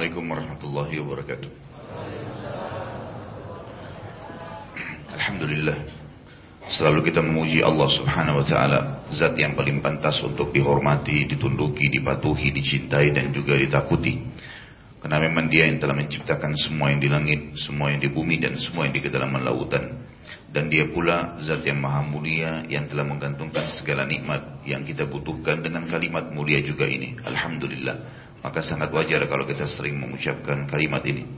Assalamualaikum warahmatullahi wabarakatuh. Alhamdulillah. Selalu kita memuji Allah Subhanahu wa taala, zat yang paling pantas untuk dihormati, ditunduki, dipatuhi, dicintai dan juga ditakuti. Karena memang Dia yang telah menciptakan semua yang di langit, semua yang di bumi dan semua yang di kedalaman lautan. Dan Dia pula zat yang maha mulia yang telah menggantungkan segala nikmat yang kita butuhkan dengan kalimat mulia juga ini. Alhamdulillah. Maka sangat wajar kalau kita sering mengucapkan kalimat ini.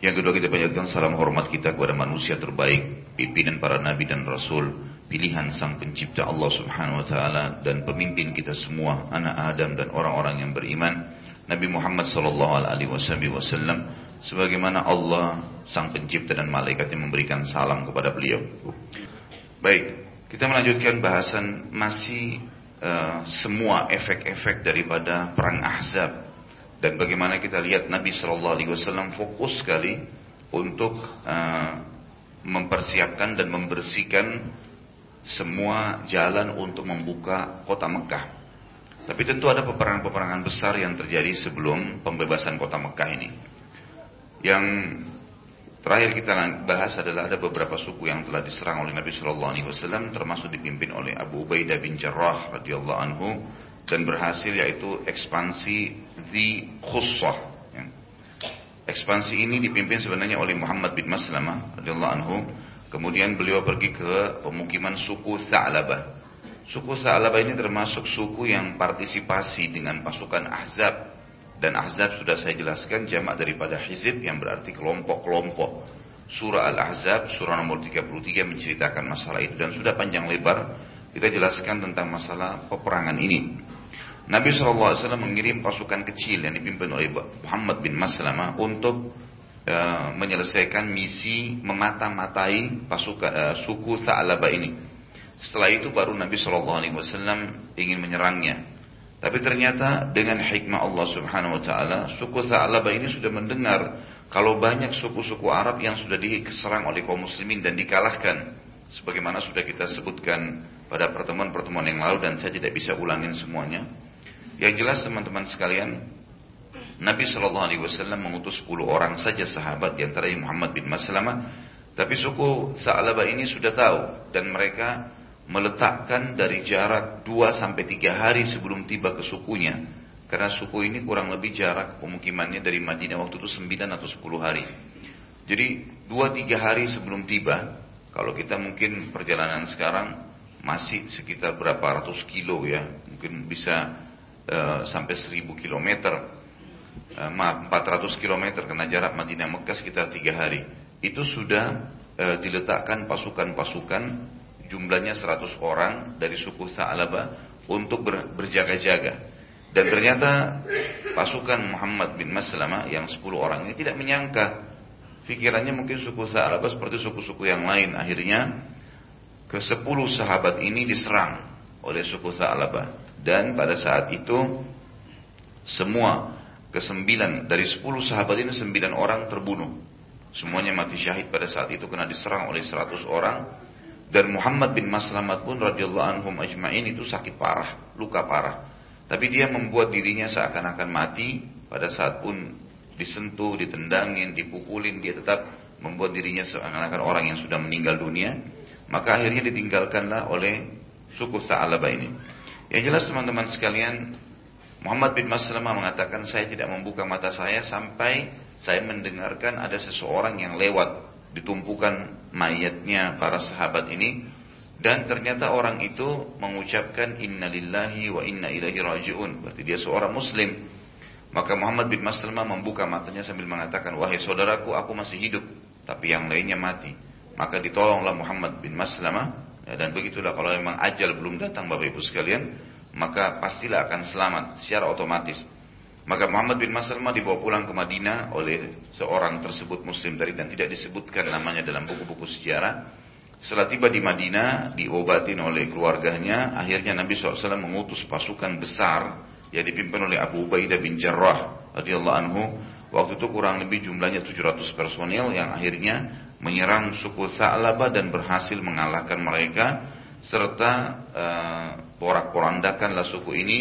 Yang kedua kita panjatkan salam hormat kita kepada manusia terbaik, pimpinan para nabi dan rasul, pilihan sang pencipta Allah Subhanahu wa taala dan pemimpin kita semua, anak Adam dan orang-orang yang beriman, Nabi Muhammad sallallahu alaihi wasallam sebagaimana Allah sang pencipta dan malaikatnya memberikan salam kepada beliau. Baik, kita melanjutkan bahasan masih uh, semua efek-efek daripada perang Ahzab dan bagaimana kita lihat Nabi Shallallahu Alaihi Wasallam fokus sekali untuk uh, mempersiapkan dan membersihkan semua jalan untuk membuka kota Mekah. Tapi tentu ada peperangan-peperangan besar yang terjadi sebelum pembebasan kota Mekah ini. Yang terakhir kita bahas adalah ada beberapa suku yang telah diserang oleh Nabi Shallallahu Alaihi Wasallam, termasuk dipimpin oleh Abu Ubaidah bin Jarrah radhiyallahu anhu dan berhasil yaitu ekspansi di Khussah. Ya. Ekspansi ini dipimpin sebenarnya oleh Muhammad bin Maslamah radhiyallahu anhu. Kemudian beliau pergi ke pemukiman suku Tha'labah. Suku Tha'labah ini termasuk suku yang partisipasi dengan pasukan Ahzab. Dan Ahzab sudah saya jelaskan jamak daripada Hizib yang berarti kelompok-kelompok. Surah Al-Ahzab, surah nomor 33 menceritakan masalah itu dan sudah panjang lebar kita jelaskan tentang masalah peperangan ini. Nabi SAW mengirim pasukan kecil yang dipimpin oleh Muhammad bin Maslamah untuk uh, menyelesaikan misi memata-matai pasukan uh, suku Tha'laba ini. Setelah itu baru Nabi SAW ingin menyerangnya. Tapi ternyata dengan hikmah Allah Subhanahu Wa Taala, suku Tha'laba ini sudah mendengar kalau banyak suku-suku Arab yang sudah diserang oleh kaum muslimin dan dikalahkan. Sebagaimana sudah kita sebutkan pada pertemuan-pertemuan yang lalu dan saya tidak bisa ulangin semuanya. Yang jelas teman-teman sekalian, Nabi Shallallahu Alaihi Wasallam mengutus 10 orang saja sahabat di antara Muhammad bin Maslamah. Tapi suku Sa'labah ini sudah tahu dan mereka meletakkan dari jarak 2 sampai 3 hari sebelum tiba ke sukunya. Karena suku ini kurang lebih jarak pemukimannya dari Madinah waktu itu 9 atau 10 hari. Jadi 2-3 hari sebelum tiba, kalau kita mungkin perjalanan sekarang masih sekitar berapa ratus kilo ya, mungkin bisa Eh, sampai 1000 km. Uh, maaf 400 km karena jarak Madinah Mekah sekitar tiga hari. Itu sudah uh, diletakkan pasukan-pasukan jumlahnya 100 orang dari suku Sa'labah untuk ber, berjaga-jaga. Dan ternyata pasukan Muhammad bin Maslama yang 10 orang ini tidak menyangka pikirannya mungkin suku Sa'labah seperti suku-suku yang lain. Akhirnya ke 10 sahabat ini diserang oleh suku Sa'labah. Dan pada saat itu semua kesembilan dari sepuluh sahabat ini sembilan orang terbunuh. Semuanya mati syahid pada saat itu karena diserang oleh seratus orang. Dan Muhammad bin Maslamat pun radhiyallahu anhum ajma'in itu sakit parah, luka parah. Tapi dia membuat dirinya seakan-akan mati pada saat pun disentuh, ditendangin, dipukulin, dia tetap membuat dirinya seakan-akan orang yang sudah meninggal dunia. Maka akhirnya ditinggalkanlah oleh suku Sa'alabah ini. Yang jelas teman-teman sekalian, Muhammad bin Maslamah mengatakan saya tidak membuka mata saya sampai saya mendengarkan ada seseorang yang lewat ditumpukan mayatnya para sahabat ini dan ternyata orang itu mengucapkan innalillahi wa inna ilaihi rajiun berarti dia seorang muslim maka Muhammad bin Maslamah membuka matanya sambil mengatakan wahai saudaraku aku masih hidup tapi yang lainnya mati maka ditolonglah Muhammad bin Maslamah Ya, dan begitulah kalau memang ajal belum datang Bapak Ibu sekalian, maka pastilah akan selamat secara otomatis. Maka Muhammad bin Maslamah dibawa pulang ke Madinah oleh seorang tersebut muslim tadi dan tidak disebutkan namanya dalam buku-buku sejarah. Setelah tiba di Madinah, diobatin oleh keluarganya, akhirnya Nabi SAW mengutus pasukan besar yang dipimpin oleh Abu Ubaidah bin Jarrah radhiyallahu anhu. Waktu itu kurang lebih jumlahnya 700 personil yang akhirnya menyerang suku Sa'labah dan berhasil mengalahkan mereka serta uh, porak-porandakanlah suku ini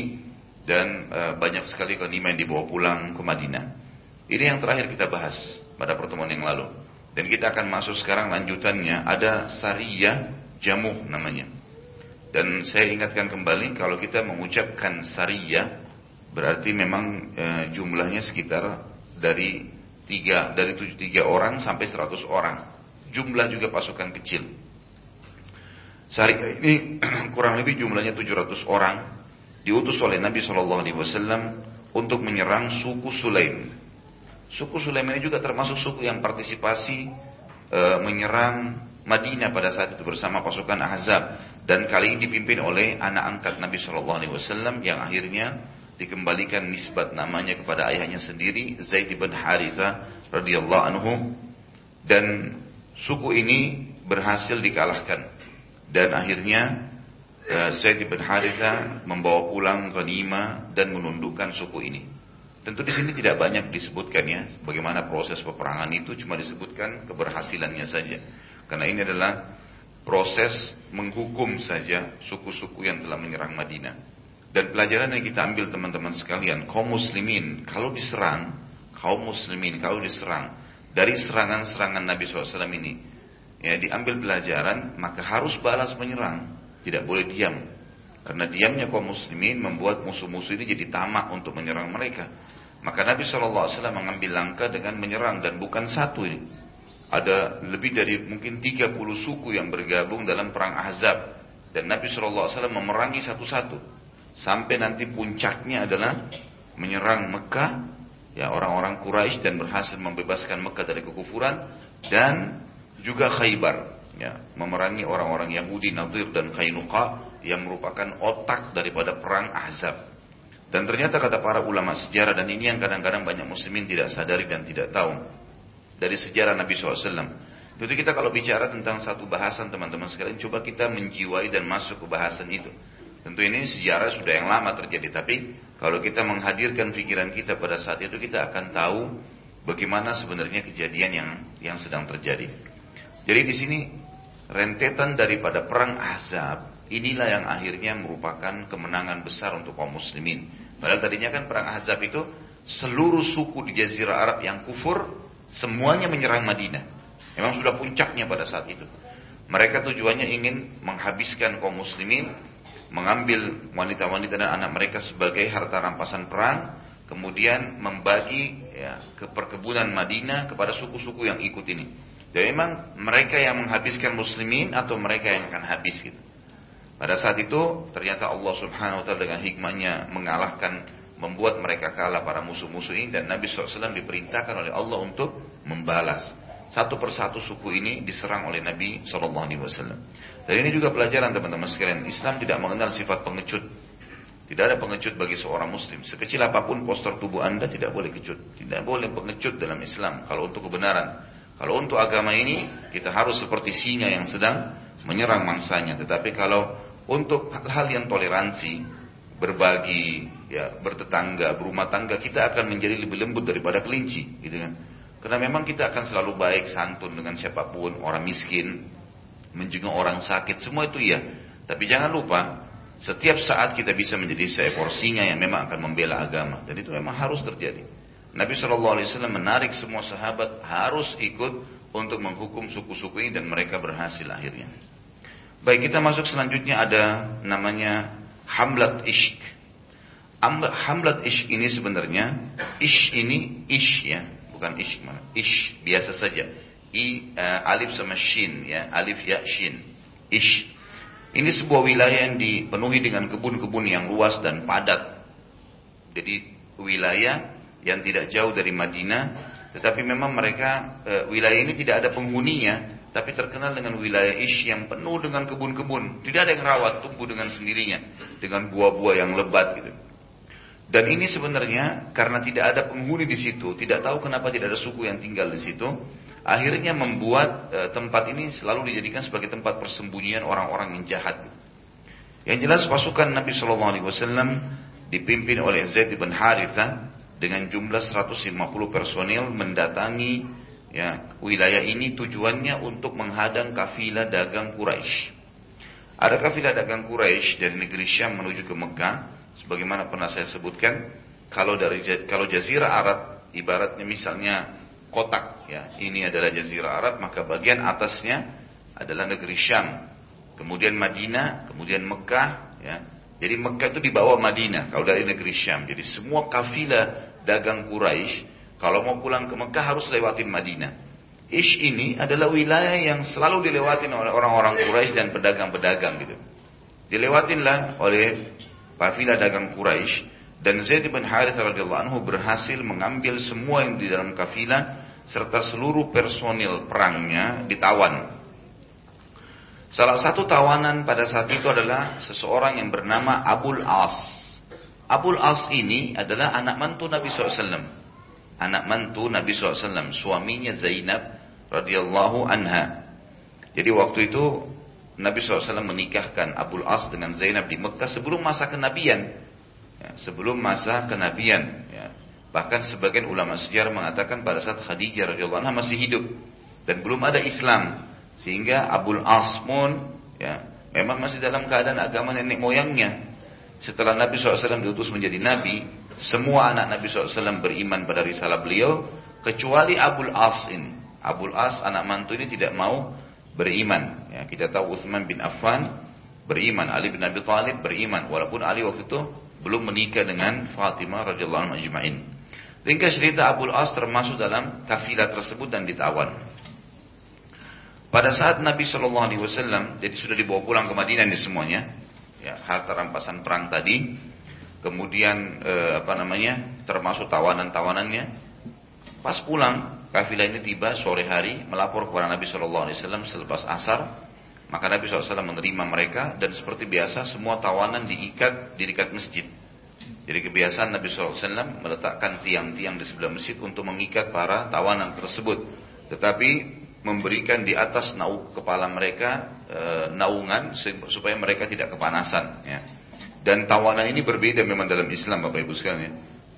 dan uh, banyak sekali ghanimah yang dibawa pulang ke Madinah. Ini yang terakhir kita bahas pada pertemuan yang lalu. Dan kita akan masuk sekarang lanjutannya ada Sariyah Jamuh namanya. Dan saya ingatkan kembali kalau kita mengucapkan Sariyah berarti memang e, jumlahnya sekitar dari tiga dari tujuh tiga orang sampai seratus orang. Jumlah juga pasukan kecil. Sariyah ini kurang lebih jumlahnya 700 orang diutus oleh Nabi Shallallahu Alaihi Wasallam untuk menyerang suku Sulaim. Suku Sulaim ini juga termasuk suku yang partisipasi e, menyerang Madinah pada saat itu bersama pasukan Ahzab dan kali ini dipimpin oleh anak angkat Nabi Shallallahu Alaihi Wasallam yang akhirnya dikembalikan nisbat namanya kepada ayahnya sendiri Zaid bin Haritha radhiyallahu anhu dan suku ini berhasil dikalahkan dan akhirnya e, Zaid bin Haritha membawa pulang ghanimah dan menundukkan suku ini. Tentu di sini tidak banyak disebutkan ya bagaimana proses peperangan itu cuma disebutkan keberhasilannya saja. Karena ini adalah proses menghukum saja suku-suku yang telah menyerang Madinah. Dan pelajaran yang kita ambil teman-teman sekalian, kaum muslimin kalau diserang, kaum muslimin kalau diserang dari serangan-serangan Nabi SAW ini, ya diambil pelajaran maka harus balas menyerang, tidak boleh diam. Karena diamnya kaum muslimin membuat musuh-musuh ini jadi tamak untuk menyerang mereka. Maka Nabi SAW mengambil langkah dengan menyerang dan bukan satu ini. Ada lebih dari mungkin 30 suku yang bergabung dalam perang Ahzab. Dan Nabi SAW memerangi satu-satu. Sampai nanti puncaknya adalah menyerang Mekah. Ya orang-orang Quraisy dan berhasil membebaskan Mekah dari kekufuran. Dan juga Khaybar. Ya, memerangi orang-orang Yahudi, Nadir dan Kainuqa yang merupakan otak daripada perang Ahzab. Dan ternyata kata para ulama sejarah dan ini yang kadang-kadang banyak muslimin tidak sadari dan tidak tahu dari sejarah Nabi SAW. Jadi kita kalau bicara tentang satu bahasan teman-teman sekalian, coba kita menjiwai dan masuk ke bahasan itu. Tentu ini sejarah sudah yang lama terjadi, tapi kalau kita menghadirkan pikiran kita pada saat itu kita akan tahu bagaimana sebenarnya kejadian yang yang sedang terjadi. Jadi di sini rentetan daripada perang Ahzab Inilah yang akhirnya merupakan kemenangan besar untuk kaum muslimin. Padahal tadinya kan perang Ahzab itu seluruh suku di Jazirah Arab yang kufur semuanya menyerang Madinah. Memang sudah puncaknya pada saat itu. Mereka tujuannya ingin menghabiskan kaum muslimin, mengambil wanita-wanita dan anak mereka sebagai harta rampasan perang, kemudian membagi ya, ke perkebunan Madinah kepada suku-suku yang ikut ini. Jadi memang mereka yang menghabiskan muslimin atau mereka yang akan habis gitu. Pada saat itu ternyata Allah Subhanahu wa taala dengan hikmahnya mengalahkan membuat mereka kalah para musuh-musuh ini dan Nabi SAW diperintahkan oleh Allah untuk membalas. Satu persatu suku ini diserang oleh Nabi SAW. Dan ini juga pelajaran teman-teman sekalian. Islam tidak mengenal sifat pengecut. Tidak ada pengecut bagi seorang muslim. Sekecil apa pun postur tubuh anda tidak boleh kecut. Tidak boleh pengecut dalam Islam. Kalau untuk kebenaran. Kalau untuk agama ini kita harus seperti singa yang sedang menyerang mangsanya. Tetapi kalau untuk hal yang toleransi, berbagi, ya, bertetangga, berumah tangga, kita akan menjadi lebih lembut daripada kelinci, gitu kan. Karena memang kita akan selalu baik, santun dengan siapa pun, orang miskin, menjenguk orang sakit, semua itu ya. Tapi jangan lupa, setiap saat kita bisa menjadi seekor singa yang memang akan membela agama. Dan itu memang harus terjadi. Nabi SAW menarik semua sahabat harus ikut untuk menghukum suku-suku ini dan mereka berhasil akhirnya. Baik kita masuk selanjutnya ada namanya Hamlat Ishq. Hamlat Ishq ini sebenarnya Ish ini Ish ya, bukan Ishq mana? Ish biasa saja. I uh, alif sama shin ya, alif ya shin. Ish. Ini sebuah wilayah yang dipenuhi dengan kebun-kebun yang luas dan padat. Jadi wilayah yang tidak jauh dari Madinah, tetapi memang mereka uh, wilayah ini tidak ada penghuninya, tapi terkenal dengan wilayah Ish yang penuh dengan kebun-kebun. Tidak ada yang rawat, tumbuh dengan sendirinya. Dengan buah-buah yang lebat gitu. Dan ini sebenarnya karena tidak ada penghuni di situ, tidak tahu kenapa tidak ada suku yang tinggal di situ, akhirnya membuat e, tempat ini selalu dijadikan sebagai tempat persembunyian orang-orang yang jahat. Yang jelas pasukan Nabi Shallallahu Alaihi Wasallam dipimpin oleh Zaid bin Haritha dengan jumlah 150 personil mendatangi Ya, wilayah ini tujuannya untuk menghadang kafilah dagang Quraisy. Ada kafilah dagang Quraisy dari negeri Syam menuju ke Mekah, sebagaimana pernah saya sebutkan, kalau dari kalau Jazirah Arab ibaratnya misalnya kotak ya. Ini adalah jazirah Arab, maka bagian atasnya adalah negeri Syam. Kemudian Madinah, kemudian Mekah ya. Jadi Mekah itu di bawah Madinah kalau dari negeri Syam. Jadi semua kafilah dagang Quraisy kalau mau pulang ke Mekah harus lewatin Madinah. Ish ini adalah wilayah yang selalu dilewatin oleh orang-orang Quraisy dan pedagang-pedagang gitu. Dilewatinlah oleh kafilah dagang Quraisy dan Zaid bin Harith radhiyallahu anhu berhasil mengambil semua yang di dalam kafilah serta seluruh personil perangnya ditawan. Salah satu tawanan pada saat itu adalah seseorang yang bernama Abul As. Abul As ini adalah anak mantu Nabi SAW. Anak mantu Nabi SAW, suaminya Zainab radhiyallahu anha. Jadi waktu itu Nabi SAW menikahkan Abul As dengan Zainab di Mekah sebelum masa kenabian ya, sebelum masa kenabian. Ya. Bahkan sebagian ulama sejarah mengatakan pada saat Khadijah radhiyallahu anha masih hidup dan belum ada Islam, sehingga Abul Asmun ya, memang masih dalam keadaan agama nenek moyangnya. Setelah Nabi SAW diutus menjadi Nabi, semua anak Nabi SAW beriman pada risalah beliau, kecuali Abul As ini. Abul As anak mantu ini tidak mau beriman. Ya, kita tahu Uthman bin Affan beriman, Ali bin Abi Thalib beriman, walaupun Ali waktu itu belum menikah dengan Fatimah radhiyallahu anha ajma'in. Ringkas cerita Abu As termasuk dalam kafilah tersebut dan ditawan. Pada saat Nabi Shallallahu Alaihi Wasallam jadi sudah dibawa pulang ke Madinah ini semuanya, ya harta rampasan perang tadi, kemudian eh, apa namanya termasuk tawanan-tawanannya. Pas pulang kafilah ini tiba sore hari melapor kepada Nabi Shallallahu Alaihi Wasallam selepas asar maka Nabi SAW menerima mereka dan seperti biasa semua tawanan diikat di dekat masjid. Jadi kebiasaan Nabi SAW meletakkan tiang-tiang di sebelah masjid untuk mengikat para tawanan tersebut. Tetapi memberikan di atas nauk kepala mereka e, naungan supaya mereka tidak kepanasan. Ya. Dan tawanan ini berbeda memang dalam Islam Bapak Ibu sekalian. Ya.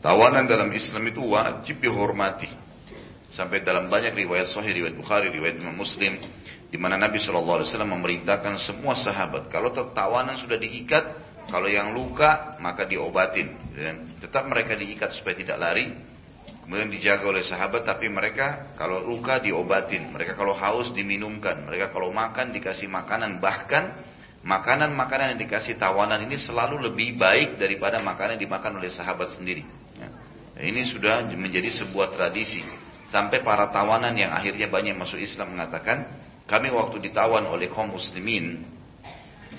Tawanan dalam Islam itu wajib dihormati. Sampai dalam banyak riwayat Sahih, riwayat Bukhari, riwayat Imam Muslim, di mana Nabi Shallallahu Alaihi Wasallam memerintahkan semua sahabat kalau tertawanan sudah diikat, kalau yang luka maka diobatin. Dan tetap mereka diikat supaya tidak lari. Kemudian dijaga oleh sahabat, tapi mereka kalau luka diobatin, mereka kalau haus diminumkan, mereka kalau makan dikasih makanan, bahkan makanan-makanan yang dikasih tawanan ini selalu lebih baik daripada makanan yang dimakan oleh sahabat sendiri. Ya. Ini sudah menjadi sebuah tradisi. Sampai para tawanan yang akhirnya banyak masuk Islam mengatakan, kami waktu ditawan oleh kaum muslimin,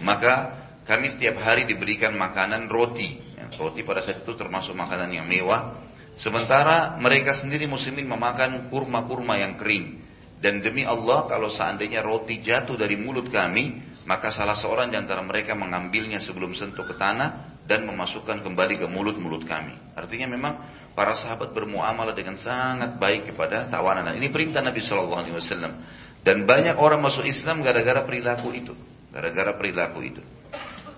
maka kami setiap hari diberikan makanan roti. Ya, roti pada saat itu termasuk makanan yang mewah. Sementara mereka sendiri muslimin memakan kurma-kurma yang kering. Dan demi Allah kalau seandainya roti jatuh dari mulut kami, maka salah seorang di antara mereka mengambilnya sebelum sentuh ke tanah dan memasukkan kembali ke mulut-mulut kami. Artinya memang para sahabat bermuamalah dengan sangat baik kepada tawanan. Ini perintah Nabi Shallallahu Alaihi Wasallam. Dan banyak orang masuk Islam gara-gara perilaku itu. Gara-gara perilaku itu.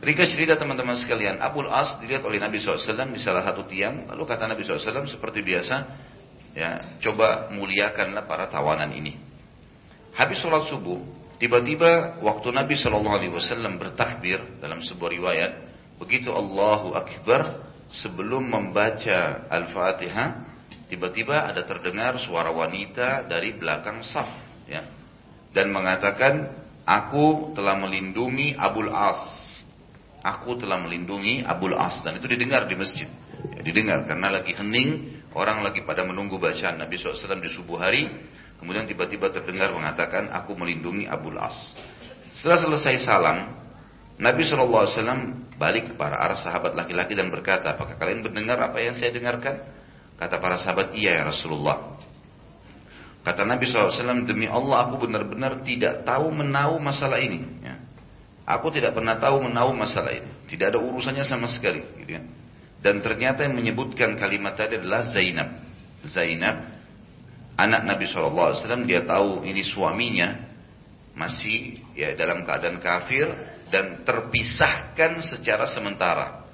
Ringkas cerita teman-teman sekalian, Abul As dilihat oleh Nabi SAW di salah satu tiang, lalu kata Nabi SAW seperti biasa, ya coba muliakanlah para tawanan ini. Habis sholat subuh, tiba-tiba waktu Nabi SAW bertakbir dalam sebuah riwayat, begitu Allahu Akbar sebelum membaca Al-Fatihah, tiba-tiba ada terdengar suara wanita dari belakang saf, ya dan mengatakan aku telah melindungi Abul As. Aku telah melindungi Abul As dan itu didengar di masjid. Ya, didengar karena lagi hening, orang lagi pada menunggu bacaan Nabi SAW di subuh hari. Kemudian tiba-tiba terdengar mengatakan aku melindungi Abul As. Setelah selesai salam, Nabi SAW balik ke para arah sahabat laki-laki dan berkata, apakah kalian mendengar apa yang saya dengarkan? Kata para sahabat, iya ya Rasulullah. Kata Nabi SAW, demi Allah aku benar-benar tidak tahu menau masalah ini. Ya. Aku tidak pernah tahu menau masalah ini. Tidak ada urusannya sama sekali. Gitu ya. Dan ternyata yang menyebutkan kalimat tadi adalah Zainab. Zainab, anak Nabi SAW, dia tahu ini suaminya masih ya dalam keadaan kafir dan terpisahkan secara sementara.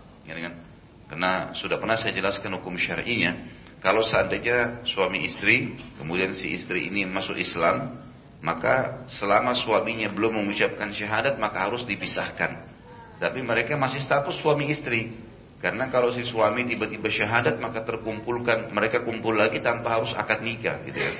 Karena sudah pernah saya jelaskan hukum syar'inya kalau seandainya suami istri, kemudian si istri ini masuk Islam, maka selama suaminya belum mengucapkan syahadat, maka harus dipisahkan. Tapi mereka masih status suami istri. Karena kalau si suami tiba-tiba syahadat maka terkumpulkan mereka kumpul lagi tanpa harus akad nikah gitu ya.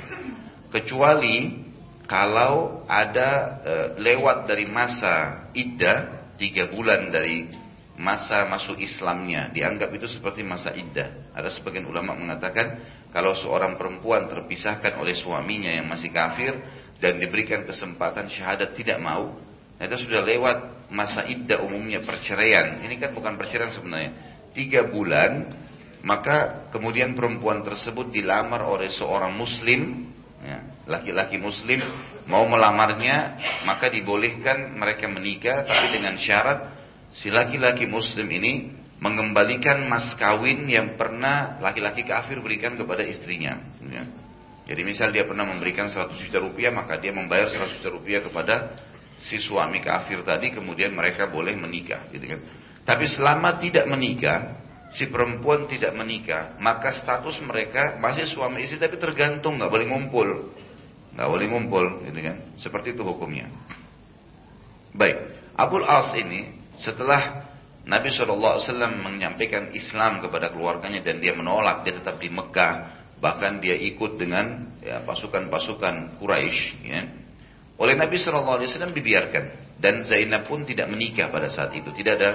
Kecuali kalau ada e, lewat dari masa iddah tiga bulan dari masa masuk Islamnya dianggap itu seperti masa iddah. Ada sebagian ulama mengatakan kalau seorang perempuan terpisahkan oleh suaminya yang masih kafir dan diberikan kesempatan syahadat tidak mau, itu sudah lewat masa iddah umumnya perceraian. Ini kan bukan perceraian sebenarnya tiga bulan maka kemudian perempuan tersebut dilamar oleh seorang muslim laki-laki muslim mau melamarnya maka dibolehkan mereka menikah tapi dengan syarat si laki-laki muslim ini mengembalikan mas kawin yang pernah laki-laki kafir berikan kepada istrinya. Ya. jadi misal dia pernah memberikan 100 juta rupiah maka dia membayar 100 juta rupiah kepada si suami kafir tadi kemudian mereka boleh menikah gitu kan. Tapi selama tidak menikah, si perempuan tidak menikah, maka status mereka masih suami istri tapi tergantung, nggak boleh ngumpul, nggak boleh ngumpul, gitu kan? Seperti itu hukumnya. Baik, Abul As ini setelah Nabi SAW menyampaikan Islam kepada keluarganya dan dia menolak, dia tetap di Mekah, bahkan dia ikut dengan ya, pasukan-pasukan Quraisy. Ya. Oleh Nabi SAW dibiarkan dan Zainab pun tidak menikah pada saat itu, tidak ada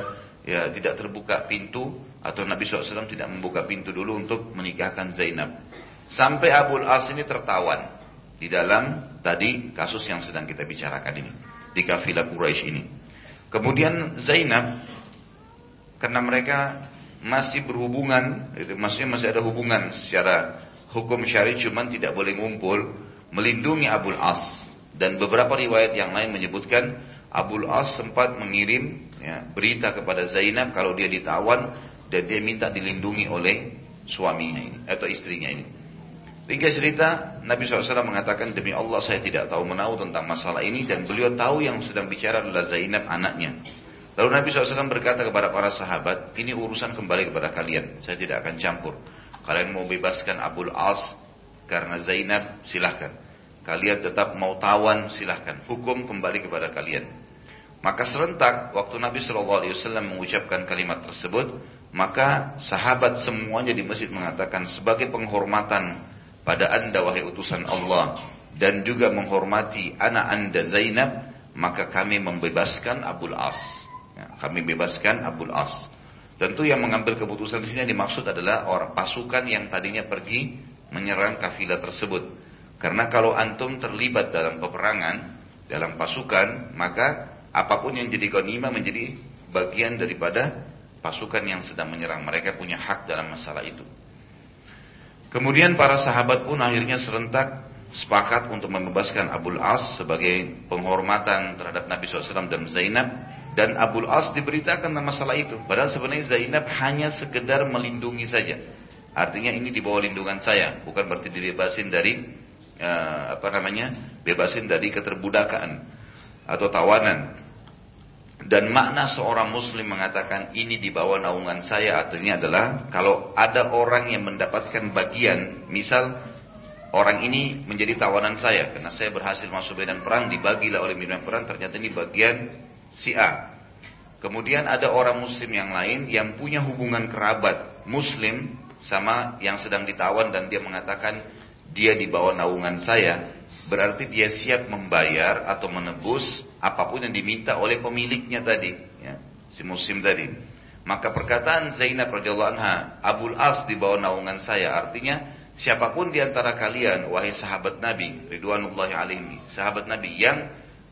ya tidak terbuka pintu atau Nabi SAW tidak membuka pintu dulu untuk menikahkan Zainab. Sampai Abul As ini tertawan di dalam tadi kasus yang sedang kita bicarakan ini di kafilah Quraisy ini. Kemudian Zainab karena mereka masih berhubungan, maksudnya masih ada hubungan secara hukum syari cuman tidak boleh ngumpul, melindungi Abul As dan beberapa riwayat yang lain menyebutkan Abul As sempat mengirim ya, berita kepada Zainab kalau dia ditawan dan dia minta dilindungi oleh suaminya ini atau istrinya ini. Ringkas cerita Nabi SAW mengatakan demi Allah saya tidak tahu menahu tentang masalah ini dan beliau tahu yang sedang bicara adalah Zainab anaknya. Lalu Nabi SAW berkata kepada para sahabat, ini urusan kembali kepada kalian, saya tidak akan campur. Kalian mau bebaskan Abul As karena Zainab, silahkan. Kalian tetap mau tawan, silahkan. Hukum kembali kepada kalian. Maka serentak waktu Nabi Shallallahu Alaihi Wasallam mengucapkan kalimat tersebut, maka sahabat semuanya di masjid mengatakan sebagai penghormatan pada anda wahai utusan Allah dan juga menghormati anak anda Zainab, maka kami membebaskan Abul As. Ya, kami bebaskan Abul As. Tentu yang mengambil keputusan di sini yang dimaksud adalah orang pasukan yang tadinya pergi menyerang kafilah tersebut. Karena kalau antum terlibat dalam peperangan, dalam pasukan, maka apa pun yang jadi ghanimah menjadi bagian daripada pasukan yang sedang menyerang. Mereka punya hak dalam masalah itu. Kemudian para sahabat pun akhirnya serentak sepakat untuk membebaskan Abul As sebagai penghormatan terhadap Nabi SAW dan Zainab. Dan Abul As diberitakan tentang masalah itu. Padahal sebenarnya Zainab hanya sekedar melindungi saja. Artinya ini di bawah lindungan saya, bukan berarti dibebasin dari uh, apa namanya, bebasin dari keterbudakan atau tawanan. Dan makna seorang muslim mengatakan ini di bawah naungan saya artinya adalah kalau ada orang yang mendapatkan bagian, misal orang ini menjadi tawanan saya karena saya berhasil masuk medan perang dibagilah oleh medan perang ternyata ini bagian si A. Kemudian ada orang muslim yang lain yang punya hubungan kerabat muslim sama yang sedang ditawan dan dia mengatakan dia di bawah naungan saya, berarti dia siap membayar atau menebus apa pun yang diminta oleh pemiliknya tadi, ya, si muslim tadi. Maka perkataan Zainab radhiyallahu anha, Abul As di bawah naungan saya, artinya siapa pun di antara kalian, wahai sahabat Nabi, ridwanullahi alaihi, sahabat Nabi yang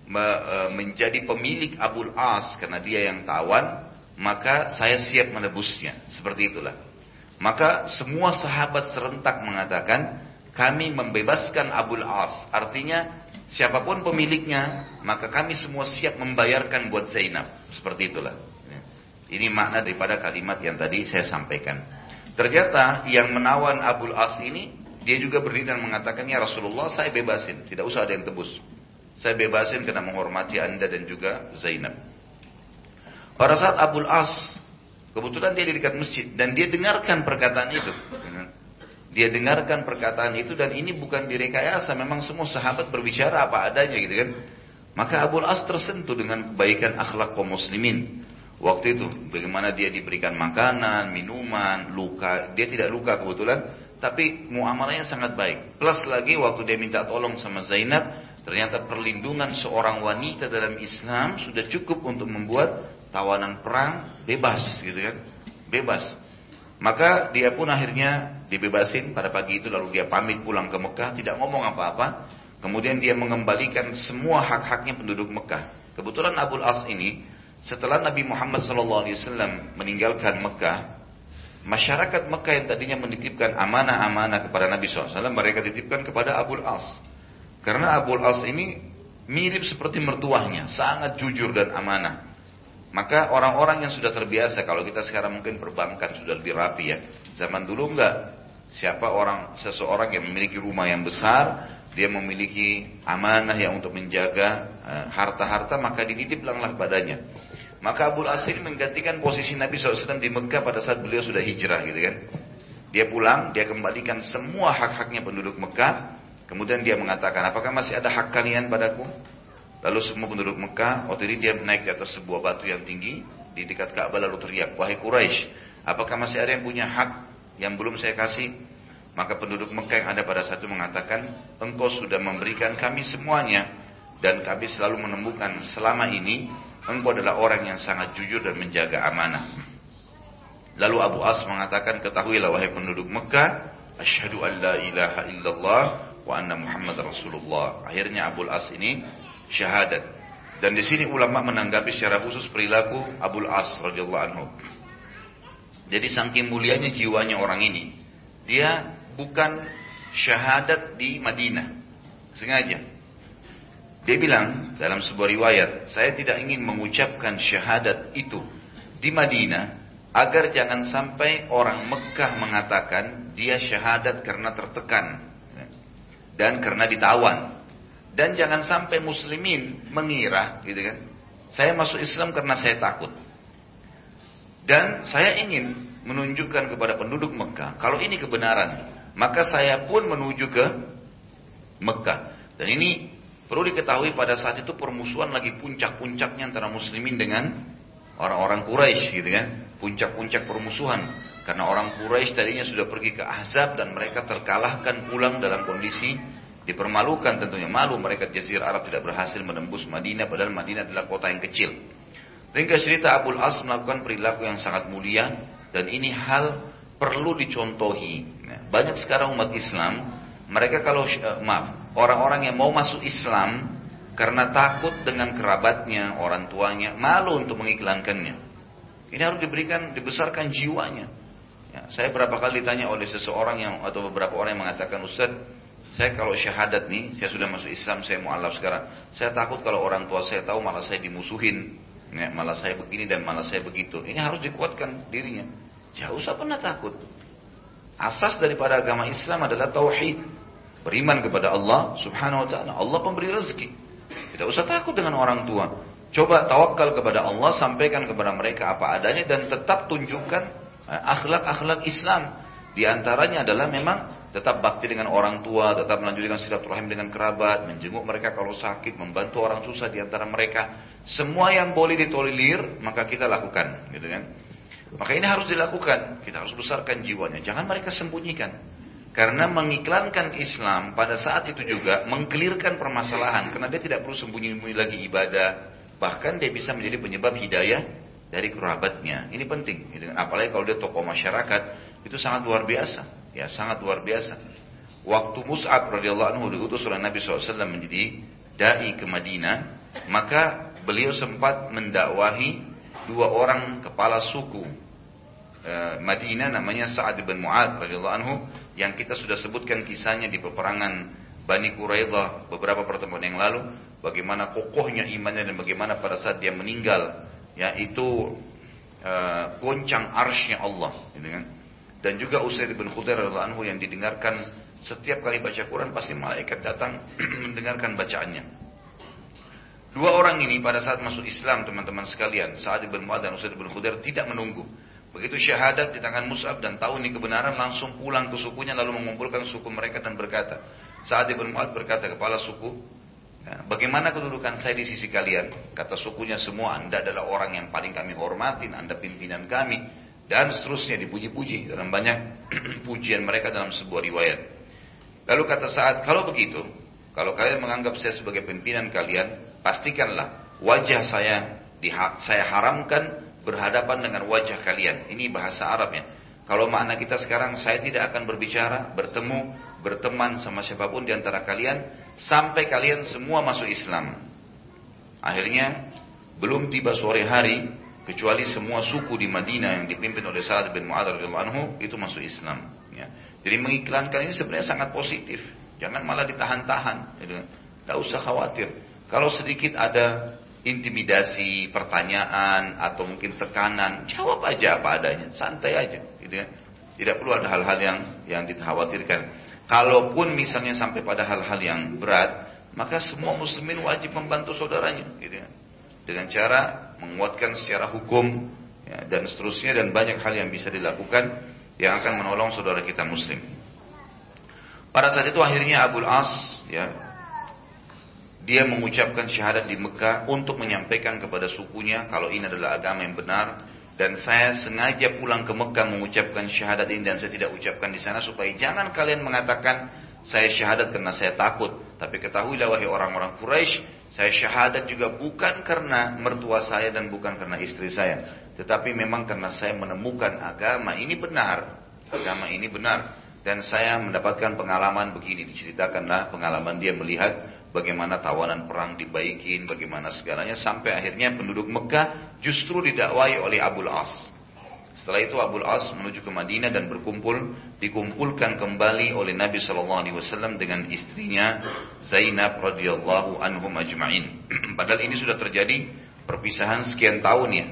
me, e, menjadi pemilik Abul As karena dia yang tawan, maka saya siap menebusnya. Seperti itulah. Maka semua sahabat serentak mengatakan, kami membebaskan Abul As. Artinya Siapa pun pemiliknya, maka kami semua siap membayarkan buat Zainab. Seperti itulah. Ya. Ini makna daripada kalimat yang tadi saya sampaikan. Ternyata yang menawan Abul As ini, dia juga berdiri dan mengatakan, Ya Rasulullah saya bebasin, tidak usah ada yang tebus. Saya bebasin karena menghormati anda dan juga Zainab. Pada saat Abul As, kebetulan dia di dekat masjid, dan dia dengarkan perkataan itu. Dia dengarkan perkataan itu dan ini bukan direkayasa, memang semua sahabat berbicara apa adanya gitu kan. Maka Abu As tersentuh dengan kebaikan akhlak kaum muslimin. waktu itu. Bagaimana dia diberikan makanan, minuman, luka. Dia tidak luka kebetulan, tapi muamalahnya sangat baik. Plus lagi waktu dia minta tolong sama Zainab, ternyata perlindungan seorang wanita dalam Islam sudah cukup untuk membuat tawanan perang bebas, gitu kan? Bebas. Maka dia pun akhirnya dibebasin pada pagi itu lalu dia pamit pulang ke Mekah, tidak ngomong apa-apa. Kemudian dia mengembalikan semua hak-haknya penduduk Mekah. Kebetulan Abul As ini setelah Nabi Muhammad SAW meninggalkan Mekah, masyarakat Mekah yang tadinya menitipkan amanah-amanah kepada Nabi SAW, mereka titipkan kepada Abu As. Karena Abu As ini mirip seperti mertuahnya, sangat jujur dan amanah. Maka orang-orang yang sudah terbiasa, kalau kita sekarang mungkin perbankan sudah lebih rapi ya. Zaman dulu enggak. Siapa orang, seseorang yang memiliki rumah yang besar, dia memiliki amanah yang untuk menjaga eh, harta-harta, maka dititiplah padanya. Maka Abu Asir menggantikan posisi Nabi SAW di Mekah pada saat beliau sudah hijrah gitu kan. Dia pulang, dia kembalikan semua hak-haknya penduduk Mekah. Kemudian dia mengatakan, apakah masih ada hak kalian padaku? Lalu semua penduduk Mekah, waktu ini dia naik di atas sebuah batu yang tinggi, di dekat Ka'bah lalu teriak, wahai Quraisy, apakah masih ada yang punya hak yang belum saya kasih? Maka penduduk Mekah yang ada pada saat itu mengatakan, engkau sudah memberikan kami semuanya, dan kami selalu menemukan selama ini engkau adalah orang yang sangat jujur dan menjaga amanah. Lalu Abu As mengatakan, ketahuilah wahai penduduk Mekah, asyhadu an la ilaha illallah wa anna Muhammad Rasulullah. Akhirnya Abu As ini syahadat. Dan di sini ulama menanggapi secara khusus perilaku Abu As radhiyallahu anhu. Jadi saking mulianya jiwanya orang ini, dia bukan syahadat di Madinah. Sengaja. Dia bilang dalam sebuah riwayat, saya tidak ingin mengucapkan syahadat itu di Madinah agar jangan sampai orang Mekah mengatakan dia syahadat karena tertekan dan karena ditawan. Dan jangan sampai muslimin mengira gitu kan. Saya masuk Islam karena saya takut. Dan saya ingin menunjukkan kepada penduduk Mekah kalau ini kebenaran, maka saya pun menuju ke Mekah. Dan ini Perlu diketahui pada saat itu permusuhan lagi puncak-puncaknya antara muslimin dengan orang-orang Quraisy gitu kan. Puncak-puncak permusuhan. Karena orang Quraisy tadinya sudah pergi ke Ahzab dan mereka terkalahkan pulang dalam kondisi dipermalukan tentunya malu mereka di Jazirah Arab tidak berhasil menembus Madinah padahal Madinah adalah kota yang kecil. Ringkas cerita Abul As melakukan perilaku yang sangat mulia dan ini hal perlu dicontohi. Nah, banyak sekarang umat Islam mereka kalau uh, maaf orang-orang yang mau masuk Islam karena takut dengan kerabatnya, orang tuanya, malu untuk mengiklankannya. Ini harus diberikan, dibesarkan jiwanya. Ya, saya berapa kali ditanya oleh seseorang yang atau beberapa orang yang mengatakan Ustaz, saya kalau syahadat nih, saya sudah masuk Islam, saya mualaf sekarang. Saya takut kalau orang tua saya tahu malah saya dimusuhin, ya, malah saya begini dan malah saya begitu. Ini harus dikuatkan dirinya. Jauh usah pernah takut. Asas daripada agama Islam adalah tauhid. Beriman kepada Allah subhanahu wa ta'ala. Allah pemberi rezeki. Tidak usah takut dengan orang tua. Coba tawakal kepada Allah, sampaikan kepada mereka apa adanya dan tetap tunjukkan eh, akhlak-akhlak Islam. Di antaranya adalah memang tetap bakti dengan orang tua, tetap melanjutkan silaturahim dengan kerabat, menjenguk mereka kalau sakit, membantu orang susah di antara mereka. Semua yang boleh ditolerir, maka kita lakukan, gitu kan? Maka ini harus dilakukan. Kita harus besarkan jiwanya. Jangan mereka sembunyikan. Karena mengiklankan Islam pada saat itu juga mengkelirkan permasalahan. Karena dia tidak perlu sembunyi-sembunyi lagi ibadah. Bahkan dia bisa menjadi penyebab hidayah dari kerabatnya. Ini penting. Apalagi kalau dia tokoh masyarakat. Itu sangat luar biasa. Ya sangat luar biasa. Waktu Mus'ab radhiyallahu anhu diutus oleh Nabi SAW menjadi da'i ke Madinah. Maka beliau sempat mendakwahi dua orang kepala suku eh, Madinah namanya Sa'ad bin Mu'ad radhiyallahu anhu yang kita sudah sebutkan kisahnya di peperangan Bani Quraidah beberapa pertemuan yang lalu bagaimana kokohnya imannya dan bagaimana pada saat dia meninggal ya itu uh, goncang arsnya Allah gitu kan dan juga Usaid bin Khudair radhiyallahu anhu yang didengarkan setiap kali baca Quran pasti malaikat datang mendengarkan bacaannya dua orang ini pada saat masuk Islam teman-teman sekalian Sa'ad bin Mu'ad dan Usaid bin Khudair tidak menunggu Begitu syahadat di tangan Mus'ab dan tahu ini kebenaran langsung pulang ke sukunya lalu mengumpulkan suku mereka dan berkata. Saat Ibn Mu'ad berkata kepala suku Ya, bagaimana kedudukan saya di sisi kalian? Kata sukunya semua, anda adalah orang yang paling kami hormatin, anda pimpinan kami. Dan seterusnya dipuji-puji dalam banyak pujian mereka dalam sebuah riwayat. Lalu kata saat, kalau begitu, kalau kalian menganggap saya sebagai pimpinan kalian, pastikanlah wajah saya saya haramkan berhadapan dengan wajah kalian. Ini bahasa Arabnya. Kalau makna kita sekarang, saya tidak akan berbicara, bertemu, berteman sama siapa pun di antara kalian sampai kalian semua masuk Islam. Akhirnya belum tiba sore hari kecuali semua suku di Madinah yang dipimpin oleh Sa'ad bin Mu'adz radhiyallahu anhu itu masuk Islam. Ya. Jadi mengiklankan ini sebenarnya sangat positif. Jangan malah ditahan-tahan. Tidak usah khawatir. Kalau sedikit ada intimidasi, pertanyaan atau mungkin tekanan, jawab aja apa adanya, santai aja, gitu ya. Tidak perlu ada hal-hal yang yang dikhawatirkan. Kalaupun misalnya sampai pada hal-hal yang berat, maka semua muslimin wajib membantu saudaranya, gitu ya. Dengan cara menguatkan secara hukum ya, dan seterusnya dan banyak hal yang bisa dilakukan yang akan menolong saudara kita muslim. Pada saat itu akhirnya Abu As ya dia mengucapkan syahadat di Mekah untuk menyampaikan kepada sukunya kalau ini adalah agama yang benar dan saya sengaja pulang ke Mekah mengucapkan syahadat ini dan saya tidak ucapkan di sana supaya jangan kalian mengatakan saya syahadat karena saya takut. Tapi ketahuilah wahai orang-orang Quraisy, saya syahadat juga bukan karena mertua saya dan bukan karena istri saya, tetapi memang karena saya menemukan agama ini benar. Agama ini benar dan saya mendapatkan pengalaman begini diceritakanlah pengalaman dia melihat bagaimana tawanan perang dibaikin, bagaimana segalanya sampai akhirnya penduduk Mekah justru didakwai oleh Abul As. Setelah itu Abul As menuju ke Madinah dan berkumpul, dikumpulkan kembali oleh Nabi Shallallahu Alaihi Wasallam dengan istrinya Zainab radhiyallahu anhum ajma'in. Padahal ini sudah terjadi perpisahan sekian tahun ya.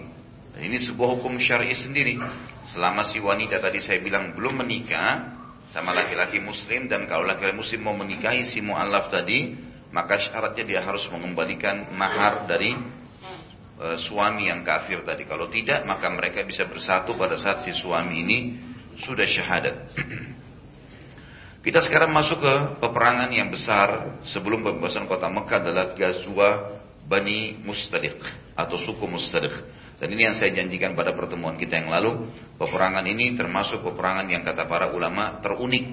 Dan ini sebuah hukum syar'i sendiri. Selama si wanita tadi saya bilang belum menikah sama laki-laki muslim dan kalau laki-laki muslim mau menikahi si mu'alaf tadi maka syaratnya dia harus mengembalikan mahar dari e, suami yang kafir tadi. Kalau tidak, maka mereka bisa bersatu pada saat si suami ini sudah syahadat. Kita sekarang masuk ke peperangan yang besar sebelum pembebasan kota Mekah adalah Gazwa Bani Mustadiq atau suku Mustadiq. Dan ini yang saya janjikan pada pertemuan kita yang lalu. Peperangan ini termasuk peperangan yang kata para ulama terunik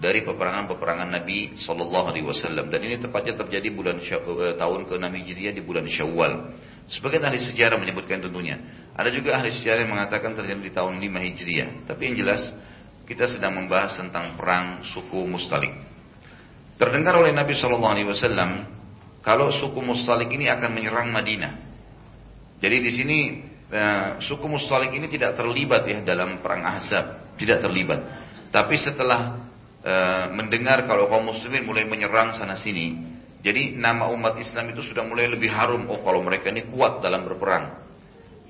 dari peperangan-peperangan Nabi Shallallahu Alaihi Wasallam dan ini tepatnya terjadi bulan eh, tahun ke-6 Hijriah di bulan Syawal. Sebagian ahli sejarah menyebutkan tentunya. Ada juga ahli sejarah yang mengatakan terjadi di tahun 5 Hijriah. Tapi yang jelas kita sedang membahas tentang perang suku Mustalik. Terdengar oleh Nabi Shallallahu Alaihi Wasallam kalau suku Mustalik ini akan menyerang Madinah. Jadi di sini eh, suku Mustalik ini tidak terlibat ya dalam perang Ahzab, tidak terlibat. Tapi setelah e, mendengar kalau kaum muslimin mulai menyerang sana sini. Jadi nama umat Islam itu sudah mulai lebih harum. Oh kalau mereka ini kuat dalam berperang.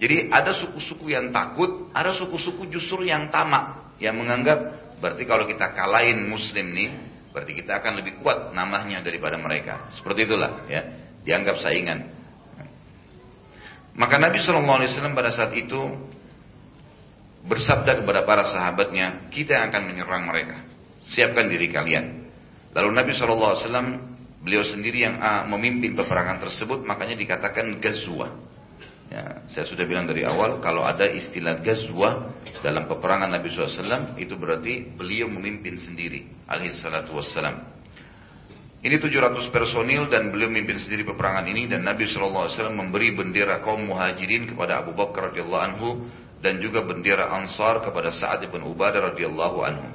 Jadi ada suku-suku yang takut, ada suku-suku justru yang tamak. Yang menganggap berarti kalau kita kalahin muslim nih, berarti kita akan lebih kuat namanya daripada mereka. Seperti itulah ya, dianggap saingan. Maka Nabi SAW pada saat itu bersabda kepada para sahabatnya, kita yang akan menyerang mereka siapkan diri kalian. Lalu Nabi SAW beliau sendiri yang uh, memimpin peperangan tersebut makanya dikatakan gazwa. Ya, saya sudah bilang dari awal kalau ada istilah gazwa dalam peperangan Nabi SAW itu berarti beliau memimpin sendiri alaihi salatu wassalam. Ini 700 personil dan beliau memimpin sendiri peperangan ini dan Nabi SAW memberi bendera kaum muhajirin kepada Abu Bakar radhiyallahu anhu dan juga bendera Ansar kepada Sa'ad bin Ubadah radhiyallahu anhu.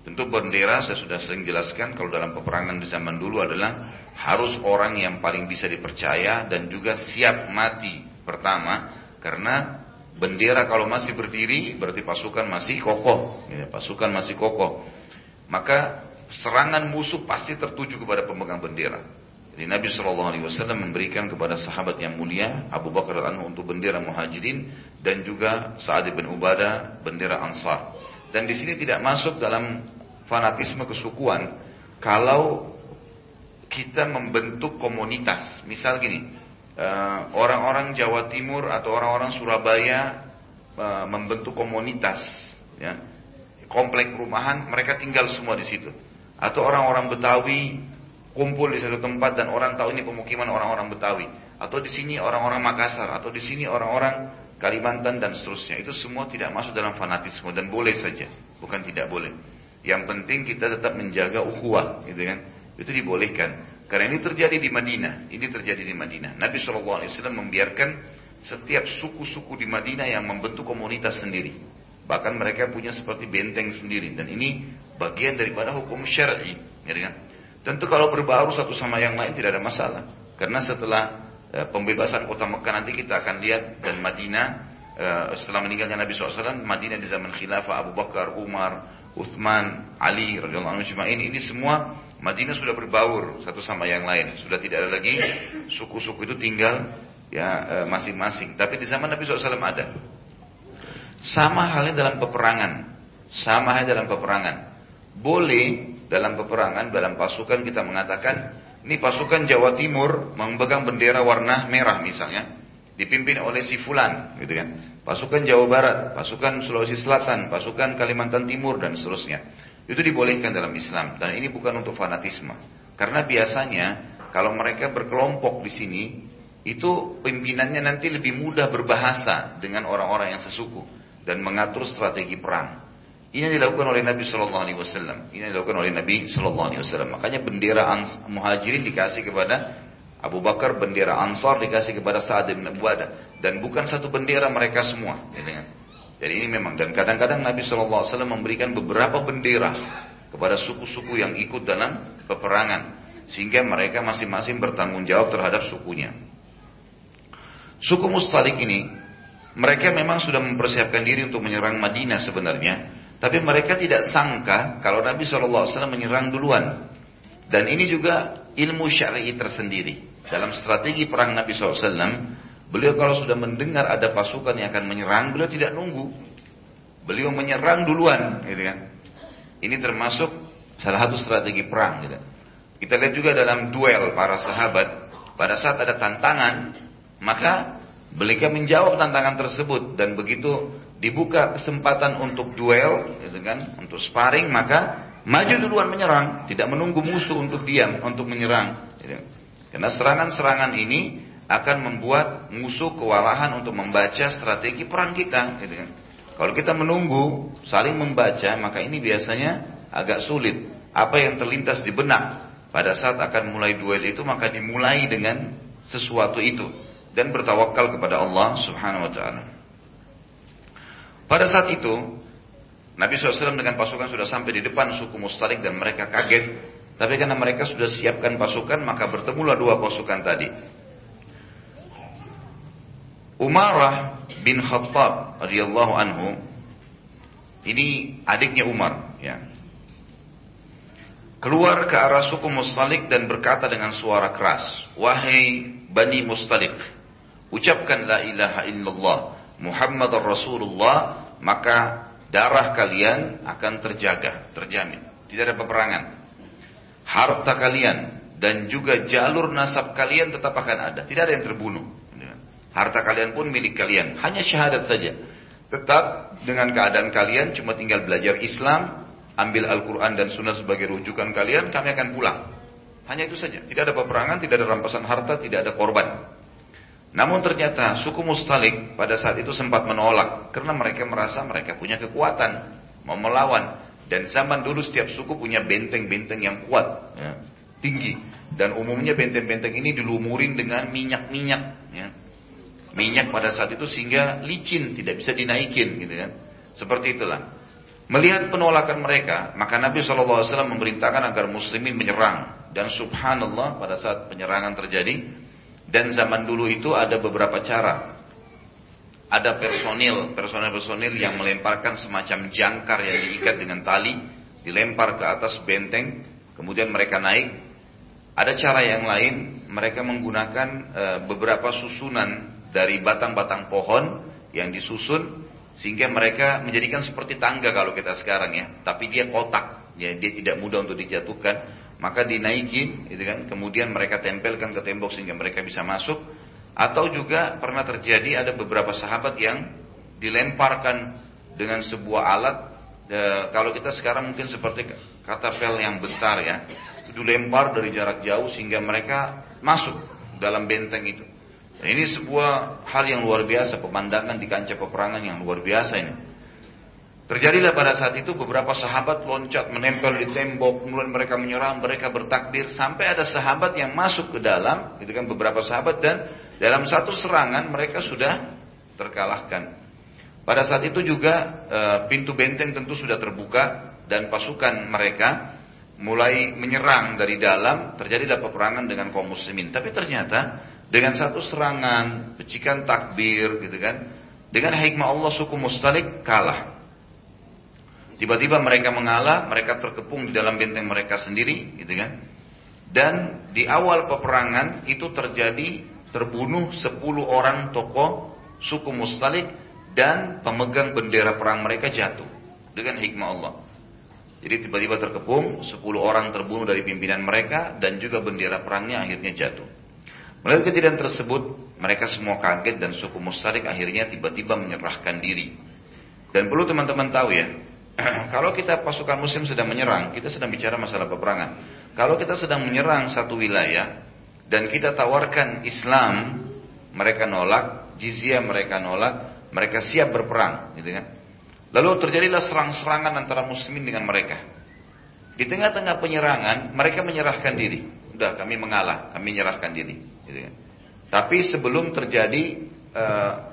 Tentu bendera saya sudah sering jelaskan kalau dalam peperangan di zaman dulu adalah harus orang yang paling bisa dipercaya dan juga siap mati pertama karena bendera kalau masih berdiri berarti pasukan masih kokoh, ya, pasukan masih kokoh. Maka serangan musuh pasti tertuju kepada pemegang bendera. Jadi Nabi Shallallahu Alaihi Wasallam memberikan kepada sahabat yang mulia Abu Bakar anhu untuk bendera muhajirin dan juga Sa'ad bin Ubadah bendera Ansar. Dan di sini tidak masuk dalam fanatisme kesukuan kalau kita membentuk komunitas. Misal gini, eh, orang-orang Jawa Timur atau orang-orang Surabaya eh, membentuk komunitas, ya, komplek perumahan, mereka tinggal semua di situ. Atau orang-orang Betawi kumpul di satu tempat dan orang tahu ini pemukiman orang-orang Betawi atau di sini orang-orang Makassar atau di sini orang-orang Kalimantan dan seterusnya. Itu semua tidak masuk dalam fanatisme dan boleh saja. Bukan tidak boleh. Yang penting kita tetap menjaga ukhuwah gitu kan? Itu dibolehkan. Karena ini terjadi di Madinah. Ini terjadi di Madinah. Nabi SAW membiarkan setiap suku-suku di Madinah yang membentuk komunitas sendiri. Bahkan mereka punya seperti benteng sendiri. Dan ini bagian daripada hukum syar'i gitu kan? Tentu kalau berbaru satu sama yang lain tidak ada masalah. Karena setelah pembebasan kota Mekah nanti kita akan lihat dan Madinah e, setelah meninggalnya Nabi SAW, Madinah di zaman khilafah Abu Bakar, Umar, Uthman, Ali radhiyallahu anhu ini ini semua Madinah sudah berbaur satu sama yang lain. Sudah tidak ada lagi suku-suku itu tinggal ya e, masing-masing. Tapi di zaman Nabi SAW ada. Sama halnya dalam peperangan. Sama halnya dalam peperangan. Boleh dalam peperangan, dalam pasukan kita mengatakan, ini pasukan Jawa Timur memegang bendera warna merah misalnya, dipimpin oleh si Fulan, gitu kan. Pasukan Jawa Barat, pasukan Sulawesi Selatan, pasukan Kalimantan Timur dan seterusnya. Itu dibolehkan dalam Islam dan ini bukan untuk fanatisme. Karena biasanya kalau mereka berkelompok di sini, itu pimpinannya nanti lebih mudah berbahasa dengan orang-orang yang sesuku dan mengatur strategi perang. Ini yang dilakukan oleh Nabi Shallallahu Alaihi Wasallam. Ini yang dilakukan oleh Nabi Shallallahu Alaihi Wasallam. Makanya bendera muhajirin dikasih kepada Abu Bakar, bendera Ansar dikasih kepada Sa'ad bin Ubadah. Dan bukan satu bendera mereka semua. Gitu kan? Jadi ini memang. Dan kadang-kadang Nabi Shallallahu Alaihi Wasallam memberikan beberapa bendera kepada suku-suku yang ikut dalam peperangan. Sehingga mereka masing-masing bertanggung jawab terhadap sukunya. Suku Mustalik ini, mereka memang sudah mempersiapkan diri untuk menyerang Madinah sebenarnya. Tapi mereka tidak sangka kalau Nabi SAW menyerang duluan. Dan ini juga ilmu syar'i tersendiri. Dalam strategi perang Nabi SAW, beliau kalau sudah mendengar ada pasukan yang akan menyerang, beliau tidak nunggu. Beliau menyerang duluan, gitu kan. Ini termasuk salah satu strategi perang. Gitu. Kita lihat juga dalam duel para sahabat, pada saat ada tantangan, maka beliau menjawab tantangan tersebut dan begitu dibuka kesempatan untuk duel, gitu kan, untuk sparring, maka maju duluan menyerang, tidak menunggu musuh untuk diam, untuk menyerang. Gitu. Karena serangan-serangan ini akan membuat musuh kewalahan untuk membaca strategi perang kita. Gitu kan. Kalau kita menunggu, saling membaca, maka ini biasanya agak sulit. Apa yang terlintas di benak pada saat akan mulai duel itu, maka dimulai dengan sesuatu itu dan bertawakal kepada Allah Subhanahu wa taala. Pada saat itu, Nabi SAW dengan pasukan sudah sampai di depan suku Mustalik dan mereka kaget. Tapi karena mereka sudah siapkan pasukan, maka bertemulah dua pasukan tadi. Umarah bin Khattab radhiyallahu anhu ini adiknya Umar ya. Keluar ke arah suku Mustalik dan berkata dengan suara keras, "Wahai Bani Mustalik, ucapkan la ilaha illallah Muhammad Rasulullah, maka darah kalian akan terjaga, terjamin. Tidak ada peperangan. Harta kalian dan juga jalur nasab kalian tetap akan ada. Tidak ada yang terbunuh. Harta kalian pun milik kalian. Hanya syahadat saja. Tetap dengan keadaan kalian cuma tinggal belajar Islam, ambil Al-Quran dan Sunnah sebagai rujukan kalian, kami akan pulang. Hanya itu saja. Tidak ada peperangan, tidak ada rampasan harta, tidak ada korban. Namun ternyata suku Mustalik pada saat itu sempat menolak karena mereka merasa mereka punya kekuatan mau melawan. Dan zaman dulu setiap suku punya benteng-benteng yang kuat ya, tinggi. Dan umumnya benteng-benteng ini dilumurin dengan minyak-minyak ya. minyak pada saat itu sehingga licin tidak bisa dinaikin gitu kan. Seperti itulah. Melihat penolakan mereka maka Nabi SAW memerintahkan agar muslimin menyerang. Dan subhanallah pada saat penyerangan terjadi dan zaman dulu itu ada beberapa cara. Ada personil, personil-personil yang melemparkan semacam jangkar yang diikat dengan tali, dilempar ke atas benteng, kemudian mereka naik. Ada cara yang lain, mereka menggunakan e, beberapa susunan dari batang-batang pohon yang disusun sehingga mereka menjadikan seperti tangga kalau kita sekarang ya, tapi dia kotak, ya dia tidak mudah untuk dijatuhkan maka dinaikin gitu kan kemudian mereka tempelkan ke tembok sehingga mereka bisa masuk atau juga pernah terjadi ada beberapa sahabat yang dilemparkan dengan sebuah alat e, kalau kita sekarang mungkin seperti katapel yang besar ya. Itu lempar dari jarak jauh sehingga mereka masuk dalam benteng itu. Dan ini sebuah hal yang luar biasa, pemandangan di kancah peperangan yang luar biasa ini. Terjadilah pada saat itu beberapa sahabat loncat menempel di tembok, kemudian mereka menyerang, mereka bertakbir sampai ada sahabat yang masuk ke dalam, itu kan beberapa sahabat dan dalam satu serangan mereka sudah terkalahkan. Pada saat itu juga e, pintu benteng tentu sudah terbuka dan pasukan mereka mulai menyerang dari dalam, terjadilah peperangan dengan kaum muslimin. Tapi ternyata dengan satu serangan, pecikan takbir gitu kan, dengan hikmah Allah suku Mustalik kalah. Tiba-tiba mereka mengalah, mereka terkepung di dalam benteng mereka sendiri, gitu kan. Dan di awal peperangan itu terjadi terbunuh 10 orang tokoh suku Mustalik dan pemegang bendera perang mereka jatuh dengan hikmah Allah. Jadi tiba-tiba terkepung, 10 orang terbunuh dari pimpinan mereka dan juga bendera perangnya akhirnya jatuh. Melihat kejadian tersebut, mereka semua kaget dan suku Mustalik akhirnya tiba-tiba menyerahkan diri. Dan perlu teman-teman tahu ya, kalau kita pasukan muslim sedang menyerang, kita sedang bicara masalah peperangan. Kalau kita sedang menyerang satu wilayah dan kita tawarkan Islam, mereka nolak, jizya mereka nolak, mereka siap berperang, gitu kan? Lalu terjadilah serang-serangan antara muslimin dengan mereka. Di tengah-tengah penyerangan, mereka menyerahkan diri. Udah, kami mengalah, kami menyerahkan diri, gitu kan? Tapi sebelum terjadi uh,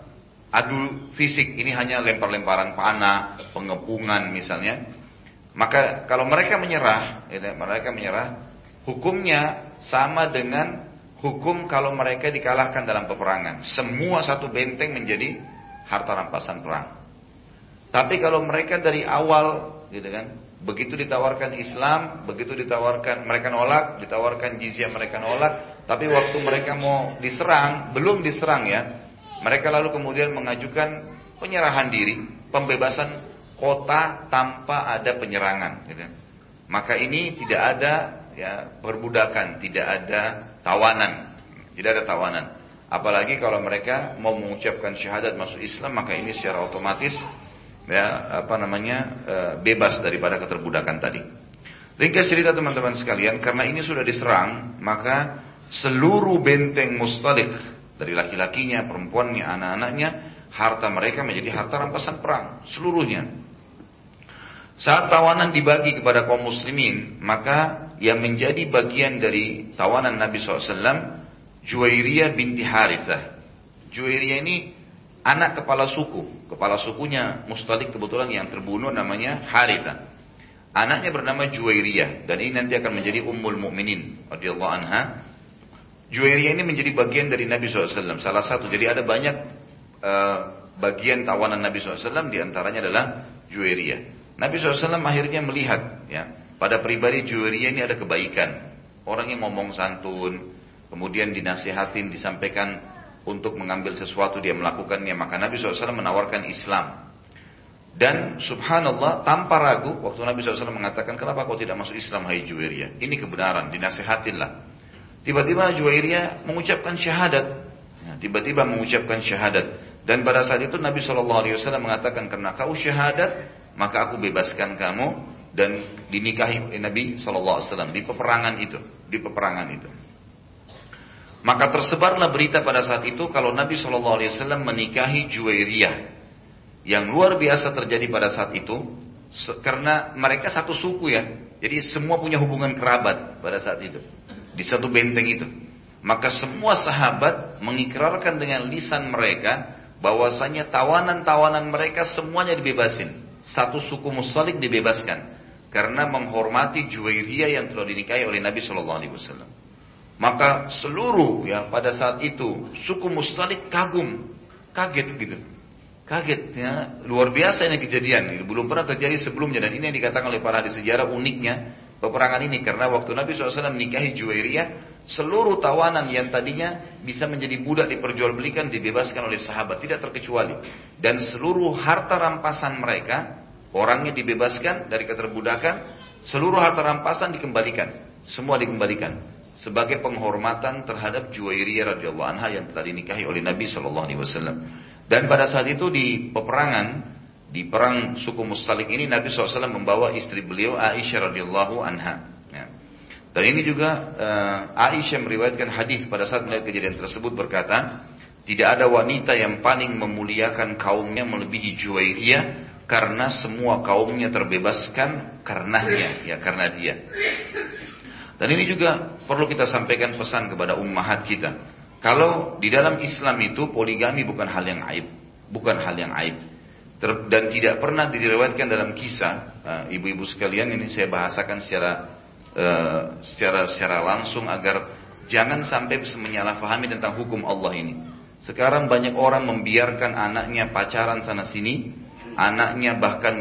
adu fisik ini hanya lempar-lemparan panah, pengepungan misalnya. Maka kalau mereka menyerah, ya, mereka menyerah, hukumnya sama dengan hukum kalau mereka dikalahkan dalam peperangan. Semua satu benteng menjadi harta rampasan perang. Tapi kalau mereka dari awal, gitu kan, begitu ditawarkan Islam, begitu ditawarkan mereka nolak, ditawarkan jizya mereka nolak, tapi waktu mereka mau diserang, belum diserang ya, mereka lalu kemudian mengajukan penyerahan diri, pembebasan kota tanpa ada penyerangan. Gitu. Maka ini tidak ada ya perbudakan, tidak ada tawanan, tidak ada tawanan. Apalagi kalau mereka mau mengucapkan syahadat masuk Islam, maka ini secara otomatis ya apa namanya e, bebas daripada keterbudakan tadi. Ringkas cerita teman-teman sekalian, karena ini sudah diserang, maka seluruh benteng Mustalik dari laki-lakinya, perempuannya, anak-anaknya, harta mereka menjadi harta rampasan perang seluruhnya. Saat tawanan dibagi kepada kaum muslimin, maka yang menjadi bagian dari tawanan Nabi SAW, Juwairiyah binti Harithah. Juwairiyah ini anak kepala suku. Kepala sukunya Mustalik kebetulan yang terbunuh namanya Harithah. Anaknya bernama Juwairiyah dan ini nanti akan menjadi Ummul Mukminin radhiyallahu anha Juwairiyah ini menjadi bagian dari Nabi SAW. Salah satu. Jadi ada banyak uh, bagian tawanan Nabi SAW. Di antaranya adalah Juwairiyah. Nabi SAW akhirnya melihat ya pada pribadi Juwairiyah ini ada kebaikan. Orang yang ngomong santun, kemudian dinasihatin, disampaikan untuk mengambil sesuatu dia melakukannya. Maka Nabi SAW menawarkan Islam. Dan subhanallah tanpa ragu waktu Nabi SAW mengatakan kenapa kau tidak masuk Islam hai Juwairiyah. Ini kebenaran, dinasihatinlah. Tiba-tiba Juwairiyah mengucapkan syahadat. Ya, tiba-tiba mengucapkan syahadat. Dan pada saat itu Nabi Shallallahu Alaihi Wasallam mengatakan karena kau syahadat maka aku bebaskan kamu dan dinikahi Nabi Shallallahu Alaihi Wasallam di peperangan itu, di peperangan itu. Maka tersebarlah berita pada saat itu kalau Nabi Shallallahu Alaihi Wasallam menikahi Juwairiyah yang luar biasa terjadi pada saat itu karena mereka satu suku ya, jadi semua punya hubungan kerabat pada saat itu di satu benteng itu. Maka semua sahabat mengikrarkan dengan lisan mereka bahwasanya tawanan-tawanan mereka semuanya dibebasin. Satu suku Mustalik dibebaskan karena menghormati Juwairiyah yang telah dinikahi oleh Nabi Shallallahu Alaihi Wasallam. Maka seluruh ya pada saat itu suku Mustalik kagum, kaget gitu. Kaget ya, luar biasa ini kejadian. Belum pernah terjadi sebelumnya dan ini yang dikatakan oleh para ahli sejarah uniknya peperangan ini. Karena waktu Nabi SAW menikahi Juwairiyah seluruh tawanan yang tadinya bisa menjadi budak diperjualbelikan dibebaskan oleh sahabat. Tidak terkecuali. Dan seluruh harta rampasan mereka orangnya dibebaskan dari keterbudakan seluruh harta rampasan dikembalikan. Semua dikembalikan. Sebagai penghormatan terhadap Juwairiyah radhiyallahu anha yang telah dinikahi oleh Nabi SAW dan pada saat itu di peperangan Di perang suku Mustalik ini Nabi SAW membawa istri beliau Aisyah radhiyallahu anha. Ya. Dan ini juga uh, Aisyah meriwayatkan hadis pada saat melihat kejadian tersebut berkata, tidak ada wanita yang paling memuliakan kaumnya melebihi Juwairiyah karena semua kaumnya terbebaskan karenanya, ya karena dia. Dan ini juga perlu kita sampaikan pesan kepada ummahat kita. Kalau di dalam Islam itu poligami bukan hal yang aib, bukan hal yang aib. Ter, dan tidak pernah diriwayatkan dalam kisah uh, ibu-ibu sekalian ini saya bahasakan secara uh, secara secara langsung agar jangan sampai menyalahfahami tentang hukum Allah ini. Sekarang banyak orang membiarkan anaknya pacaran sana sini, anaknya bahkan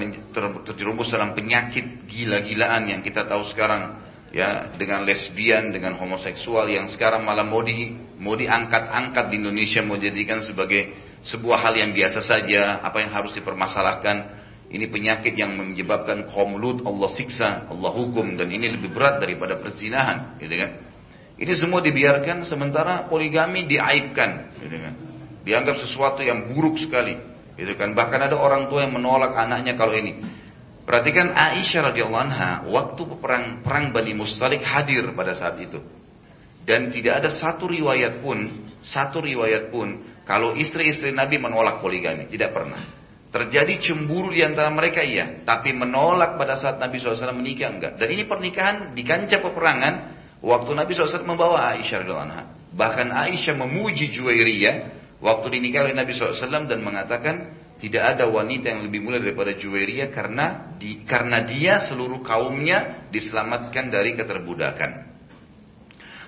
terjerumus dalam penyakit gila-gilaan yang kita tahu sekarang ya dengan lesbian, dengan homoseksual yang sekarang malah mau di mau diangkat-angkat di Indonesia mau jadikan sebagai sebuah hal yang biasa saja, apa yang harus dipermasalahkan. Ini penyakit yang menyebabkan kaum Lut Allah siksa, Allah hukum dan ini lebih berat daripada perzinahan, gitu kan? Ini semua dibiarkan sementara poligami diaibkan, gitu kan? Dianggap sesuatu yang buruk sekali, gitu kan? Bahkan ada orang tua yang menolak anaknya kalau ini. Perhatikan Aisyah radhiyallahu anha waktu perang perang Bani Mustalik hadir pada saat itu. Dan tidak ada satu riwayat pun, satu riwayat pun kalau istri-istri Nabi menolak poligami, tidak pernah. Terjadi cemburu di antara mereka iya, tapi menolak pada saat Nabi SAW menikah enggak. Dan ini pernikahan di kancah peperangan waktu Nabi SAW membawa Aisyah radhiyallahu anha. Bahkan Aisyah memuji Juwairiyah waktu dinikahi oleh Nabi SAW dan mengatakan tidak ada wanita yang lebih mulia daripada Juwairia karena di, karena dia seluruh kaumnya diselamatkan dari keterbudakan.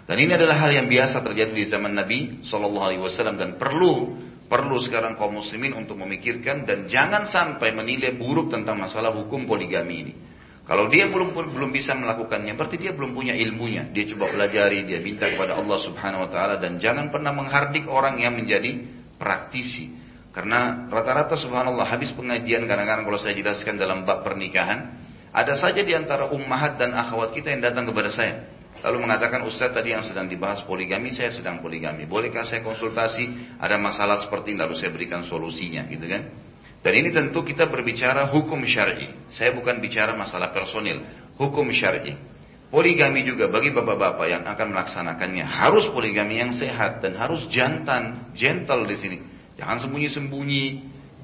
Dan ini adalah hal yang biasa terjadi di zaman Nabi Shallallahu Alaihi Wasallam dan perlu perlu sekarang kaum muslimin untuk memikirkan dan jangan sampai menilai buruk tentang masalah hukum poligami ini. Kalau dia belum belum bisa melakukannya, berarti dia belum punya ilmunya. Dia coba pelajari, dia minta kepada Allah Subhanahu Wa Taala dan jangan pernah menghardik orang yang menjadi praktisi. Karena rata-rata subhanallah habis pengajian kadang-kadang kalau saya jelaskan dalam bab pernikahan, ada saja di antara ummahat dan akhwat kita yang datang kepada saya. Lalu mengatakan Ustaz tadi yang sedang dibahas poligami, saya sedang poligami. Bolehkah saya konsultasi? Ada masalah seperti ini lalu saya berikan solusinya gitu kan. Dan ini tentu kita berbicara hukum syar'i. Saya bukan bicara masalah personil, hukum syar'i. Poligami juga bagi bapak-bapak yang akan melaksanakannya harus poligami yang sehat dan harus jantan, gentle di sini. Jangan sembunyi-sembunyi,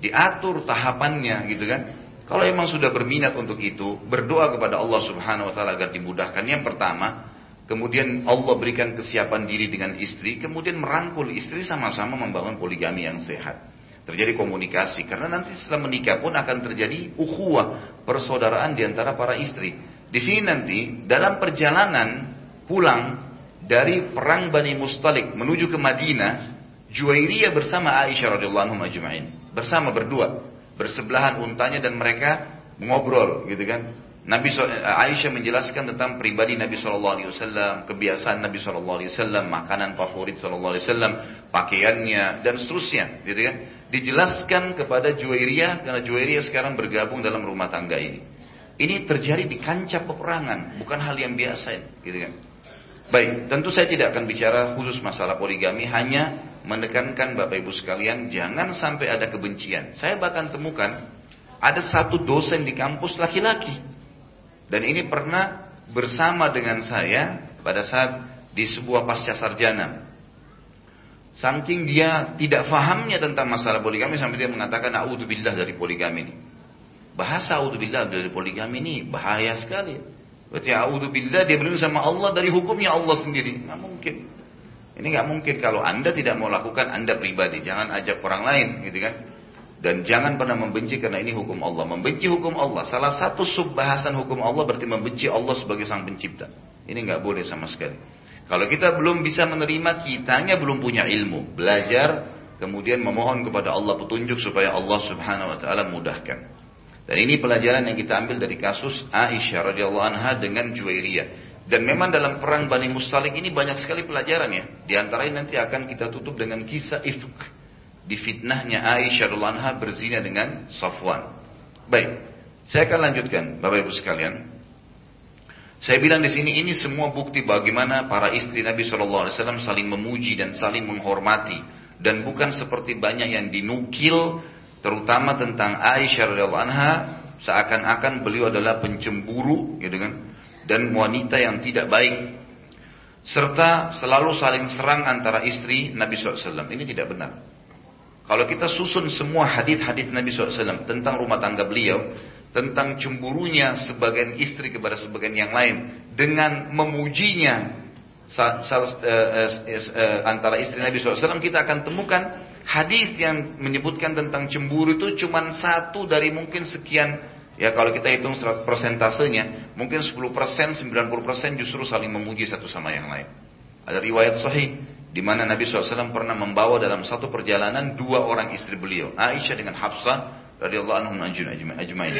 diatur tahapannya gitu kan. Kalau emang sudah berminat untuk itu, berdoa kepada Allah Subhanahu wa taala agar dimudahkan. Yang pertama, kemudian Allah berikan kesiapan diri dengan istri, kemudian merangkul istri sama-sama membangun poligami yang sehat. Terjadi komunikasi karena nanti setelah menikah pun akan terjadi ukhuwah, persaudaraan di antara para istri. Di sini nanti dalam perjalanan pulang dari perang Bani Mustalik menuju ke Madinah, Juwairiyah bersama Aisyah radhiyallahu ajma'in. Bersama berdua, bersebelahan untanya dan mereka ngobrol gitu kan. Nabi Aisyah menjelaskan tentang pribadi Nabi Shallallahu Alaihi Wasallam, kebiasaan Nabi Shallallahu Alaihi Wasallam, makanan favorit Shallallahu Alaihi Wasallam, pakaiannya dan seterusnya, gitu kan? Dijelaskan kepada Juwairiyah karena Juwairiyah sekarang bergabung dalam rumah tangga ini. Ini terjadi di kancah peperangan, bukan hal yang biasa, gitu kan? Baik, tentu saya tidak akan bicara khusus masalah poligami, hanya menekankan Bapak Ibu sekalian, jangan sampai ada kebencian. Saya bahkan temukan ada satu dosen di kampus laki-laki. Dan ini pernah bersama dengan saya pada saat di sebuah pasca sarjana. Saking dia tidak fahamnya tentang masalah poligami sampai dia mengatakan naudzubillah dari poligami ini. Bahasa naudzubillah dari poligami ini bahaya sekali. Berarti billah dia berlindung sama Allah dari hukumnya Allah sendiri. Nggak mungkin. Ini nggak mungkin kalau anda tidak mau lakukan anda pribadi. Jangan ajak orang lain, gitu kan? Dan jangan pernah membenci karena ini hukum Allah. Membenci hukum Allah. Salah satu subbahasan hukum Allah berarti membenci Allah sebagai sang pencipta. Ini nggak boleh sama sekali. Kalau kita belum bisa menerima, kitanya belum punya ilmu. Belajar, kemudian memohon kepada Allah petunjuk supaya Allah subhanahu wa ta'ala mudahkan. Dan ini pelajaran yang kita ambil dari kasus Aisyah radhiyallahu anha dengan Juwairiyah. Dan memang dalam perang Bani Mustalik ini banyak sekali pelajaran ya. Di antaranya nanti akan kita tutup dengan kisah ifk. Di fitnahnya Aisyah radhiyallahu anha berzina dengan Safwan. Baik, saya akan lanjutkan Bapak Ibu sekalian. Saya bilang di sini ini semua bukti bagaimana para istri Nabi Shallallahu Alaihi Wasallam saling memuji dan saling menghormati dan bukan seperti banyak yang dinukil terutama tentang Aisyah radhiyallahu anha seakan-akan beliau adalah pencemburu gitu kan dan wanita yang tidak baik serta selalu saling serang antara istri Nabi SAW. Ini tidak benar. Kalau kita susun semua hadis-hadis Nabi SAW tentang rumah tangga beliau, tentang cemburunya sebagian istri kepada sebagian yang lain dengan memujinya eh, eh, eh, antara istri Nabi SAW, kita akan temukan hadis yang menyebutkan tentang cemburu itu cuma satu dari mungkin sekian Ya kalau kita hitung persentasenya, mungkin 10%, 90% justru saling memuji satu sama yang lain. Ada riwayat sahih di mana Nabi SAW pernah membawa dalam satu perjalanan dua orang istri beliau, Aisyah dengan Hafsah radhiyallahu anhum ajmain.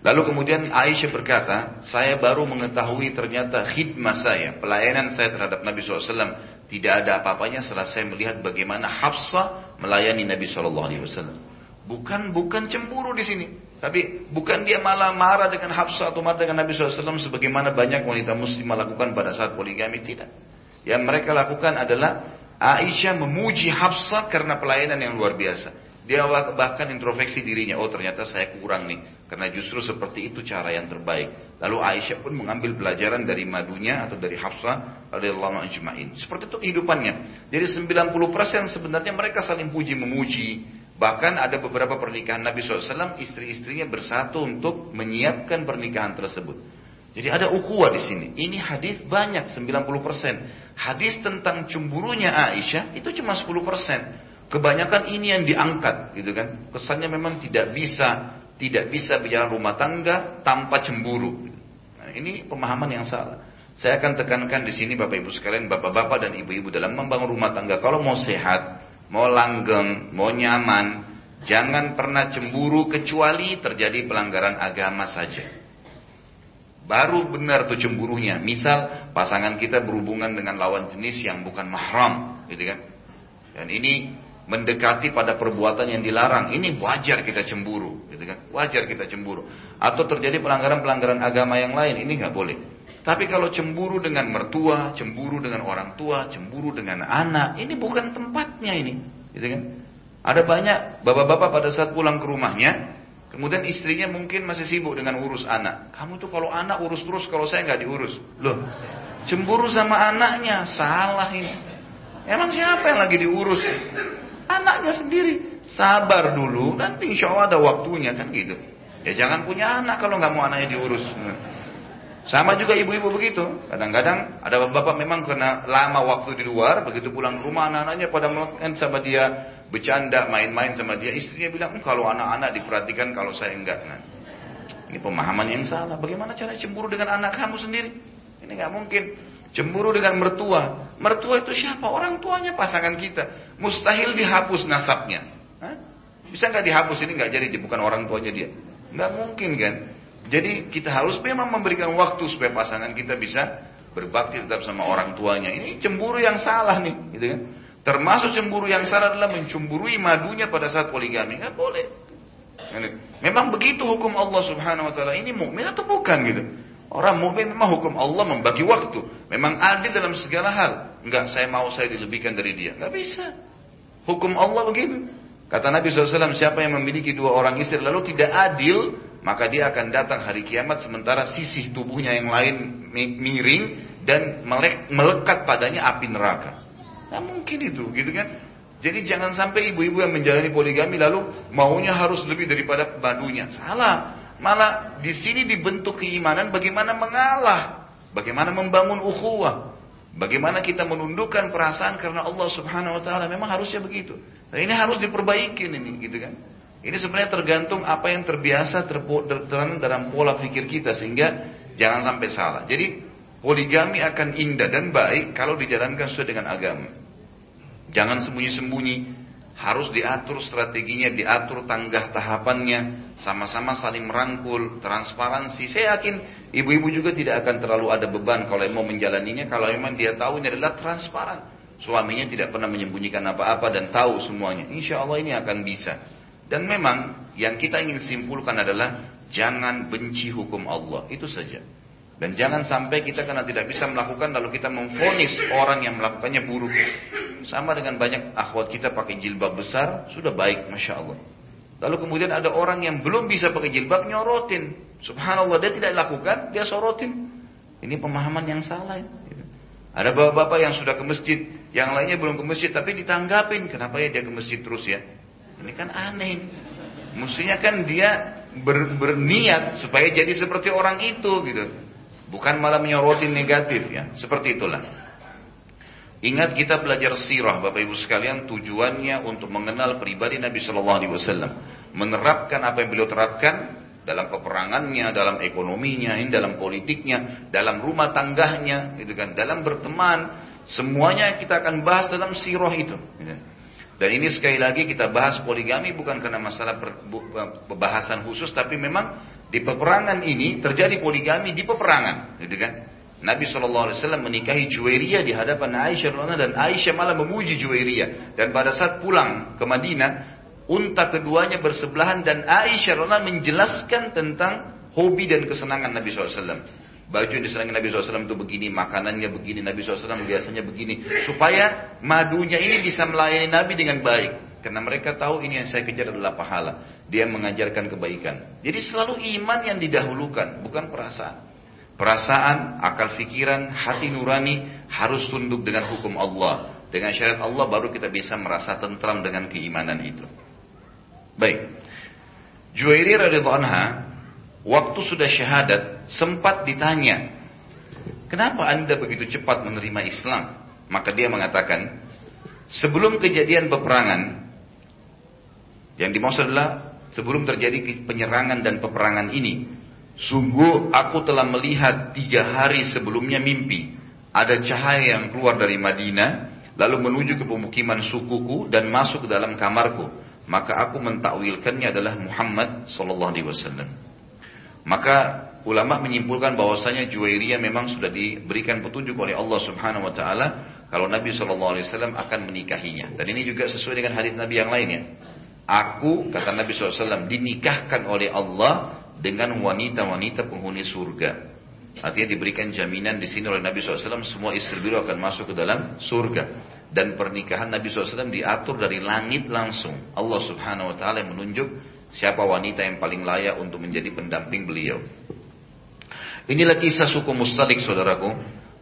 Lalu kemudian Aisyah berkata, saya baru mengetahui ternyata khidmah saya, pelayanan saya terhadap Nabi SAW tidak ada apa-apanya setelah saya melihat bagaimana Hafsah melayani Nabi SAW. Bukan bukan cemburu di sini, tapi bukan dia malah marah dengan Hafsah atau marah dengan Nabi SAW sebagaimana banyak wanita muslim melakukan pada saat poligami tidak. Yang mereka lakukan adalah Aisyah memuji Hafsah karena pelayanan yang luar biasa. Dia bahkan introspeksi dirinya, oh ternyata saya kurang nih, karena justru seperti itu cara yang terbaik. Lalu Aisyah pun mengambil pelajaran dari madunya atau dari Hafsah radhiyallahu ajma'in. Seperti itu kehidupannya. Jadi 90% sebenarnya mereka saling puji memuji, Bahkan ada beberapa pernikahan Nabi SAW, istri-istrinya bersatu untuk menyiapkan pernikahan tersebut. Jadi ada ukhuwah di sini. Ini hadis banyak, 90%. Hadis tentang cemburunya Aisyah itu cuma 10%. Kebanyakan ini yang diangkat, gitu kan? Kesannya memang tidak bisa, tidak bisa berjalan rumah tangga tanpa cemburu. Nah, ini pemahaman yang salah. Saya akan tekankan di sini Bapak Ibu sekalian, Bapak-bapak dan Ibu-ibu dalam membangun rumah tangga. Kalau mau sehat, mau langgeng, mau nyaman, jangan pernah cemburu kecuali terjadi pelanggaran agama saja. Baru benar tuh cemburunya. Misal pasangan kita berhubungan dengan lawan jenis yang bukan mahram, gitu kan? Dan ini mendekati pada perbuatan yang dilarang. Ini wajar kita cemburu, gitu kan? Wajar kita cemburu. Atau terjadi pelanggaran-pelanggaran agama yang lain, ini nggak boleh. Tapi kalau cemburu dengan mertua, cemburu dengan orang tua, cemburu dengan anak, ini bukan tempatnya ini, gitu kan? Ada banyak bapak-bapak pada saat pulang ke rumahnya, kemudian istrinya mungkin masih sibuk dengan urus anak. Kamu tuh kalau anak urus terus, kalau saya nggak diurus, loh, cemburu sama anaknya, salah ini. Emang siapa yang lagi diurus? Anaknya sendiri. Sabar dulu, nanti insya Allah ada waktunya kan gitu. Ya jangan punya anak kalau nggak mau anaknya diurus. Sama juga ibu-ibu begitu. Kadang-kadang ada bapak memang kena lama waktu di luar, begitu pulang rumah anak-anaknya pada main sama dia, bercanda, main-main sama dia. Istrinya bilang, hm, kalau anak-anak diperhatikan, kalau saya enggak. Nah, ini pemahaman yang salah. Bagaimana cara cemburu dengan anak kamu sendiri? Ini nggak mungkin. Cemburu dengan mertua. Mertua itu siapa? Orang tuanya pasangan kita. Mustahil dihapus nasabnya. Hah? Bisa nggak dihapus ini nggak jadi bukan orang tuanya dia. Nggak mungkin kan? Jadi kita harus memang memberikan waktu supaya pasangan kita bisa berbakti tetap sama orang tuanya. Ini cemburu yang salah nih, gitu kan? Termasuk cemburu yang salah adalah mencemburui madunya pada saat poligami. Nggak boleh. Memang begitu hukum Allah Subhanahu wa taala. Ini mukmin atau bukan gitu? Orang mukmin memang hukum Allah membagi waktu. Memang adil dalam segala hal. Enggak, saya mau saya dilebihkan dari dia. Enggak bisa. Hukum Allah begitu. Kata Nabi SAW, siapa yang memiliki dua orang istri lalu tidak adil, maka dia akan datang hari kiamat sementara sisi tubuhnya yang lain miring dan melekat padanya api neraka. Nah mungkin itu, gitu kan? Jadi jangan sampai ibu-ibu yang menjalani poligami lalu maunya harus lebih daripada badunya. Salah. Malah di sini dibentuk keimanan bagaimana mengalah, bagaimana membangun ukhuwah, bagaimana kita menundukkan perasaan karena Allah Subhanahu wa taala memang harusnya begitu. Nah, ini harus diperbaiki ini gitu kan. Ini sebenarnya tergantung apa yang terbiasa tertanam dalam pola pikir kita sehingga jangan sampai salah. Jadi poligami akan indah dan baik kalau dijalankan sesuai dengan agama. Jangan sembunyi-sembunyi. Harus diatur strateginya, diatur tanggah tahapannya, sama-sama saling merangkul, transparansi. Saya yakin ibu-ibu juga tidak akan terlalu ada beban kalau mau menjalaninya, kalau memang dia tahu ini adalah transparan. Suaminya tidak pernah menyembunyikan apa-apa dan tahu semuanya. Insya Allah ini akan bisa. Dan memang yang kita ingin simpulkan adalah jangan benci hukum Allah. Itu saja. Dan jangan sampai kita karena tidak bisa melakukan lalu kita memfonis orang yang melakukannya buruk. Sama dengan banyak akhwat kita pakai jilbab besar, sudah baik Masya Allah. Lalu kemudian ada orang yang belum bisa pakai jilbab nyorotin. Subhanallah dia tidak lakukan, dia sorotin. Ini pemahaman yang salah. Gitu. Ada bapak-bapak yang sudah ke masjid, yang lainnya belum ke masjid, tapi ditanggapin. Kenapa ya dia ke masjid terus ya? Ini kan aneh. Mestinya kan dia ber, berniat supaya jadi seperti orang itu gitu. Bukan malah menyorotin negatif ya. Seperti itulah. Ingat kita belajar sirah Bapak Ibu sekalian tujuannya untuk mengenal pribadi Nabi Shallallahu Alaihi Wasallam, menerapkan apa yang beliau terapkan dalam peperangannya, dalam ekonominya, dalam politiknya, dalam rumah tangganya, gitu kan, dalam berteman, semuanya kita akan bahas dalam sirah itu. Gitu. Dan ini sekali lagi kita bahas poligami bukan karena masalah pembahasan khusus, tapi memang di peperangan ini terjadi poligami di peperangan, gitu kan? Nabi SAW menikahi Juwairia di hadapan Aisyah dan Aisyah malah memuji Juwairia. Dan pada saat pulang ke Madinah, unta keduanya bersebelahan dan Aisyah menjelaskan tentang hobi dan kesenangan Nabi SAW. Baju yang disenangi Nabi SAW itu begini, makanannya begini, Nabi SAW biasanya begini. Supaya madunya ini bisa melayani Nabi dengan baik. Karena mereka tahu ini yang saya kejar adalah pahala. Dia mengajarkan kebaikan. Jadi selalu iman yang didahulukan, bukan perasaan. Perasaan, akal fikiran, hati nurani harus tunduk dengan hukum Allah. Dengan syariat Allah baru kita bisa merasa tentram dengan keimanan itu. Baik. Juwairi radhiyallahu anha waktu sudah syahadat sempat ditanya, "Kenapa Anda begitu cepat menerima Islam?" Maka dia mengatakan, "Sebelum kejadian peperangan yang dimaksud adalah sebelum terjadi penyerangan dan peperangan ini, sungguh aku telah melihat tiga hari sebelumnya mimpi ada cahaya yang keluar dari Madinah lalu menuju ke pemukiman sukuku dan masuk ke dalam kamarku maka aku mentakwilkannya adalah Muhammad sallallahu alaihi wasallam maka ulama menyimpulkan bahwasanya Juwairiyah memang sudah diberikan petunjuk oleh Allah Subhanahu wa taala kalau Nabi Shallallahu alaihi wasallam akan menikahinya. Dan ini juga sesuai dengan hadis Nabi yang lainnya. Aku kata Nabi SAW dinikahkan oleh Allah dengan wanita-wanita penghuni surga. Artinya diberikan jaminan di sini oleh Nabi SAW semua istri beliau akan masuk ke dalam surga. Dan pernikahan Nabi SAW diatur dari langit langsung. Allah Subhanahu Wa Taala menunjuk Siapa wanita yang paling layak untuk menjadi pendamping beliau. Inilah kisah suku Mustalik saudaraku.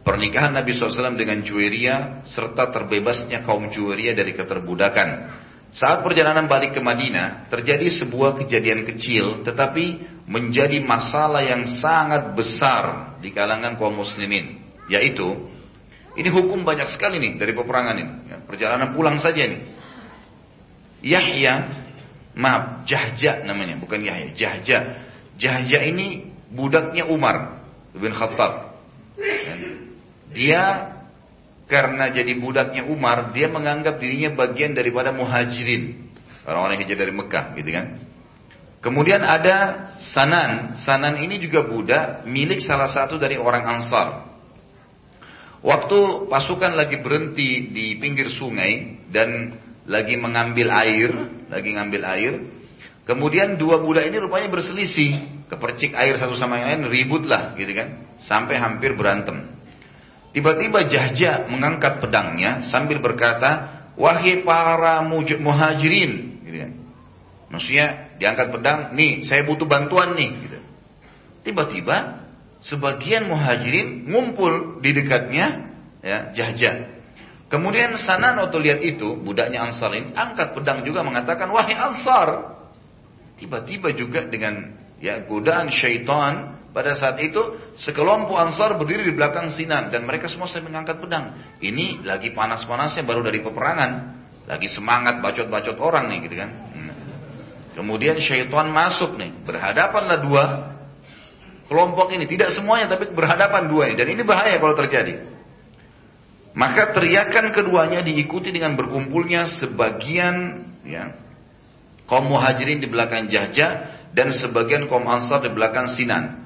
Pernikahan Nabi SAW dengan Juwairiyah serta terbebasnya kaum Juwairiyah dari keterbudakan. Saat perjalanan balik ke Madinah, terjadi sebuah kejadian kecil tetapi menjadi masalah yang sangat besar di kalangan kaum muslimin. Yaitu, ini hukum banyak sekali nih dari peperangan ini. Ya, perjalanan pulang saja nih. Yahya Maaf, Jahja namanya, bukan Yahya. Jahja. Jahja ini budaknya Umar bin Khattab. Dia karena jadi budaknya Umar, dia menganggap dirinya bagian daripada muhajirin. Orang-orang yang hijrah dari Mekah, gitu kan. Kemudian ada Sanan. Sanan ini juga budak milik salah satu dari orang Ansar. Waktu pasukan lagi berhenti di pinggir sungai dan lagi mengambil air, lagi ngambil air. Kemudian dua budak ini rupanya berselisih, kepercik air satu sama yang lain, ribut lah, gitu kan, sampai hampir berantem. Tiba-tiba Jahja mengangkat pedangnya sambil berkata, wahai para muhajirin, gitu kan. Maksudnya diangkat pedang, nih saya butuh bantuan nih. Gitu. Tiba-tiba sebagian muhajirin ngumpul di dekatnya, ya Jahja. Kemudian Sanan waktu lihat itu, budaknya Ansar ini angkat pedang juga mengatakan, wahai Ansar. Tiba-tiba juga dengan ya godaan syaitan pada saat itu sekelompok Ansar berdiri di belakang Sinan dan mereka semua sedang mengangkat pedang. Ini lagi panas-panasnya baru dari peperangan, lagi semangat bacot-bacot orang nih gitu kan. Hmm. Kemudian syaitan masuk nih, berhadapanlah dua kelompok ini, tidak semuanya tapi berhadapan dua ini dan ini bahaya kalau terjadi. Maka teriakan keduanya diikuti dengan berkumpulnya sebagian ya, kaum muhajirin di belakang Jahja dan sebagian kaum ansar di belakang Sinan.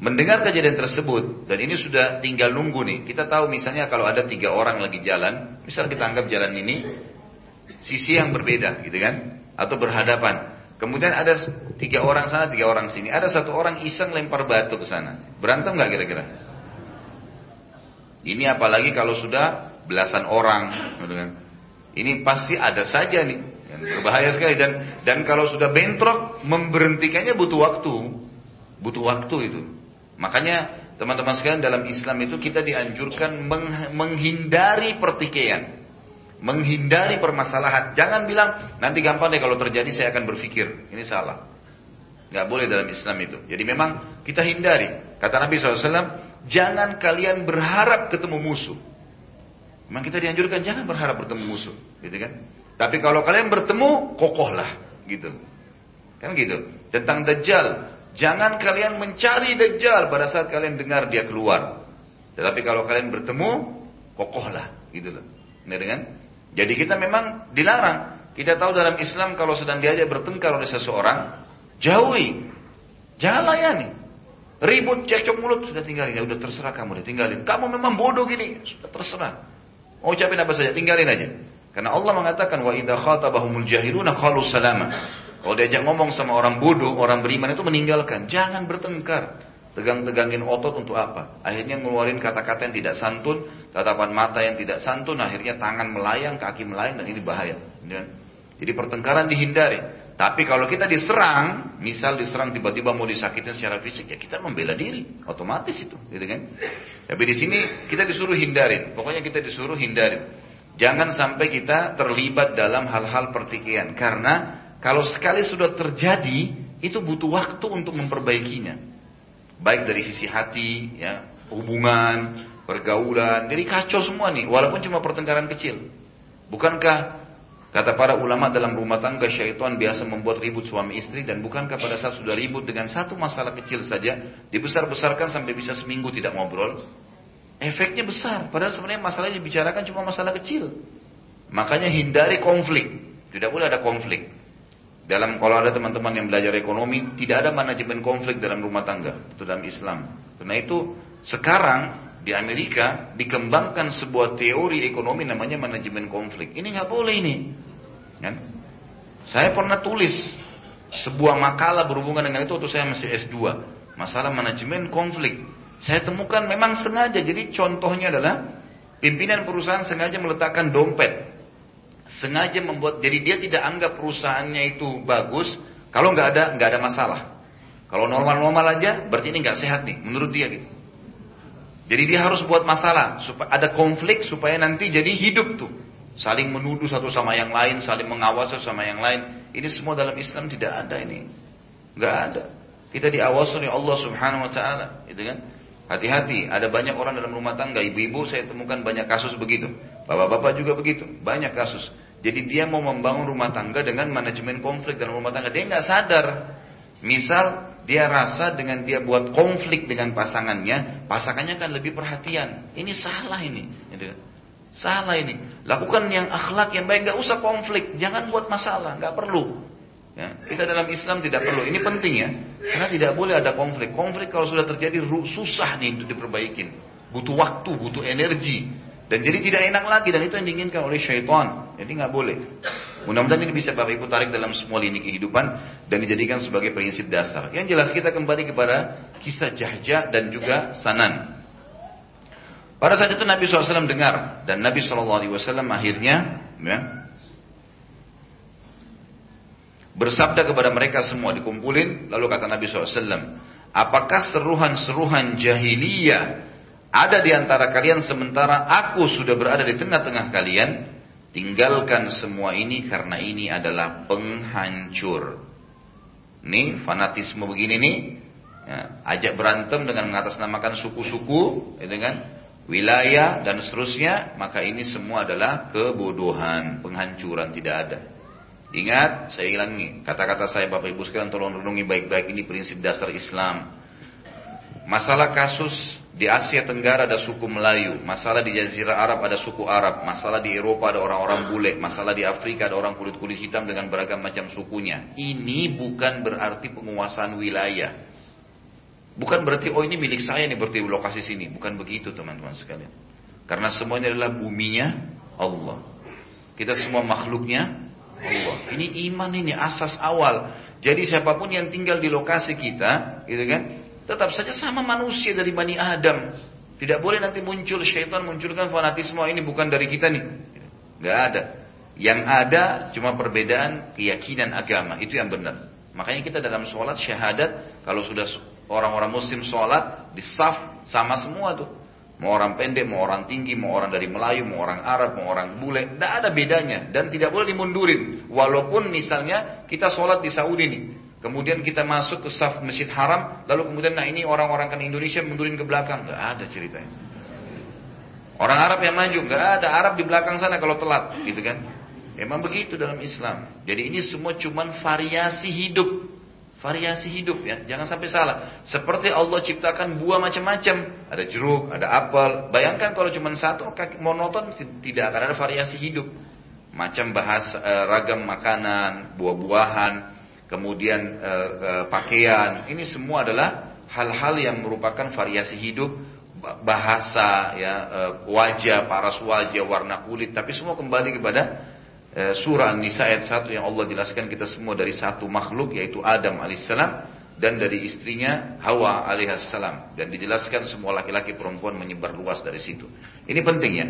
Mendengar kejadian tersebut, dan ini sudah tinggal nunggu nih. Kita tahu misalnya kalau ada tiga orang lagi jalan, misal kita anggap jalan ini sisi yang berbeda gitu kan, atau berhadapan. Kemudian ada tiga orang sana, tiga orang sini. Ada satu orang iseng lempar batu ke sana. Berantem nggak kira-kira? Ini apalagi kalau sudah belasan orang. Gitu kan. Ini pasti ada saja nih. Yang berbahaya sekali dan dan kalau sudah bentrok memberhentikannya butuh waktu. Butuh waktu itu. Makanya teman-teman sekalian dalam Islam itu kita dianjurkan menghindari pertikaian. Menghindari permasalahan. Jangan bilang nanti gampang deh kalau terjadi saya akan berpikir. Ini salah. Nggak boleh dalam Islam itu. Jadi memang kita hindari. Kata Nabi SAW, jangan kalian berharap ketemu musuh. Memang kita dianjurkan jangan berharap bertemu musuh, gitu kan? Tapi kalau kalian bertemu, kokohlah, gitu. Kan gitu. Tentang Dajjal, jangan kalian mencari Dajjal pada saat kalian dengar dia keluar. Tetapi kalau kalian bertemu, kokohlah, gitu loh. Kan? Jadi kita memang dilarang. Kita tahu dalam Islam kalau sedang diajak bertengkar oleh seseorang, jauhi. Jangan layani. Ribut, cekcok mulut, sudah tinggalin. Ya udah terserah kamu, udah tinggalin. Kamu memang bodoh gini, sudah terserah. Mau ucapin apa saja, tinggalin aja. Karena Allah mengatakan wa idza khatabahumul jahiluna qalu salama. Kalau diajak ngomong sama orang bodoh, orang beriman itu meninggalkan, jangan bertengkar. Tegang-tegangin otot untuk apa? Akhirnya ngeluarin kata-kata yang tidak santun, tatapan mata yang tidak santun, akhirnya tangan melayang, kaki melayang dan ini bahaya. Ya. Jadi pertengkaran dihindari. Tapi kalau kita diserang, misal diserang tiba-tiba mau disakitin secara fisik, ya kita membela diri, otomatis itu, gitu kan? Tapi di sini kita disuruh hindarin. Pokoknya kita disuruh hindarin. Jangan sampai kita terlibat dalam hal-hal pertikaian karena kalau sekali sudah terjadi itu butuh waktu untuk memperbaikinya. Baik dari sisi hati, ya, hubungan, pergaulan, jadi kacau semua nih walaupun cuma pertengkaran kecil. Bukankah kata para ulama dalam rumah tangga syaitan biasa membuat ribut suami istri dan bukankah pada saat sudah ribut dengan satu masalah kecil saja dibesar-besarkan sampai bisa seminggu tidak ngobrol? Efeknya besar. Padahal sebenarnya masalah yang dibicarakan cuma masalah kecil. Makanya hindari konflik. Tidak boleh ada konflik. Dalam kalau ada teman-teman yang belajar ekonomi, tidak ada manajemen konflik dalam rumah tangga. Itu dalam Islam. Karena itu sekarang di Amerika dikembangkan sebuah teori ekonomi namanya manajemen konflik. Ini nggak boleh ini. Kan? Saya pernah tulis sebuah makalah berhubungan dengan itu waktu saya masih S2. Masalah manajemen konflik. Saya temukan memang sengaja. Jadi contohnya adalah pimpinan perusahaan sengaja meletakkan dompet. Sengaja membuat jadi dia tidak anggap perusahaannya itu bagus kalau nggak ada nggak ada masalah. Kalau normal-normal aja berarti ini nggak sehat nih menurut dia gitu. Jadi dia harus buat masalah supaya ada konflik supaya nanti jadi hidup tuh. Saling menuduh satu sama yang lain, saling mengawasi sama yang lain. Ini semua dalam Islam tidak ada ini. nggak ada. Kita diawasi oleh Allah Subhanahu wa taala, gitu kan? Hati-hati, ada banyak orang dalam rumah tangga, ibu-ibu saya temukan banyak kasus begitu. Bapak-bapak juga begitu, banyak kasus. Jadi dia mau membangun rumah tangga dengan manajemen konflik dalam rumah tangga. Dia nggak sadar. Misal dia rasa dengan dia buat konflik dengan pasangannya, pasangannya akan lebih perhatian. Ini salah ini. Gitu. Salah ini. Lakukan yang akhlak yang baik, nggak usah konflik, jangan buat masalah, nggak perlu. Ya, kita dalam Islam tidak perlu. Ini penting ya. Karena tidak boleh ada konflik. Konflik kalau sudah terjadi susah nih untuk diperbaikin. Butuh waktu, butuh energi. Dan jadi tidak enak lagi dan itu yang diinginkan oleh syaitan. Jadi nggak boleh. Mudah-mudahan ini bisa Bapak Ibu tarik dalam semua lini kehidupan dan dijadikan sebagai prinsip dasar. Yang jelas kita kembali kepada kisah Jahja dan juga Sanan. Pada saat itu Nabi SAW dengar dan Nabi SAW akhirnya ya, bersabda kepada mereka semua dikumpulin lalu kata Nabi SAW apakah seruhan-seruhan jahiliyah ada di antara kalian sementara aku sudah berada di tengah-tengah kalian? Tinggalkan semua ini karena ini adalah penghancur. Nih fanatisme begini nih. Ya, ajak berantem dengan mengatasnamakan suku-suku ya, dengan wilayah dan seterusnya maka ini semua adalah kebodohan penghancuran tidak ada Ingat, saya ulangi kata-kata saya Bapak Ibu sekalian tolong renungi baik-baik ini prinsip dasar Islam. Masalah kasus di Asia Tenggara ada suku Melayu, masalah di Jazirah Arab ada suku Arab, masalah di Eropa ada orang-orang bule, masalah di Afrika ada orang kulit-kulit hitam dengan beragam macam sukunya. Ini bukan berarti penguasaan wilayah. Bukan berarti oh ini milik saya nih berarti lokasi sini, bukan begitu teman-teman sekalian. Karena semuanya adalah buminya Allah. Kita semua makhluknya Allah. Ini iman ini asas awal. Jadi siapa pun yang tinggal di lokasi kita, gitu kan, tetap saja sama manusia dari Bani Adam. Tidak boleh nanti muncul syaitan munculkan fanatisme ini bukan dari kita nih. Gak ada. Yang ada cuma perbedaan keyakinan agama, itu yang benar. Makanya kita dalam sholat syahadat, kalau sudah orang-orang muslim sholat, di saf sama semua tuh. Mau orang pendek, mau orang tinggi, mau orang dari Melayu, mau orang Arab, mau orang bule. Tidak ada bedanya. Dan tidak boleh dimundurin. Walaupun misalnya kita sholat di Saudi nih. Kemudian kita masuk ke saf masjid haram. Lalu kemudian nah ini orang-orang kan Indonesia mundurin ke belakang. Tidak ada ceritanya. Orang Arab yang maju. Tidak ada Arab di belakang sana kalau telat. Gitu kan. Emang begitu dalam Islam. Jadi ini semua cuman variasi hidup. Variasi hidup ya, jangan sampai salah. Seperti Allah ciptakan buah macam-macam, ada jeruk, ada apel. Bayangkan kalau cuma satu monoton tidak akan ada variasi hidup. Macam bahas eh, ragam makanan, buah-buahan, kemudian eh, eh, pakaian. Ini semua adalah hal-hal yang merupakan variasi hidup, bahasa, ya, wajah, paras wajah, warna kulit, tapi semua kembali kepada surah An-Nisa ayat 1 yang Allah jelaskan kita semua dari satu makhluk yaitu Adam alaihissalam dan dari istrinya Hawa alaihissalam dan dijelaskan semua laki-laki perempuan menyebar luas dari situ. Ini penting ya.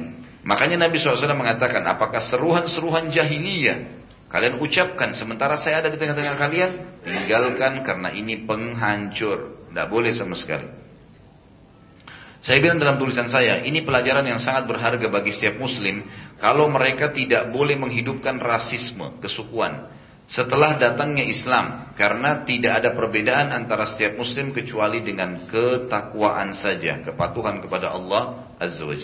Makanya Nabi SAW mengatakan apakah seruhan-seruhan jahiliyah kalian ucapkan sementara saya ada di tengah-tengah kalian tinggalkan karena ini penghancur. Tidak boleh sama sekali. Saya bilang dalam tulisan saya, ini pelajaran yang sangat berharga bagi setiap muslim kalau mereka tidak boleh menghidupkan rasisme, kesukuan. Setelah datangnya Islam, karena tidak ada perbedaan antara setiap muslim kecuali dengan ketakwaan saja, kepatuhan kepada Allah Azza wa.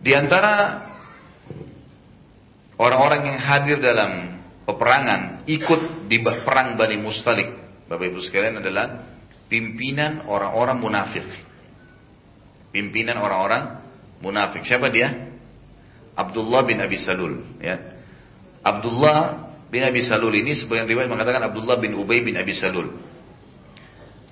Di antara orang-orang yang hadir dalam peperangan, ikut di perang Bani Mustalik, Bapak Ibu sekalian adalah pimpinan orang-orang munafik. Pimpinan orang-orang munafik. Siapa dia? Abdullah bin Abi Salul. Ya. Abdullah bin Abi Salul ini sebagian riwayat mengatakan Abdullah bin Ubay bin Abi Salul.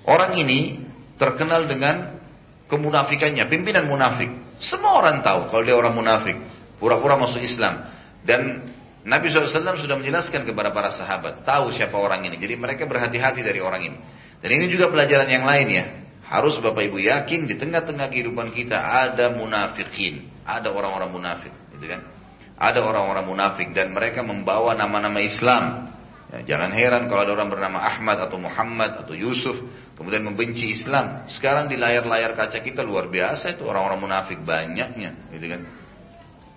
Orang ini terkenal dengan kemunafikannya, pimpinan munafik. Semua orang tahu kalau dia orang munafik, pura-pura masuk Islam. Dan Nabi SAW sudah menjelaskan kepada para sahabat, tahu siapa orang ini. Jadi mereka berhati-hati dari orang ini. Dan ini juga pelajaran yang lain ya. Harus Bapak Ibu yakin di tengah-tengah kehidupan kita ada munafikin, ada orang-orang munafik, gitu kan? Ada orang-orang munafik dan mereka membawa nama-nama Islam. Ya, jangan heran kalau ada orang bernama Ahmad atau Muhammad atau Yusuf kemudian membenci Islam. Sekarang di layar-layar kaca kita luar biasa itu orang-orang munafik banyaknya, gitu kan?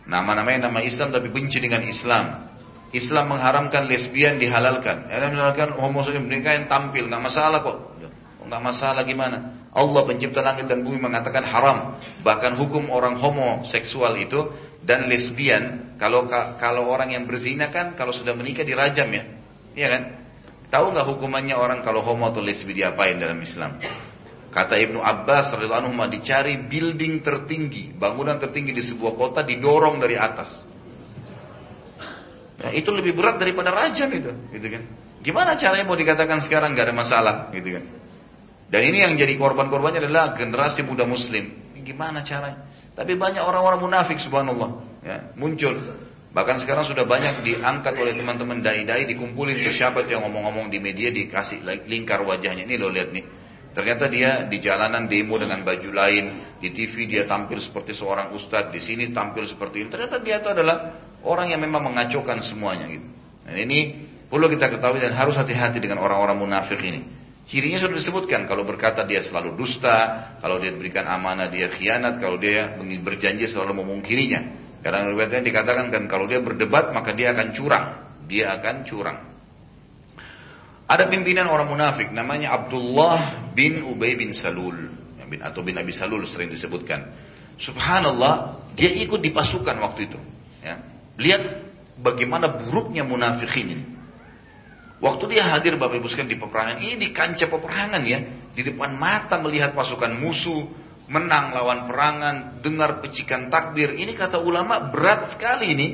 Nama-namanya nama Islam tapi benci dengan Islam. Islam mengharamkan lesbian dihalalkan. Ya, misalkan homoseksual yang tampil nggak masalah kok. Nggak masalah gimana? Allah pencipta langit dan bumi mengatakan haram. Bahkan hukum orang homoseksual itu dan lesbian kalau kalau orang yang berzina kan kalau sudah menikah dirajam ya. Iya kan? Tahu nggak hukumannya orang kalau homo atau lesbi diapain dalam Islam? Kata Ibnu Abbas radhiyallahu anhu dicari building tertinggi, bangunan tertinggi di sebuah kota didorong dari atas. Nah, itu lebih berat daripada raja itu, gitu kan. Gimana caranya mau dikatakan sekarang nggak ada masalah, gitu kan. Dan ini yang jadi korban-korbannya adalah generasi muda muslim. Gimana caranya? Tapi banyak orang-orang munafik subhanallah, ya, muncul. Bahkan sekarang sudah banyak diangkat oleh teman-teman dai-dai dikumpulin ke siapa yang ngomong-ngomong di media dikasih lingkar wajahnya. Ini lo lihat nih Ternyata dia di jalanan demo dengan baju lain, di TV dia tampil seperti seorang ustadz, di sini tampil seperti ini. Ternyata dia itu adalah orang yang memang mengacaukan semuanya gitu. Dan ini perlu kita ketahui dan harus hati-hati dengan orang-orang munafik ini. Cirinya sudah disebutkan, kalau berkata dia selalu dusta, kalau dia berikan amanah dia khianat, kalau dia berjanji selalu memungkirinya. Karena riwayatnya dikatakan kan kalau dia berdebat maka dia akan curang, dia akan curang. Ada pimpinan orang munafik namanya Abdullah bin Ubay bin Salul atau bin Abi Salul sering disebutkan. Subhanallah, dia ikut di pasukan waktu itu. Ya. Lihat bagaimana buruknya munafik ini. Waktu dia hadir Bapak Ibu sekalian di peperangan ini di kancah peperangan ya, di depan mata melihat pasukan musuh menang lawan perangan, dengar pecikan takbir. Ini kata ulama berat sekali ini.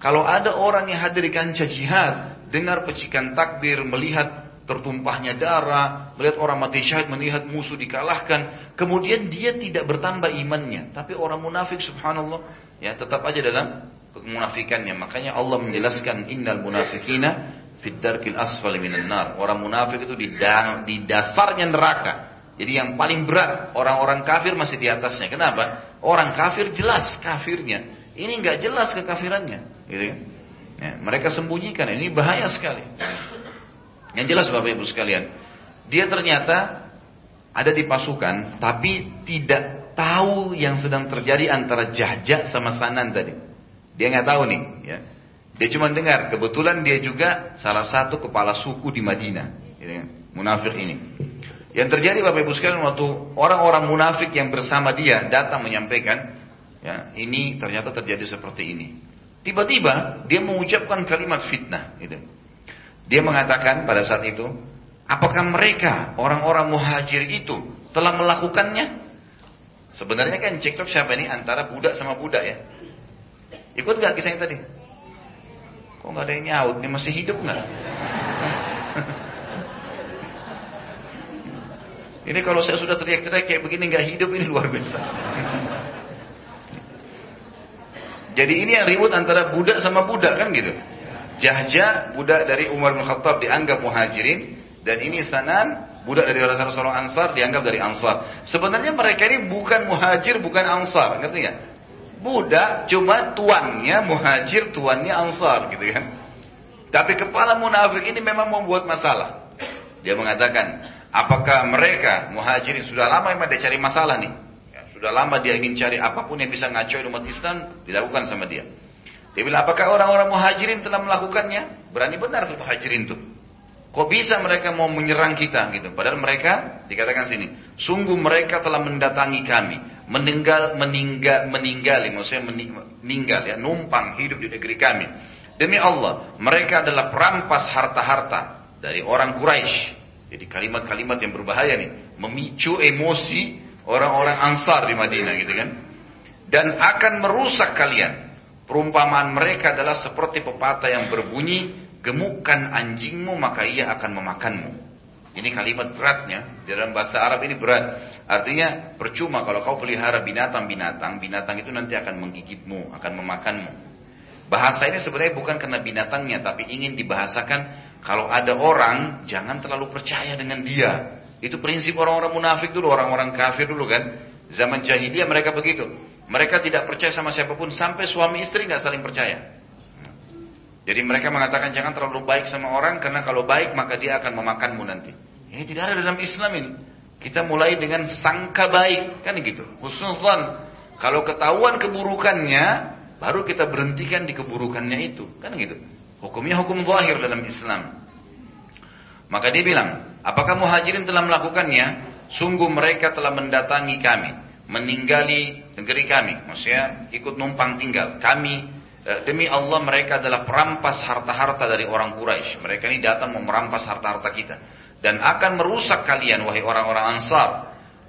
Kalau ada orang yang hadir di kancah jihad, dengar pecikan takbir, melihat tertumpahnya darah, melihat orang mati syahid, melihat musuh dikalahkan, kemudian dia tidak bertambah imannya. Tapi orang munafik subhanallah, ya tetap aja dalam kemunafikannya. Makanya Allah menjelaskan innal munafikina fid darkil asfali minan nar. Orang munafik itu di, di dasarnya neraka. Jadi yang paling berat orang-orang kafir masih di atasnya. Kenapa? Orang kafir jelas kafirnya. Ini nggak jelas kekafirannya. Gitu? Ya, mereka sembunyikan. Ini bahaya sekali. Yang jelas Bapak Ibu sekalian. Dia ternyata ada di pasukan. Tapi tidak tahu yang sedang terjadi antara Jahja sama Sanan tadi. Dia nggak tahu nih. Ya. Dia cuma dengar. Kebetulan dia juga salah satu kepala suku di Madinah. Kan? Munafik ini. Yang terjadi Bapak Ibu sekalian waktu orang-orang munafik yang bersama dia datang menyampaikan, ya ini ternyata terjadi seperti ini. Tiba-tiba dia mengucapkan kalimat fitnah. Gitu. Dia mengatakan pada saat itu, apakah mereka orang-orang muhajir itu telah melakukannya? Sebenarnya kan cekcok siapa ini antara budak sama budak ya. Ikut gak kisahnya tadi? Kok nggak ada yang nyaut? Ini masih hidup nggak? Ini kalau saya sudah teriak-teriak kayak begini nggak hidup ini luar biasa. Jadi ini yang ribut antara budak sama budak kan gitu. Jahja budak dari Umar bin Khattab dianggap muhajirin dan ini Sanan budak dari seorang Ansar dianggap dari Ansar. Sebenarnya mereka ini bukan muhajir bukan Ansar, ngerti nggak? Budak cuma tuannya muhajir, tuannya Ansar gitu kan. Tapi kepala munafik ini memang membuat masalah. Dia mengatakan, Apakah mereka muhajirin sudah lama memang dia cari masalah nih? Sudah lama dia ingin cari apa pun yang bisa ngacoin umat Islam dilakukan sama dia. Dia bilang apakah orang-orang muhajirin telah melakukannya? Berani benar tuh muhajirin tuh. Kok bisa mereka mau menyerang kita gitu? Padahal mereka dikatakan sini, sungguh mereka telah mendatangi kami, meninggal meninggal meninggali, maksudnya meninggal ya, numpang hidup di negeri kami. Demi Allah, mereka adalah perampas harta-harta dari orang Quraisy jadi kalimat-kalimat yang berbahaya nih, memicu emosi orang-orang Ansar di Madinah gitu kan. Dan akan merusak kalian. Perumpamaan mereka adalah seperti pepatah yang berbunyi, gemukkan anjingmu maka ia akan memakanmu. Ini kalimat beratnya, dalam bahasa Arab ini berat. Artinya percuma kalau kau pelihara binatang-binatang, binatang itu nanti akan menggigitmu, akan memakanmu. Bahasa ini sebenarnya bukan karena binatangnya, tapi ingin dibahasakan kalau ada orang, jangan terlalu percaya dengan dia. Itu prinsip orang-orang munafik dulu, orang-orang kafir dulu kan. Zaman jahiliyah mereka begitu. Mereka tidak percaya sama siapa pun sampai suami istri nggak saling percaya. Jadi mereka mengatakan jangan terlalu baik sama orang karena kalau baik maka dia akan memakanmu nanti. Ini tidak ada dalam Islam ini. Kita mulai dengan sangka baik kan gitu. Husnuzan. Kalau ketahuan keburukannya baru kita berhentikan di keburukannya itu kan gitu. Hukumnya hukum zahir dalam Islam. Maka dia bilang, apakah muhajirin telah melakukannya? Sungguh mereka telah mendatangi kami, meninggali negeri kami. Maksudnya ikut numpang tinggal. Kami eh, demi Allah mereka adalah perampas harta-harta dari orang Quraisy. Mereka ini datang mau merampas harta-harta kita dan akan merusak kalian wahai orang-orang Ansar.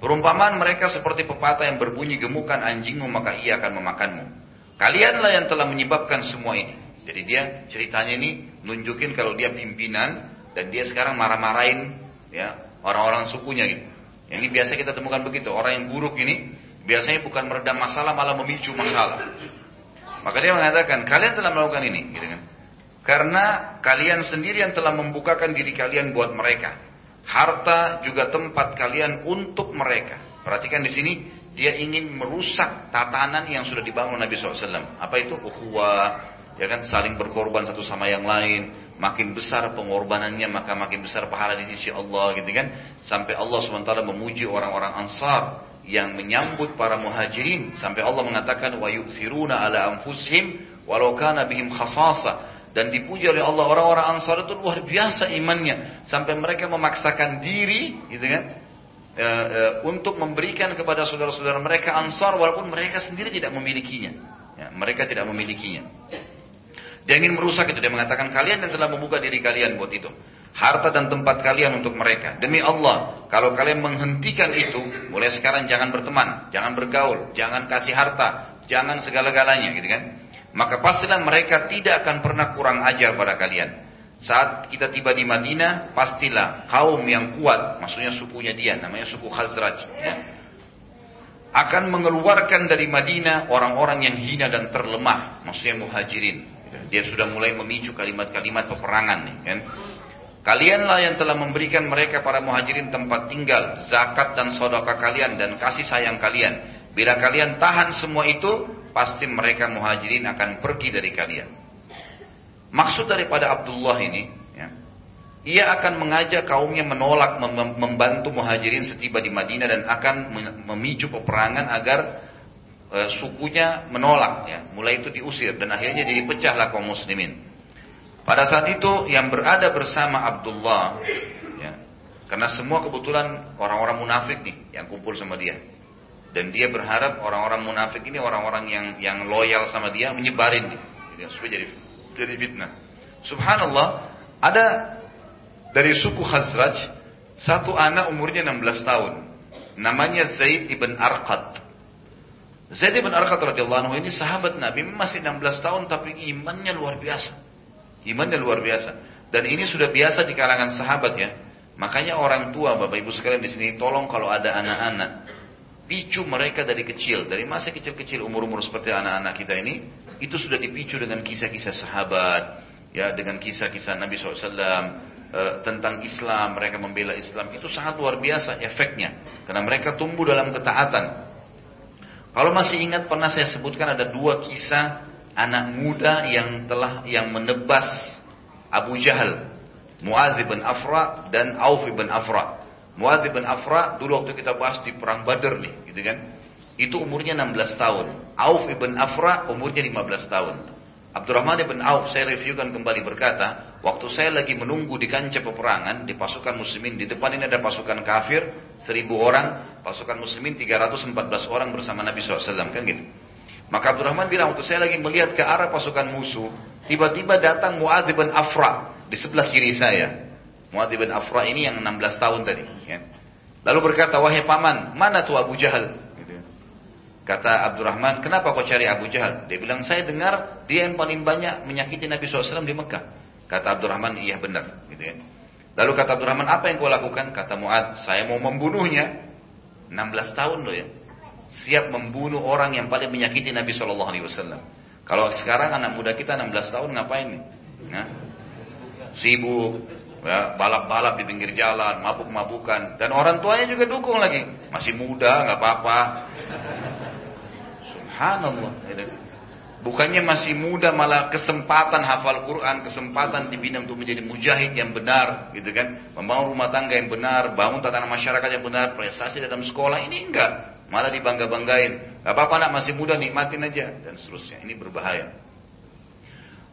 Perumpamaan mereka seperti pepatah yang berbunyi gemukan anjingmu maka ia akan memakanmu. Kalianlah yang telah menyebabkan semua ini. Jadi dia ceritanya ini nunjukin kalau dia pimpinan dan dia sekarang marah-marahin ya orang-orang sukunya gitu. Yang ini biasa kita temukan begitu. Orang yang buruk ini biasanya bukan meredam masalah malah memicu masalah. Maka dia mengatakan kalian telah melakukan ini, gitu kan? Karena kalian sendiri yang telah membukakan diri kalian buat mereka. Harta juga tempat kalian untuk mereka. Perhatikan di sini dia ingin merusak tatanan yang sudah dibangun Nabi SAW. Apa itu? Ukhuwah, ya kan saling berkorban satu sama yang lain makin besar pengorbanannya maka makin besar pahala di sisi Allah gitu kan? Sampai Allah swt memuji orang-orang Ansar yang menyambut para muhajirin. Sampai Allah mengatakan wa yu'thiruna ala anfusihim walau kana bihim khasasa. Dan dipuji oleh Allah orang-orang Ansar itu luar biasa imannya. Sampai mereka memaksakan diri gitu kan? E, e, untuk memberikan kepada saudara-saudara mereka Ansar walaupun mereka sendiri tidak memilikinya. Ya, mereka tidak memilikinya dia ingin merusak itu. Dia mengatakan kalian yang telah membuka diri kalian buat itu. Harta dan tempat kalian untuk mereka. Demi Allah, kalau kalian menghentikan itu, mulai sekarang jangan berteman, jangan bergaul, jangan kasih harta, jangan segala-galanya gitu kan. Maka pastilah mereka tidak akan pernah kurang ajar pada kalian. Saat kita tiba di Madinah, pastilah kaum yang kuat, maksudnya sukunya dia, namanya suku Khazraj, ya, akan mengeluarkan dari Madinah orang-orang yang hina dan terlemah, maksudnya muhajirin. Dia sudah mulai memicu kalimat-kalimat peperangan nih kan. Kalianlah yang telah memberikan mereka para muhajirin tempat tinggal, zakat dan sodaka kalian dan kasih sayang kalian. Bila kalian tahan semua itu, pasti mereka muhajirin akan pergi dari kalian. Maksud daripada Abdullah ini, ya, ia akan mengajak kaumnya menolak membantu muhajirin setiba di Madinah dan akan memicu peperangan agar e, sukunya menolak. Ya. Mulai itu diusir dan akhirnya jadi pecahlah kaum muslimin. Pada saat itu yang berada bersama Abdullah, ya, karena semua kebetulan orang-orang munafik nih yang kumpul sama dia. Dan dia berharap orang-orang munafik ini orang-orang yang yang loyal sama dia menyebarin Jadi supaya jadi jadi fitnah. Subhanallah, ada dari suku Khazraj satu anak umurnya 16 tahun. Namanya Zaid ibn Arqad. Zaid ibn Arqad radhiyallahu anhu ini sahabat Nabi masih 16 tahun tapi imannya luar biasa. Imannya luar biasa. Dan ini sudah biasa di kalangan sahabat ya. Makanya orang tua Bapak Ibu sekalian di sini tolong kalau ada anak-anak picu mereka dari kecil, dari masa kecil-kecil umur-umur seperti anak-anak kita ini, itu sudah dipicu dengan kisah-kisah sahabat, ya dengan kisah-kisah Nabi SAW eh, tentang Islam, mereka membela Islam, itu sangat luar biasa efeknya, karena mereka tumbuh dalam ketaatan. Kalau masih ingat pernah saya sebutkan ada dua kisah anak muda yang telah yang menebas Abu Jahal, Muadz bin Afra dan Auf bin Afra. Muadz bin Afra dulu waktu kita bahas di perang Badar nih, gitu kan? Itu umurnya 16 tahun. Auf ibn Afra umurnya 15 tahun. Abdurrahman ibn Auf saya reviewkan kembali berkata, waktu saya lagi menunggu di kancah peperangan di pasukan muslimin di depan ini ada pasukan kafir 1000 orang, pasukan muslimin 314 orang bersama Nabi SAW kan gitu. Maka Abdurrahman bilang waktu saya lagi melihat ke arah pasukan musuh, tiba-tiba datang Muadz bin Afra di sebelah kiri saya. Muadz bin Afra ini yang 16 tahun tadi. Ya. Lalu berkata, wahai paman, mana tuh Abu Jahal? Gitu. Kata Abdurrahman, kenapa kau cari Abu Jahal? Dia bilang, saya dengar dia yang paling banyak menyakiti Nabi SAW di Mekah. Kata Abdurrahman, iya benar. Gitu ya. Lalu kata Abdurrahman, apa yang kau lakukan? Kata Muad, saya mau membunuhnya. 16 tahun loh ya. Siap membunuh orang yang paling menyakiti Nabi SAW. Kalau sekarang anak muda kita 16 tahun ngapain nih? Nah, sibuk, ya, balap-balap di pinggir jalan, mabuk-mabukan, dan orang tuanya juga dukung lagi, masih muda, nggak apa-apa. Subhanallah. Bukannya masih muda malah kesempatan hafal Quran, kesempatan dibina untuk menjadi mujahid yang benar, gitu kan? Membangun rumah tangga yang benar, bangun tatanan masyarakat yang benar, prestasi dalam sekolah ini enggak, malah dibangga-banggain. Gak apa-apa nak masih muda nikmatin aja dan seterusnya. Ini berbahaya.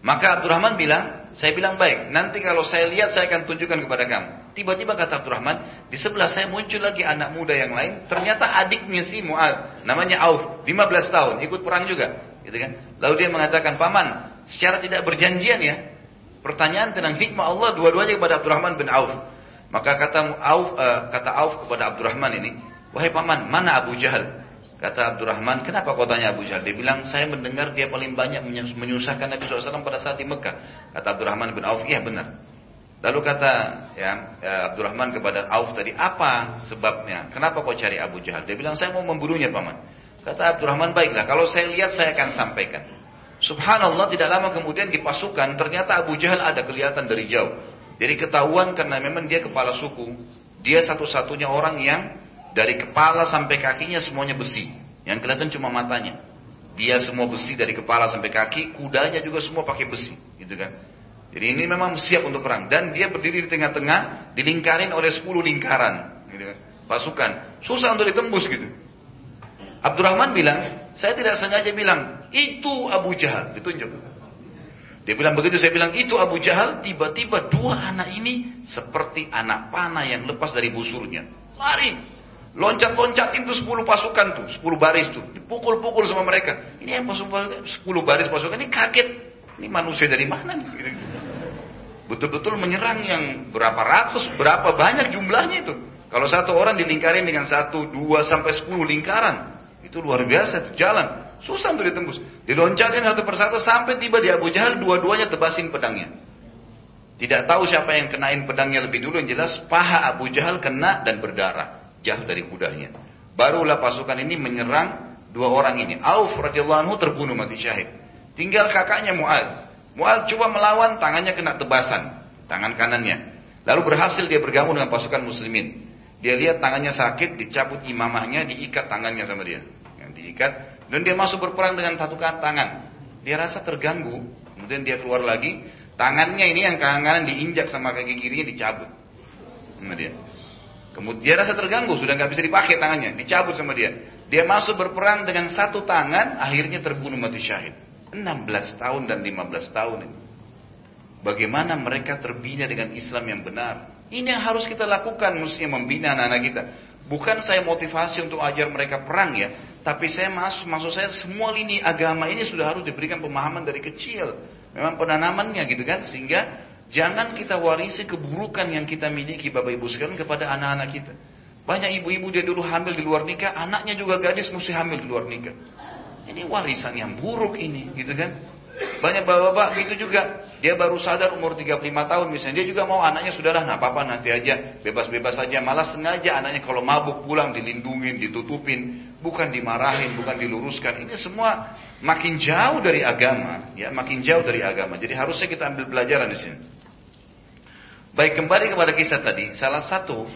Maka Abdurrahman bilang, saya bilang baik, nanti kalau saya lihat saya akan tunjukkan kepada kamu. Tiba-tiba kata Abdurrahman, di sebelah saya muncul lagi anak muda yang lain, ternyata adiknya si Mu'ad, namanya Auf, 15 tahun, ikut perang juga. Gitu kan? Lalu dia mengatakan, Paman, secara tidak berjanjian ya, pertanyaan tentang hikmah Allah dua-duanya kepada Abdurrahman bin Auf. Maka kata Auf, uh, kata Auf kepada Abdurrahman ini, wahai paman, mana Abu Jahal? Kata Abdurrahman, kenapa kau tanya Abu Jahal? Dia bilang, saya mendengar dia paling banyak menyusahkan Nabi SAW pada saat di Mekah. Kata Abdurrahman bin Auf, iya benar. Lalu kata ya, ya, Abdurrahman kepada Auf tadi, apa sebabnya? Kenapa kau cari Abu Jahal? Dia bilang, saya mau membunuhnya paman. Kata Abdurrahman, baiklah, kalau saya lihat saya akan sampaikan. Subhanallah, tidak lama kemudian di pasukan, ternyata Abu Jahal ada kelihatan dari jauh. Jadi ketahuan karena memang dia kepala suku. Dia satu-satunya orang yang dari kepala sampai kakinya semuanya besi. Yang kelihatan cuma matanya. Dia semua besi dari kepala sampai kaki, kudanya juga semua pakai besi, gitu kan. Jadi ini memang siap untuk perang dan dia berdiri di tengah-tengah, dilingkarin oleh 10 lingkaran, gitu kan. Pasukan, susah untuk ditembus gitu. Abdurrahman bilang, saya tidak sengaja bilang, itu Abu Jahal, ditunjuk. Dia bilang begitu, saya bilang itu Abu Jahal, tiba-tiba dua anak ini seperti anak panah yang lepas dari busurnya. Lari, Loncat-loncat itu 10 pasukan tuh, 10 baris tuh. Dipukul-pukul sama mereka. Ini yang pasukan 10 baris pasukan ini kaget. Ini manusia dari mana nih? Betul-betul menyerang yang berapa ratus, berapa banyak jumlahnya itu. Kalau satu orang dilingkarin dengan satu, dua, sampai sepuluh lingkaran. Itu luar biasa, jalan. Susah untuk ditembus. Diloncatin satu persatu sampai tiba di Abu Jahal, dua-duanya tebasin pedangnya. Tidak tahu siapa yang kenain pedangnya lebih dulu, yang jelas paha Abu Jahal kena dan berdarah jatuh dari kudanya. Barulah pasukan ini menyerang dua orang ini. Auf radhiyallahu anhu terbunuh mati syahid. Tinggal kakaknya Muad. Muad coba melawan, tangannya kena tebasan, tangan kanannya. Lalu berhasil dia bergabung dengan pasukan muslimin. Dia lihat tangannya sakit, dicabut imamahnya, diikat tangannya sama dia. diikat, dan dia masuk berperang dengan satu tangan. Dia rasa terganggu, kemudian dia keluar lagi, tangannya ini yang kanan diinjak sama kaki kirinya dicabut. Sama dia. Kemudian dia rasa terganggu, sudah nggak bisa dipakai tangannya, dicabut sama dia. Dia masuk berperang dengan satu tangan, akhirnya terbunuh mati syahid. 16 tahun dan 15 tahun ini. Bagaimana mereka terbina dengan Islam yang benar. Ini yang harus kita lakukan, mestinya membina anak-anak kita. Bukan saya motivasi untuk ajar mereka perang ya, tapi saya masuk, maksud saya semua lini agama ini sudah harus diberikan pemahaman dari kecil. Memang penanamannya gitu kan, sehingga jangan kita warisi keburukan yang kita miliki Bapak Ibu sekalian kepada anak-anak kita. Banyak ibu-ibu dia dulu hamil di luar nikah, anaknya juga gadis mesti hamil di luar nikah. Ini warisan yang buruk ini, gitu kan? Banyak bapak-bapak gitu juga. Dia baru sadar umur 35 tahun misalnya. Dia juga mau anaknya sudahlah, nah apa-apa nanti aja. Bebas-bebas saja. Malah sengaja anaknya kalau mabuk pulang dilindungin, ditutupin. Bukan dimarahin, bukan diluruskan. Ini semua makin jauh dari agama. ya Makin jauh dari agama. Jadi harusnya kita ambil pelajaran di sini. Baik kembali kepada kisah tadi. Salah satu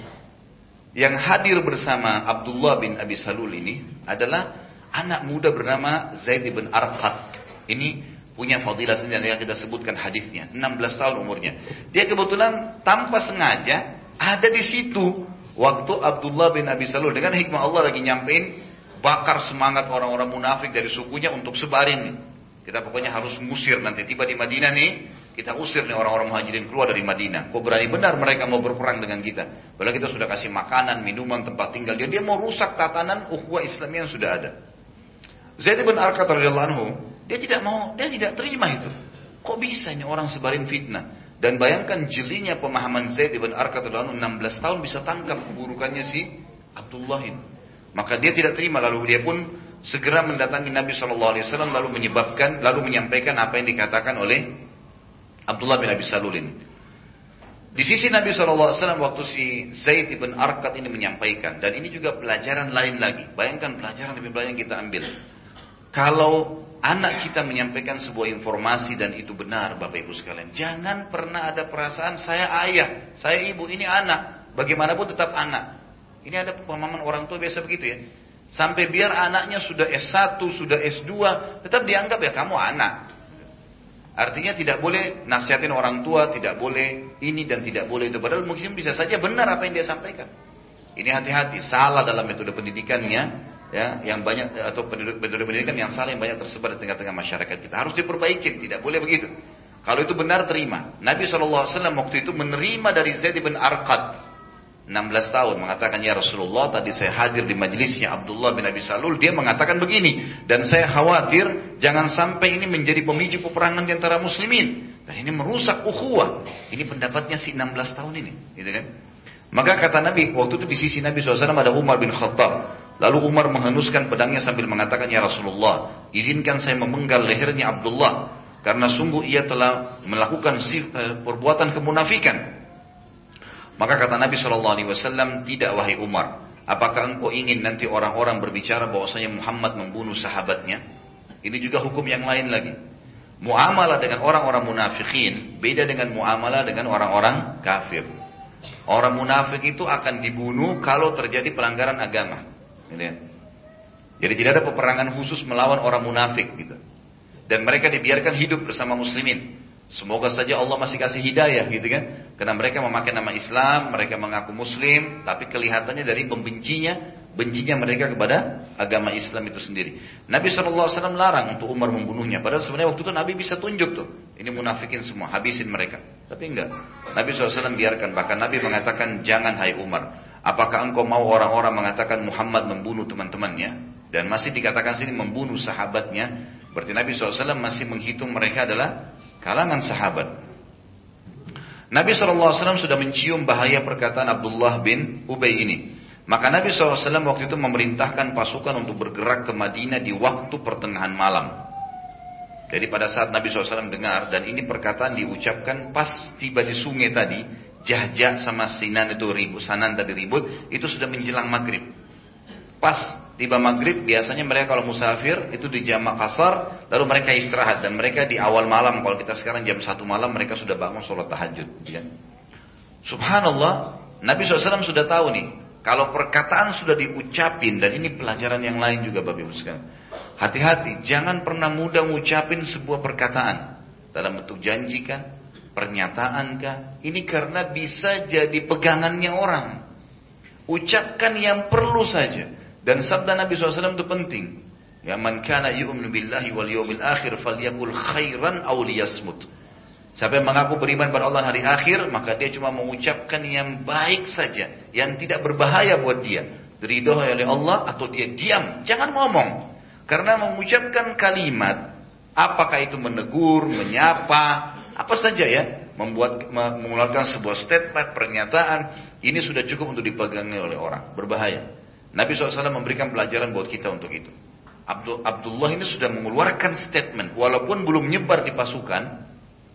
yang hadir bersama Abdullah bin Abi Salul ini adalah anak muda bernama Zaid bin Arqad. Ini punya fadilah sendiri yang kita sebutkan hadisnya. 16 tahun umurnya. Dia kebetulan tanpa sengaja ada di situ. Waktu Abdullah bin Abi Salul. Dengan hikmah Allah lagi nyampein bakar semangat orang-orang munafik dari sukunya untuk sebarin. Kita pokoknya harus ngusir nanti. Tiba di Madinah nih kita usir nih orang-orang muhajirin keluar dari Madinah. Kok berani benar mereka mau berperang dengan kita? Padahal kita sudah kasih makanan minuman tempat tinggal dia, dia mau rusak tatanan ukhuwah Islam yang sudah ada. Zaid bin Arqad radhiyallahu anhu dia tidak mau, dia tidak terima itu. Kok bisa ini orang sebarin fitnah? Dan bayangkan jelinya pemahaman Zaid ibn Arqad 16 tahun bisa tangkap keburukannya si Abdullah ini. Maka dia tidak terima lalu dia pun segera mendatangi Nabi SAW lalu menyebabkan lalu menyampaikan apa yang dikatakan oleh Abdullah bin Abi Salulin. Di sisi Nabi SAW waktu si Zaid ibn Arqad ini menyampaikan dan ini juga pelajaran lain lagi. Bayangkan pelajaran lebih banyak kita ambil. Kalau anak kita menyampaikan sebuah informasi dan itu benar Bapak Ibu sekalian. Jangan pernah ada perasaan saya ayah, saya ibu, ini anak. Bagaimanapun tetap anak. Ini ada pemahaman orang tua biasa begitu ya. Sampai biar anaknya sudah S1, sudah S2, tetap dianggap ya kamu anak. Artinya tidak boleh nasihatin orang tua, tidak boleh ini dan tidak boleh itu. Padahal mungkin bisa saja benar apa yang dia sampaikan. Ini hati-hati, salah dalam metode pendidikannya, ya yang banyak atau penduduk-penduduk pendidikan yang salah yang banyak tersebar di tengah-tengah masyarakat kita. Harus diperbaiki tidak boleh begitu. Kalau itu benar terima. Nabi saw waktu itu menerima dari Zaid bin Arqad 16 tahun mengatakan ya Rasulullah tadi saya hadir di majelisnya Abdullah bin Abi Salul. Dia mengatakan begini dan saya khawatir jangan sampai ini menjadi pemicu peperangan di antara muslimin. Dan ini merusak ukhuwah. Ini pendapatnya si 16 tahun ini gitu kan? Maka kata Nabi, waktu itu di sisi Nabi SAW ada Umar bin Khattab. Lalu Umar menghenuskan pedangnya sambil mengatakan, Ya Rasulullah, izinkan saya memenggal lehernya Abdullah. Karena sungguh ia telah melakukan eh, perbuatan kemunafikan. Maka kata Nabi SAW, tidak wahai Umar. Apakah engkau ingin nanti orang-orang berbicara bahwasanya Muhammad membunuh sahabatnya? Ini juga hukum yang lain lagi. Muamalah dengan orang-orang munafikin beda dengan muamalah dengan orang-orang kafir. Orang munafik itu akan dibunuh kalau terjadi pelanggaran agama. Jadi tidak ada peperangan khusus melawan orang munafik gitu. Dan mereka dibiarkan hidup bersama muslimin. Semoga saja Allah masih kasih hidayah gitu kan. Karena mereka memakai nama Islam, mereka mengaku muslim, tapi kelihatannya dari pembencinya, bencinya mereka kepada agama Islam itu sendiri. Nabi SAW larang untuk Umar membunuhnya. Padahal sebenarnya waktu itu Nabi bisa tunjuk tuh. Ini munafikin semua, habisin mereka. Tapi enggak. Nabi SAW biarkan. Bahkan Nabi mengatakan, jangan hai Umar. Apakah engkau mau orang-orang mengatakan Muhammad membunuh teman-temannya? Dan masih dikatakan sini membunuh sahabatnya. Berarti Nabi SAW masih menghitung mereka adalah kalangan sahabat. Nabi SAW sudah mencium bahaya perkataan Abdullah bin Ubay ini. Maka Nabi SAW waktu itu memerintahkan pasukan untuk bergerak ke Madinah di waktu pertengahan malam. Jadi pada saat Nabi SAW dengar, dan ini perkataan diucapkan pas tiba di sungai tadi, Jahja sama Sinan itu ribut, Sanan tadi ribut, itu sudah menjelang maghrib. Pas tiba maghrib biasanya mereka kalau musafir itu di jam kasar lalu mereka istirahat dan mereka di awal malam kalau kita sekarang jam satu malam mereka sudah bangun sholat tahajud ya. subhanallah Nabi SAW sudah tahu nih Kalau perkataan sudah diucapin dan ini pelajaran yang lain juga Bapak Ibu sekalian. Hati-hati, jangan pernah mudah ngucapin sebuah perkataan dalam bentuk janji kah, pernyataan kah. Ini karena bisa jadi pegangannya orang. Ucapkan yang perlu saja. Dan sabda Nabi SAW itu penting. Ya man kana yu'minu billahi wal yawmil akhir falyakul khairan aw liyasmut. Siapa yang mengaku beriman pada Allah hari akhir, maka dia cuma mengucapkan yang baik saja, yang tidak berbahaya buat dia. Ridho oleh Allah atau dia diam, jangan ngomong. Karena mengucapkan kalimat, apakah itu menegur, menyapa, apa saja ya, membuat mengeluarkan sebuah statement, pernyataan, ini sudah cukup untuk dipegangi oleh orang, berbahaya. Nabi SAW memberikan pelajaran buat kita untuk itu. Abdullah ini sudah mengeluarkan statement, walaupun belum nyebar di pasukan,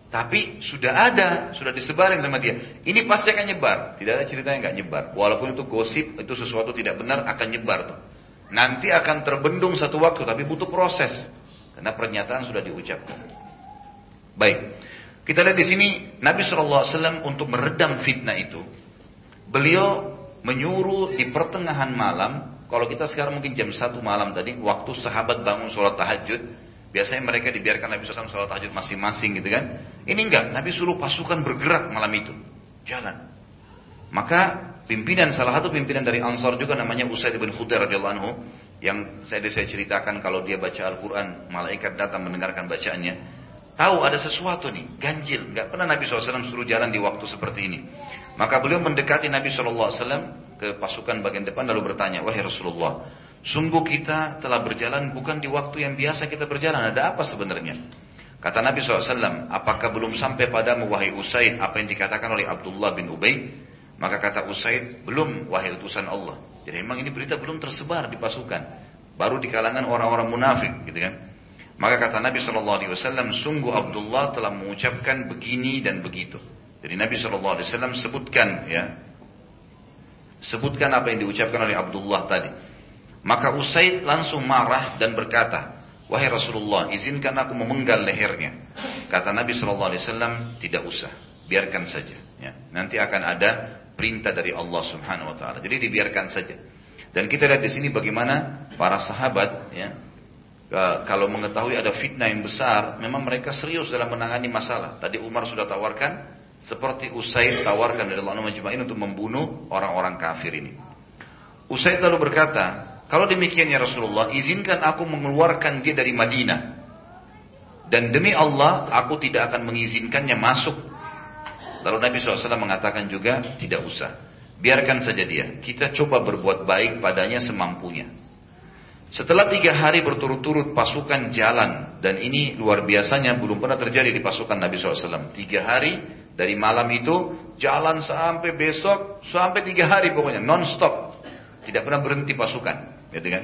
tapi sudah ada, sudah disebarin sama dia. Ini pasti akan nyebar. Tidak ada ceritanya nggak nyebar. Walaupun itu gosip, itu sesuatu tidak benar akan nyebar tuh. Nanti akan terbendung satu waktu, tapi butuh proses. Karena pernyataan sudah diucapkan. Baik, kita lihat di sini Nabi SAW untuk meredam fitnah itu, beliau menyuruh di pertengahan malam. Kalau kita sekarang mungkin jam satu malam tadi, waktu sahabat bangun sholat tahajud, Biasanya mereka dibiarkan Nabi SAW sholat tahajud masing-masing gitu kan. Ini enggak, Nabi suruh pasukan bergerak malam itu. Jalan. Maka pimpinan, salah satu pimpinan dari Ansar juga namanya Usaid bin Khudair radhiyallahu anhu. Yang saya, saya ceritakan kalau dia baca Al-Quran, malaikat datang mendengarkan bacaannya. Tahu ada sesuatu nih, ganjil. Enggak pernah Nabi SAW suruh jalan di waktu seperti ini. Maka beliau mendekati Nabi SAW ke pasukan bagian depan lalu bertanya, Wahai Rasulullah, Sungguh kita telah berjalan bukan di waktu yang biasa kita berjalan. Ada apa sebenarnya? Kata Nabi SAW, apakah belum sampai pada wahai Usaid apa yang dikatakan oleh Abdullah bin Ubay? Maka kata Usaid, belum wahai utusan Allah. Jadi memang ini berita belum tersebar di pasukan. Baru di kalangan orang-orang munafik gitu kan. Maka kata Nabi SAW, sungguh Abdullah telah mengucapkan begini dan begitu. Jadi Nabi SAW sebutkan ya, sebutkan apa yang diucapkan oleh Abdullah tadi. Maka Usaid langsung marah dan berkata, Wahai Rasulullah, izinkan aku memenggal lehernya. Kata Nabi Shallallahu Alaihi Wasallam, tidak usah, biarkan saja. Ya, nanti akan ada perintah dari Allah Subhanahu Wa Taala. Jadi dibiarkan saja. Dan kita lihat di sini bagaimana para sahabat, ya, kalau mengetahui ada fitnah yang besar, memang mereka serius dalam menangani masalah. Tadi Umar sudah tawarkan, seperti Usaid tawarkan dari Allah Majma'in untuk membunuh orang-orang kafir ini. Usaid lalu berkata, kalau demikian ya Rasulullah, izinkan aku mengeluarkan dia dari Madinah. Dan demi Allah, aku tidak akan mengizinkannya masuk. Lalu Nabi SAW mengatakan juga, tidak usah. Biarkan saja dia. Kita coba berbuat baik padanya semampunya. Setelah tiga hari berturut-turut pasukan jalan. Dan ini luar biasanya belum pernah terjadi di pasukan Nabi SAW. Tiga hari dari malam itu jalan sampai besok, sampai tiga hari pokoknya, non-stop. Tidak pernah berhenti pasukan gitu kan?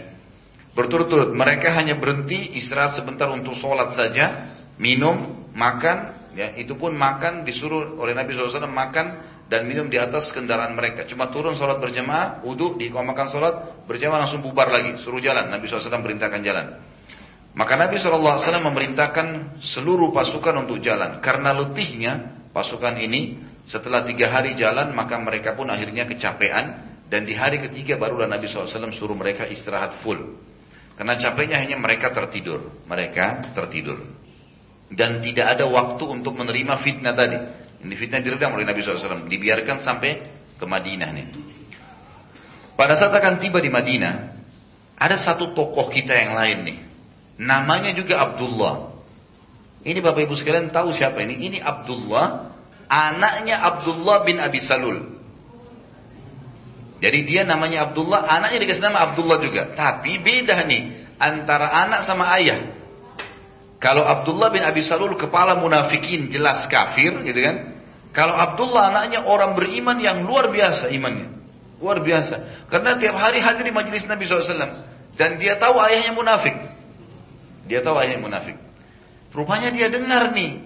Berturut-turut mereka hanya berhenti istirahat sebentar untuk sholat saja, minum, makan, ya itu pun makan disuruh oleh Nabi SAW makan dan minum di atas kendaraan mereka. Cuma turun sholat berjamaah, wudhu, di makan sholat berjamaah langsung bubar lagi, suruh jalan. Nabi SAW perintahkan jalan. Maka Nabi SAW memerintahkan seluruh pasukan untuk jalan. Karena letihnya pasukan ini setelah tiga hari jalan maka mereka pun akhirnya kecapean dan di hari ketiga barulah Nabi SAW suruh mereka istirahat full. Karena capeknya hanya mereka tertidur. Mereka tertidur. Dan tidak ada waktu untuk menerima fitnah tadi. Ini fitnah diredam oleh Nabi SAW. Dibiarkan sampai ke Madinah nih. Pada saat akan tiba di Madinah, ada satu tokoh kita yang lain nih. Namanya juga Abdullah. Ini Bapak Ibu sekalian tahu siapa ini? Ini Abdullah, anaknya Abdullah bin Abi Salul. Jadi dia namanya Abdullah, anaknya dikasih nama Abdullah juga. Tapi beda nih antara anak sama ayah. Kalau Abdullah bin Abi Salul kepala munafikin jelas kafir, gitu kan? Kalau Abdullah anaknya orang beriman yang luar biasa imannya. Luar biasa. Karena tiap hari hadir di majelis Nabi SAW. Dan dia tahu ayahnya munafik. Dia tahu ayahnya munafik. Rupanya dia dengar nih.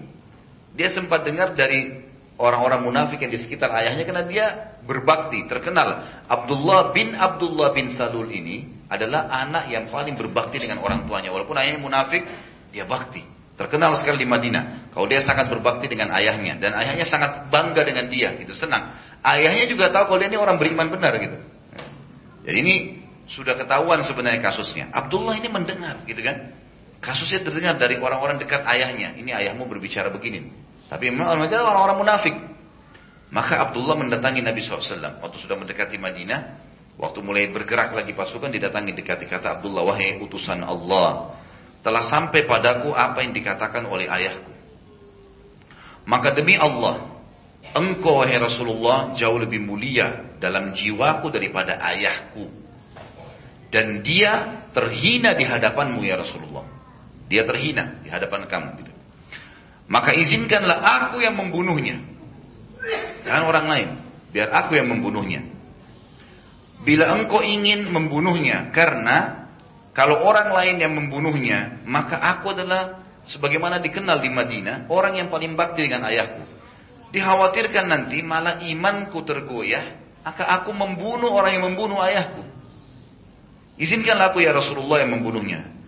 Dia sempat dengar dari orang-orang munafik yang di sekitar ayahnya karena dia berbakti, terkenal. Abdullah bin Abdullah bin Salul ini adalah anak yang paling berbakti dengan orang tuanya. Walaupun ayahnya munafik, dia bakti. Terkenal sekali di Madinah. Kalau dia sangat berbakti dengan ayahnya dan ayahnya sangat bangga dengan dia, gitu senang. Ayahnya juga tahu kalau dia ini orang beriman benar gitu. Jadi ini sudah ketahuan sebenarnya kasusnya. Abdullah ini mendengar, gitu kan? Kasusnya terdengar dari orang-orang dekat ayahnya. Ini ayahmu berbicara begini. Tapi memang orang-orang munafik. Maka Abdullah mendatangi Nabi SAW. Waktu sudah mendekati Madinah, waktu mulai bergerak lagi pasukan, didatangi dekati kata Abdullah, wahai utusan Allah, telah sampai padaku apa yang dikatakan oleh ayahku. Maka demi Allah, engkau wahai Rasulullah jauh lebih mulia dalam jiwaku daripada ayahku dan dia terhina di hadapanmu ya Rasulullah. Dia terhina di hadapan kamu. Gitu. Maka izinkanlah aku yang membunuhnya. Jangan orang lain. Biar aku yang membunuhnya. Bila engkau ingin membunuhnya karena kalau orang lain yang membunuhnya, maka aku adalah sebagaimana dikenal di Madinah, orang yang paling bakti dengan ayahku. Dikhawatirkan nanti malah imanku tergoyah, maka aku membunuh orang yang membunuh ayahku. Izinkanlah aku ya Rasulullah yang membunuhnya.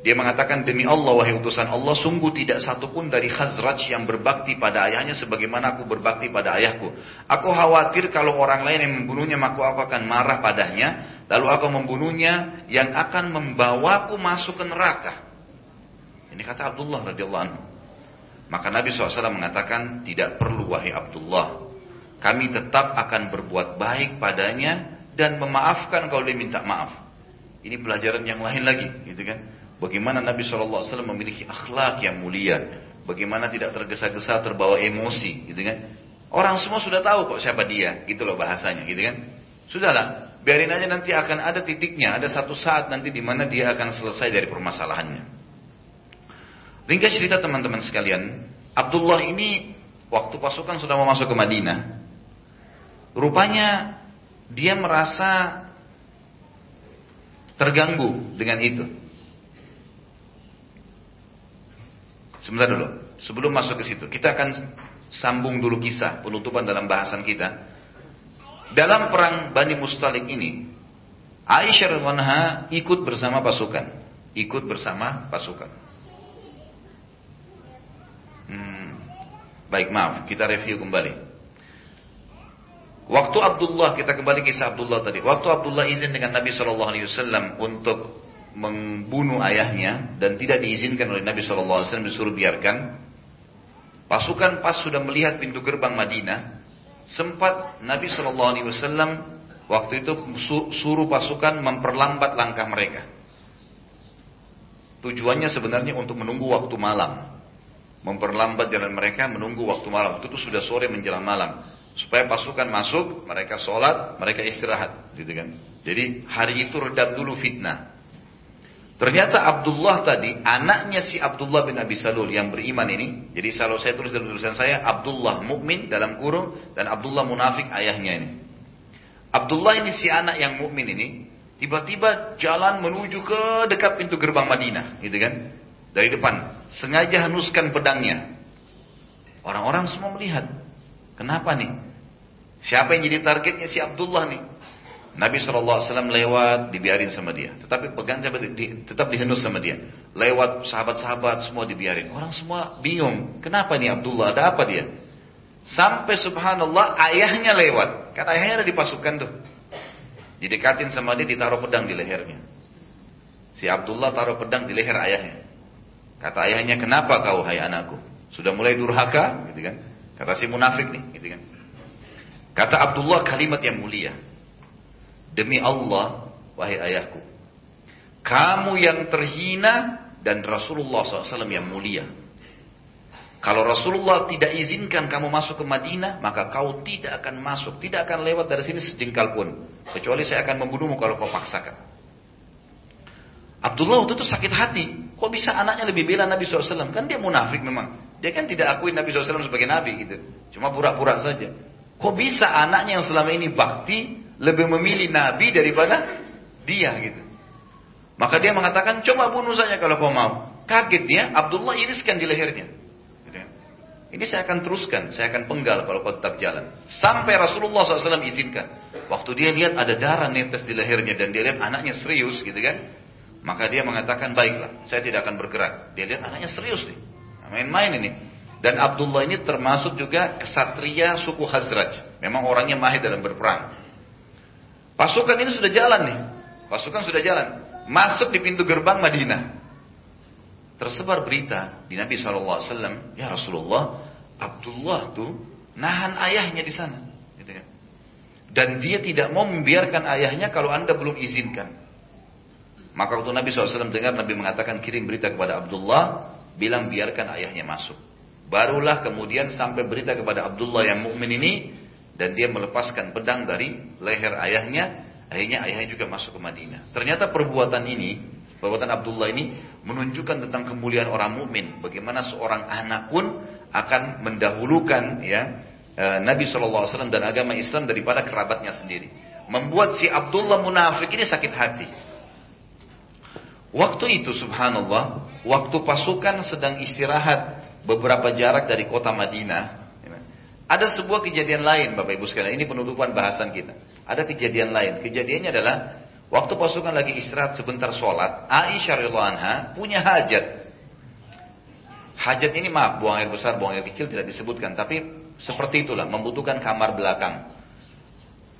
Dia mengatakan demi Allah wahai utusan Allah sungguh tidak satupun dari Khazraj yang berbakti pada ayahnya sebagaimana aku berbakti pada ayahku. Aku khawatir kalau orang lain yang membunuhnya maka aku akan marah padanya lalu aku membunuhnya yang akan membawaku masuk ke neraka. Ini kata Abdullah radhiyallahu anhu. Maka Nabi SAW mengatakan tidak perlu wahai Abdullah. Kami tetap akan berbuat baik padanya dan memaafkan kalau dia minta maaf. Ini pelajaran yang lain lagi, gitu kan? Bagaimana Nabi SAW memiliki akhlak yang mulia, bagaimana tidak tergesa-gesa terbawa emosi, gitu kan? Orang semua sudah tahu kok siapa dia, gitu loh bahasanya, gitu kan? Sudahlah, biarin aja nanti akan ada titiknya, ada satu saat nanti di mana dia akan selesai dari permasalahannya. Ringkas cerita teman-teman sekalian, Abdullah ini waktu pasukan sudah mau masuk ke Madinah, rupanya dia merasa terganggu dengan itu. Sebentar dulu, sebelum masuk ke situ, kita akan sambung dulu kisah penutupan dalam bahasan kita. Dalam perang Bani Mustalik ini, Aisyah radhiyallahu ikut bersama pasukan, ikut bersama pasukan. Hmm, baik maaf, kita review kembali. Waktu Abdullah kita kembali kisah Abdullah tadi. Waktu Abdullah izin dengan Nabi Wasallam untuk membunuh ayahnya dan tidak diizinkan oleh Nabi Wasallam disuruh biarkan. Pasukan pas sudah melihat pintu gerbang Madinah, sempat Nabi Wasallam waktu itu suruh pasukan memperlambat langkah mereka. Tujuannya sebenarnya untuk menunggu waktu malam, memperlambat jalan mereka menunggu waktu malam. Itu sudah sore menjelang malam supaya pasukan masuk, mereka sholat, mereka istirahat, gitu kan. Jadi hari itu redam dulu fitnah. Ternyata Abdullah tadi, anaknya si Abdullah bin Abi Salul yang beriman ini, jadi kalau saya tulis dalam tulisan saya, Abdullah mukmin dalam kurung dan Abdullah munafik ayahnya ini. Abdullah ini si anak yang mukmin ini, tiba-tiba jalan menuju ke dekat pintu gerbang Madinah, gitu kan? Dari depan, sengaja hanuskan pedangnya. Orang-orang semua melihat, Kenapa nih? Siapa yang jadi targetnya si Abdullah nih? Nabi SAW lewat, dibiarin sama dia. Tetapi pegang tetap dihenus sama dia. Lewat sahabat-sahabat semua dibiarin. Orang semua bingung. Kenapa nih Abdullah? Ada apa dia? Sampai subhanallah ayahnya lewat. Kata ayahnya ada di pasukan tuh. Didekatin sama dia, ditaruh pedang di lehernya. Si Abdullah taruh pedang di leher ayahnya. Kata ayahnya, kenapa kau hai anakku? Sudah mulai durhaka, gitu kan? Kata si munafik nih, gitu kan. Kata Abdullah kalimat yang mulia. Demi Allah, wahai ayahku. Kamu yang terhina dan Rasulullah SAW yang mulia. Kalau Rasulullah tidak izinkan kamu masuk ke Madinah, maka kau tidak akan masuk, tidak akan lewat dari sini sejengkal pun. Kecuali saya akan membunuhmu kalau kau paksakan. Abdullah waktu itu sakit hati. Kok bisa anaknya lebih bela Nabi SAW? Kan dia munafik memang. Dia kan tidak akui Nabi SAW sebagai Nabi gitu. Cuma pura-pura saja. Kok bisa anaknya yang selama ini bakti lebih memilih Nabi daripada dia gitu. Maka dia mengatakan coba bunuh saja kalau kau mau. Kaget dia, Abdullah iriskan di lehernya. Gitu ya. Ini saya akan teruskan, saya akan penggal kalau kau tetap jalan. Sampai Rasulullah SAW izinkan. Waktu dia lihat ada darah netes di lehernya dan dia lihat anaknya serius gitu kan. Maka dia mengatakan baiklah, saya tidak akan bergerak. Dia lihat anaknya serius nih. Main-main ini. Dan Abdullah ini termasuk juga kesatria suku Hazraj. Memang orangnya mahir dalam berperang. Pasukan ini sudah jalan nih. Pasukan sudah jalan. Masuk di pintu gerbang Madinah. Tersebar berita di Nabi SAW. Ya Rasulullah, Abdullah tuh nahan ayahnya di sana. Gitu kan. Dan dia tidak mau membiarkan ayahnya kalau anda belum izinkan. Maka waktu Nabi SAW dengar Nabi mengatakan kirim berita kepada Abdullah, bilang biarkan ayahnya masuk. Barulah kemudian sampai berita kepada Abdullah yang mukmin ini dan dia melepaskan pedang dari leher ayahnya Akhirnya ayahnya juga masuk ke Madinah. Ternyata perbuatan ini, perbuatan Abdullah ini menunjukkan tentang kemuliaan orang mukmin. Bagaimana seorang anak pun akan mendahulukan ya e, Nabi SAW dan agama Islam daripada kerabatnya sendiri. Membuat si Abdullah munafik ini sakit hati. Waktu itu subhanallah, waktu pasukan sedang istirahat beberapa jarak dari kota Madinah, ada sebuah kejadian lain Bapak Ibu sekalian, ini penutupan bahasan kita. Ada kejadian lain. Kejadiannya adalah waktu pasukan lagi istirahat sebentar sholat, Aisyah radhiyallahu anha punya hajat. Hajat ini maaf, buang air besar, buang air kecil tidak disebutkan, tapi seperti itulah, membutuhkan kamar belakang.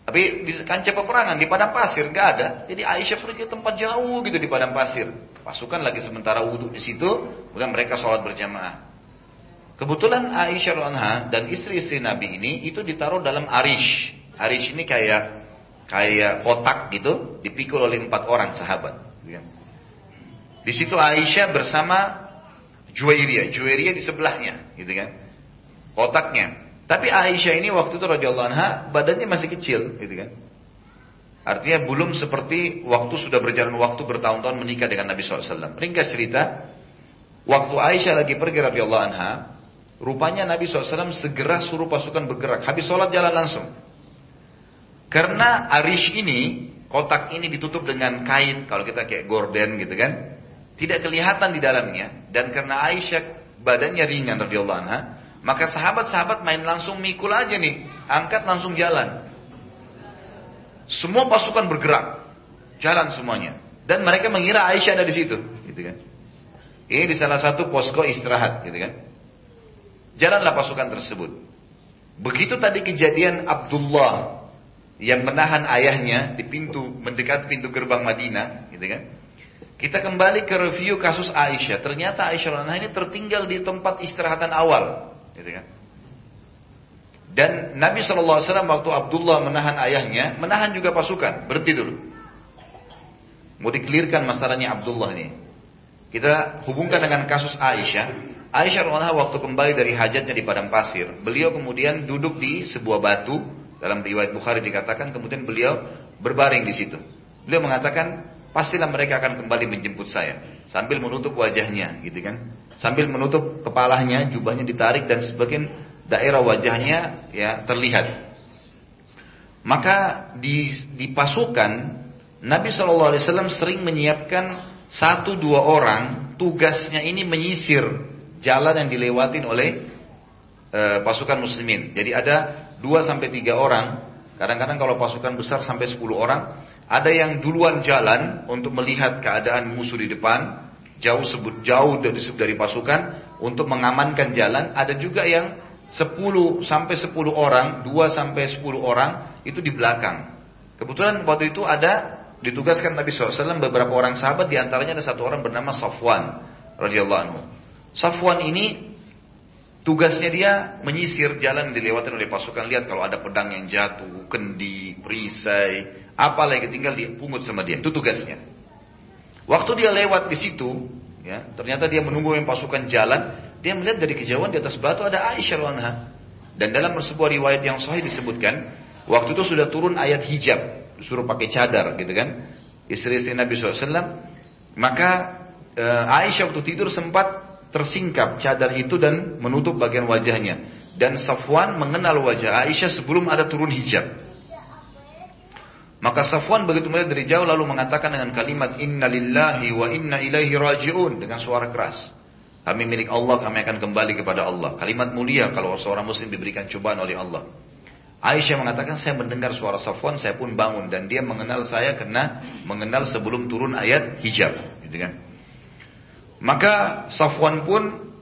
Tapi di kancah peperangan di padang pasir nggak ada. Jadi Aisyah pergi ke tempat jauh gitu di padang pasir. Pasukan lagi sementara wudhu di situ, kemudian mereka sholat berjamaah. Kebetulan Aisyah anha dan istri-istri Nabi ini itu ditaruh dalam arish. Arish ini kayak kayak kotak gitu, dipikul oleh empat orang sahabat. Di situ Aisyah bersama Juwairiyah, Juwairiyah di sebelahnya, gitu kan? Kotaknya. Tapi Aisyah ini waktu itu radhiyallahu anha badannya masih kecil, gitu kan? Artinya belum seperti waktu sudah berjalan waktu bertahun-tahun menikah dengan Nabi SAW. Ringkas cerita, waktu Aisyah lagi pergi radhiyallahu anha, Rupanya Nabi SAW segera suruh pasukan bergerak. Habis sholat jalan langsung. Karena arish ini, kotak ini ditutup dengan kain, kalau kita kayak gorden gitu kan. Tidak kelihatan di dalamnya. Dan karena Aisyah badannya ringan radhiyallahu anha, maka sahabat-sahabat main langsung mikul aja nih. Angkat langsung jalan. Semua pasukan bergerak. Jalan semuanya. Dan mereka mengira Aisyah ada di situ. Gitu kan. Ini di salah satu posko istirahat gitu kan. Jalanlah pasukan tersebut. Begitu tadi kejadian Abdullah yang menahan ayahnya di pintu mendekat pintu gerbang Madinah, gitu kan? Kita kembali ke review kasus Aisyah. Ternyata Aisyah ini tertinggal di tempat istirahatan awal, gitu kan? Dan Nabi SAW waktu Abdullah menahan ayahnya, menahan juga pasukan, berhenti dulu. Mau dikelirkan masalahnya Abdullah ini. Kita hubungkan dengan kasus Aisyah. Aisyah radhiyallahu waktu kembali dari hajatnya di padang pasir, beliau kemudian duduk di sebuah batu dalam riwayat Bukhari dikatakan kemudian beliau berbaring di situ. Beliau mengatakan pastilah mereka akan kembali menjemput saya sambil menutup wajahnya gitu kan. Sambil menutup kepalanya, jubahnya ditarik dan sebagian daerah wajahnya ya terlihat. Maka di, di pasukan Nabi SAW sering menyiapkan satu dua orang tugasnya ini menyisir jalan yang dilewatin oleh e, pasukan muslimin. Jadi ada dua sampai tiga orang. Kadang-kadang kalau pasukan besar sampai 10 orang, ada yang duluan jalan untuk melihat keadaan musuh di depan, jauh sebut jauh dari, dari pasukan untuk mengamankan jalan. Ada juga yang 10 sampai 10 orang, 2 sampai 10 orang itu di belakang. Kebetulan waktu itu ada ditugaskan Nabi SAW beberapa orang sahabat di antaranya ada satu orang bernama Safwan radhiyallahu anhu. Safwan ini tugasnya dia menyisir jalan dilewati oleh pasukan. Lihat kalau ada pedang yang jatuh, kendi, perisai, apalah yang tinggal dipungut sama dia. Itu tugasnya. Waktu dia lewat di situ, ya, ternyata dia menunggu yang pasukan jalan. Dia melihat dari kejauhan di atas batu ada Aisyah anha. Dan dalam sebuah riwayat yang sahih disebutkan, waktu itu sudah turun ayat hijab, disuruh pakai cadar, gitu kan? Istri-istri Nabi SAW. Maka e, Aisyah waktu tidur sempat tersingkap cadar itu dan menutup bagian wajahnya. Dan Safwan mengenal wajah Aisyah sebelum ada turun hijab. Maka Safwan begitu melihat dari jauh lalu mengatakan dengan kalimat Inna lillahi wa inna ilaihi raji'un dengan suara keras. Kami milik Allah, kami akan kembali kepada Allah. Kalimat mulia kalau seorang muslim diberikan cobaan oleh Allah. Aisyah mengatakan saya mendengar suara Safwan, saya pun bangun dan dia mengenal saya karena mengenal sebelum turun ayat hijab, gitu kan? Maka Safwan pun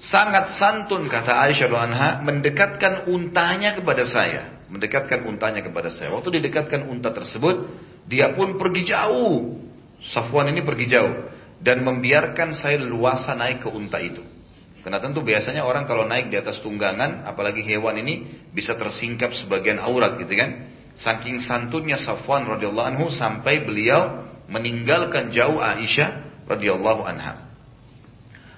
sangat santun kata Aisyah anha mendekatkan untanya kepada saya. mendekatkan untanya kepada saya. Waktu didekatkan unta tersebut, dia pun pergi jauh. Safwan ini pergi jauh dan membiarkan saya leluasa naik ke unta itu. Karena tentu biasanya orang kalau naik di atas tunggangan, apalagi hewan ini bisa tersingkap sebagian aurat gitu kan. Saking santunnya Safwan radhiyallahu anhu sampai beliau meninggalkan jauh Aisyah radhiyallahu anha.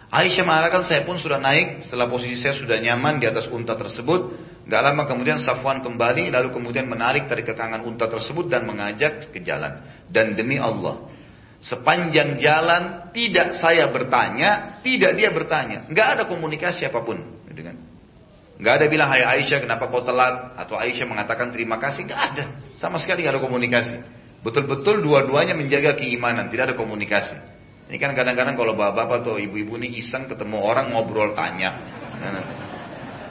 Aisyah mengatakan saya pun sudah naik setelah posisi saya sudah nyaman di atas unta tersebut. Gak lama kemudian Safwan kembali lalu kemudian menarik dari kekangan unta tersebut dan mengajak ke jalan. Dan demi Allah, sepanjang jalan tidak saya bertanya, tidak dia bertanya. Gak ada komunikasi apa pun. Kan. Gak ada bilang, hai Aisyah kenapa kau telat? Atau Aisyah mengatakan terima kasih. Gak ada. Sama sekali gak ada komunikasi. Betul-betul dua-duanya menjaga keimanan, tidak ada komunikasi. Ini kan kadang-kadang kalau bapak-bapak atau ibu-ibu ini iseng ketemu orang ngobrol tanya.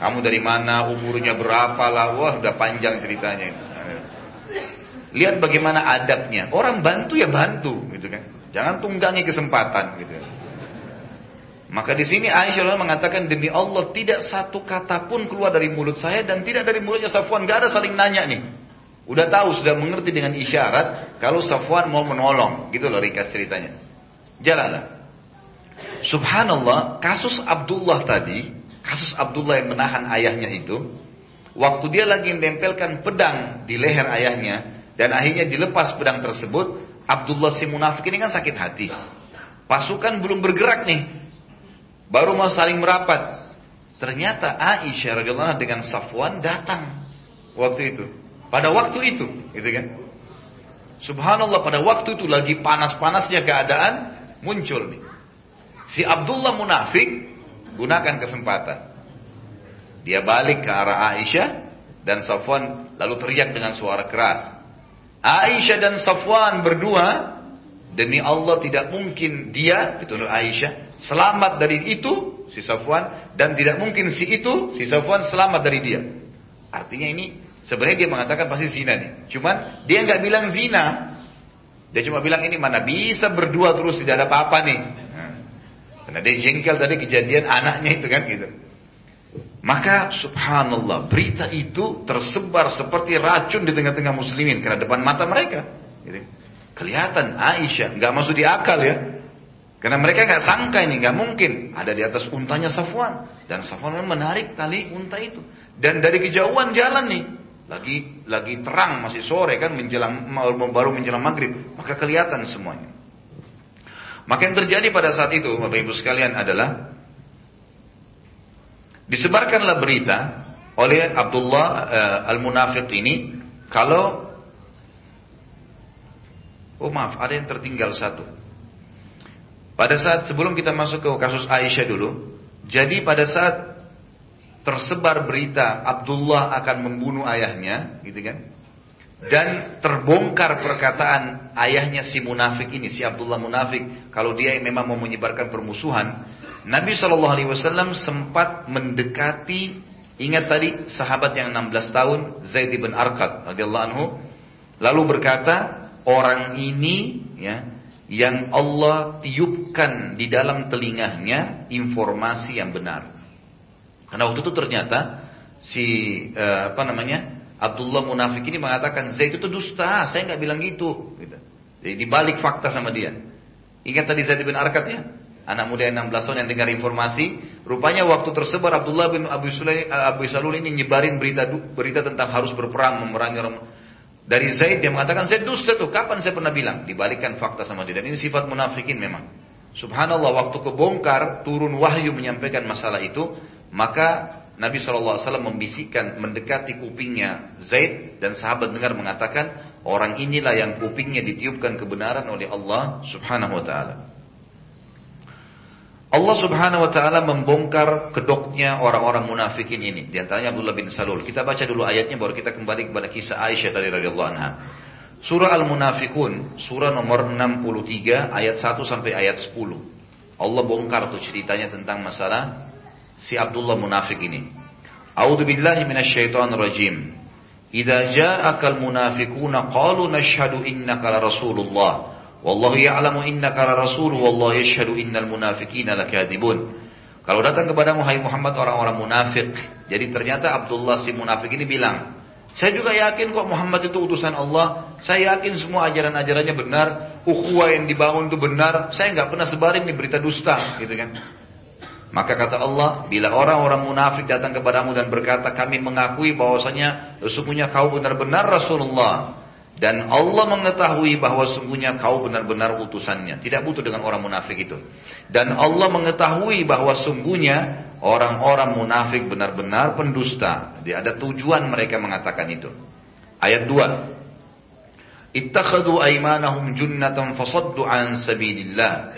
Kamu dari mana, umurnya berapa lah, wah udah panjang ceritanya. Lihat bagaimana adabnya. Orang bantu ya bantu, gitu kan. Jangan tunggangi kesempatan, gitu. Maka di sini Aisyah mengatakan demi Allah tidak satu kata pun keluar dari mulut saya dan tidak dari mulutnya Safwan. Gak ada saling nanya nih. Udah tahu, sudah mengerti dengan isyarat kalau Safwan mau menolong. Gitu loh ringkas ceritanya. Jalanlah. Subhanallah, kasus Abdullah tadi, kasus Abdullah yang menahan ayahnya itu, waktu dia lagi menempelkan pedang di leher ayahnya, dan akhirnya dilepas pedang tersebut, Abdullah si munafik ini kan sakit hati. Pasukan belum bergerak nih, baru mau saling merapat. Ternyata Aisyah radhiyallahu dengan Safwan datang waktu itu. Pada waktu itu, gitu kan? Subhanallah pada waktu itu lagi panas-panasnya keadaan, muncul nih. Si Abdullah munafik gunakan kesempatan. Dia balik ke arah Aisyah dan Safwan lalu teriak dengan suara keras. Aisyah dan Safwan berdua demi Allah tidak mungkin dia itu Aisyah selamat dari itu si Safwan dan tidak mungkin si itu si Safwan selamat dari dia. Artinya ini sebenarnya dia mengatakan pasti zina nih. Cuman dia nggak bilang zina, dia cuma bilang ini mana bisa berdua terus tidak ada apa-apa nih. Nah, karena dia jengkel tadi kejadian anaknya itu kan gitu. Maka subhanallah berita itu tersebar seperti racun di tengah-tengah muslimin karena depan mata mereka. Gitu. Kelihatan Aisyah nggak masuk di akal ya. Karena mereka nggak sangka ini nggak mungkin ada di atas untanya Safwan dan Safwan menarik tali unta itu dan dari kejauhan jalan nih lagi lagi terang masih sore kan menjelang baru menjelang maghrib maka kelihatan semuanya. Maka yang terjadi pada saat itu bapak ibu sekalian adalah disebarkanlah berita oleh Abdullah uh, al Munafiq ini kalau oh maaf ada yang tertinggal satu. Pada saat sebelum kita masuk ke kasus Aisyah dulu jadi pada saat tersebar berita Abdullah akan membunuh ayahnya, gitu kan? Dan terbongkar perkataan ayahnya si munafik ini, si Abdullah munafik, kalau dia memang mau menyebarkan permusuhan, Nabi Shallallahu Alaihi Wasallam sempat mendekati, ingat tadi sahabat yang 16 tahun Zaid bin Arqad radhiyallahu anhu, lalu berkata, orang ini ya yang Allah tiupkan di dalam telinganya informasi yang benar. Karena waktu itu ternyata si uh, apa namanya Abdullah munafik ini mengatakan Zaid itu dusta, saya nggak bilang gitu. gitu. Jadi dibalik fakta sama dia. Ingat tadi Zaid bin Arkat ya? Anak muda yang 16 tahun yang dengar informasi, rupanya waktu tersebar Abdullah bin Abu, Sulay, eh, Abu Salul ini nyebarin berita berita tentang harus berperang memerangi orang dari Zaid dia mengatakan Zaid dusta tuh, kapan saya pernah bilang? Dibalikkan fakta sama dia dan ini sifat munafikin memang. Subhanallah waktu kebongkar turun wahyu menyampaikan masalah itu, maka Nabi SAW membisikkan mendekati kupingnya Zaid dan sahabat dengar mengatakan orang inilah yang kupingnya ditiupkan kebenaran oleh Allah Subhanahu wa taala. Allah Subhanahu wa taala membongkar kedoknya orang-orang munafikin ini, di antaranya Abdullah bin Salul. Kita baca dulu ayatnya baru kita kembali kepada kisah Aisyah dari radhiyallahu anha. Surah Al-Munafikun, surah nomor 63 ayat 1 sampai ayat 10. Allah bongkar tuh ceritanya tentang masalah si Abdullah munafik ini. A'udzu billahi minasyaitonir rajim. Idza ja'akal munafiquna qalu nashhadu innaka la rasulullah wallahu ya'lamu innaka la rasul wallahu yashhadu innal munafiqina lakadzibun. Kalau datang kepada Muhammad Muhammad orang-orang munafik, jadi ternyata Abdullah si munafik ini bilang, Saya juga yakin kok Muhammad itu utusan Allah. Saya yakin semua ajaran-ajarannya benar. Ukhuwah yang dibangun itu benar. Saya nggak pernah sebarin nih berita dusta, gitu kan. Maka kata Allah, bila orang-orang munafik datang kepadamu dan berkata, kami mengakui bahwasanya sesungguhnya kau benar-benar Rasulullah. Dan Allah mengetahui bahwa sungguhnya kau benar-benar utusannya. Tidak butuh dengan orang munafik itu. Dan Allah mengetahui bahwa sungguhnya orang-orang munafik benar-benar pendusta. Jadi ada tujuan mereka mengatakan itu. Ayat 2. Ittakhadu aymanahum junnatan fasaddu an sabilillah.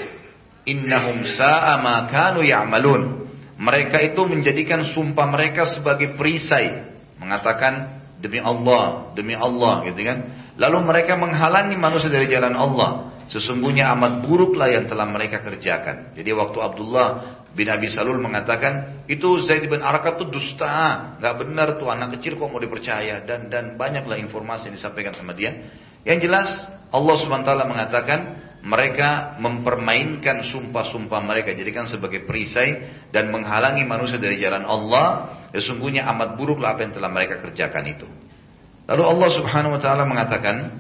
Innahum sa'a ma kanu ya'malun. Mereka itu menjadikan sumpah mereka sebagai perisai. Mengatakan demi Allah, demi Allah gitu kan. Lalu mereka menghalangi manusia dari jalan Allah. Sesungguhnya amat buruklah yang telah mereka kerjakan. Jadi waktu Abdullah bin Abi Salul mengatakan itu Zaid bin Arakat itu dusta, nggak benar tuh anak kecil kok mau dipercaya dan dan banyaklah informasi yang disampaikan sama dia. Yang jelas Allah subhanahu wa taala mengatakan mereka mempermainkan sumpah-sumpah mereka jadikan sebagai perisai dan menghalangi manusia dari jalan Allah. Sesungguhnya amat buruklah apa yang telah mereka kerjakan itu. Lalu Allah Subhanahu wa taala mengatakan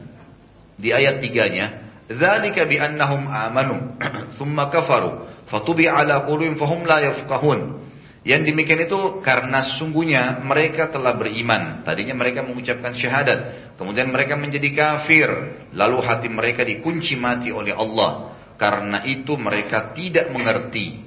di ayat tiganya, "Dzalika bi annahum amanu thumma kafaru fatubi ala qulubihim fahum la yafqahun." Yang demikian itu karena sungguhnya mereka telah beriman. Tadinya mereka mengucapkan syahadat, kemudian mereka menjadi kafir, lalu hati mereka dikunci mati oleh Allah. Karena itu mereka tidak mengerti.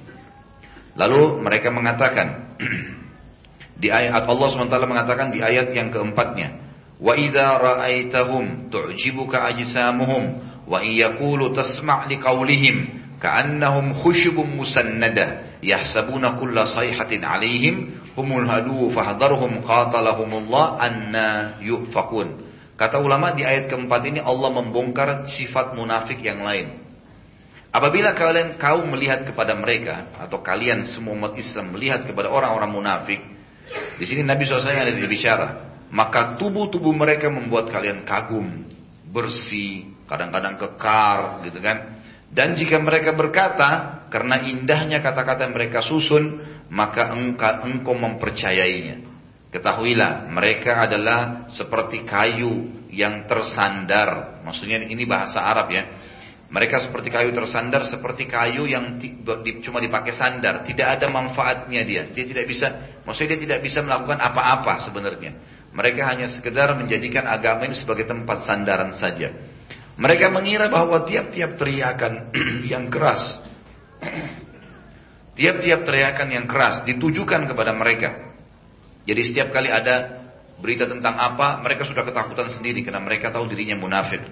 Lalu mereka mengatakan di ayat Allah SWT mengatakan di ayat yang keempatnya, وإذا رأيتهم تعجبك أجسامهم وإن يقولوا تسمع لقولهم كأنهم خشب مسندة yahsabuna kulla sayhatin alaihim humul hadu fahdharhum qatalahumullah anna yufakun. Kata ulama di ayat keempat ini Allah membongkar sifat munafik yang lain. Apabila kalian kau melihat kepada mereka atau kalian semua umat Islam melihat kepada orang-orang munafik, di sini Nabi SAW ada berbicara, maka tubuh-tubuh mereka membuat kalian kagum, bersih, kadang-kadang kekar, gitu kan? Dan jika mereka berkata, karena indahnya kata-kata mereka susun, maka engkau, engkau mempercayainya. Ketahuilah, mereka adalah seperti kayu yang tersandar. Maksudnya ini bahasa Arab ya. Mereka seperti kayu tersandar, seperti kayu yang cuma dipakai sandar. Tidak ada manfaatnya dia. Dia tidak bisa, maksudnya dia tidak bisa melakukan apa-apa sebenarnya. Mereka hanya sekedar menjadikan agama ini sebagai tempat sandaran saja. Mereka mengira bahwa tiap-tiap teriakan yang keras, tiap-tiap teriakan yang keras ditujukan kepada mereka. Jadi setiap kali ada berita tentang apa, mereka sudah ketakutan sendiri karena mereka tahu dirinya munafik.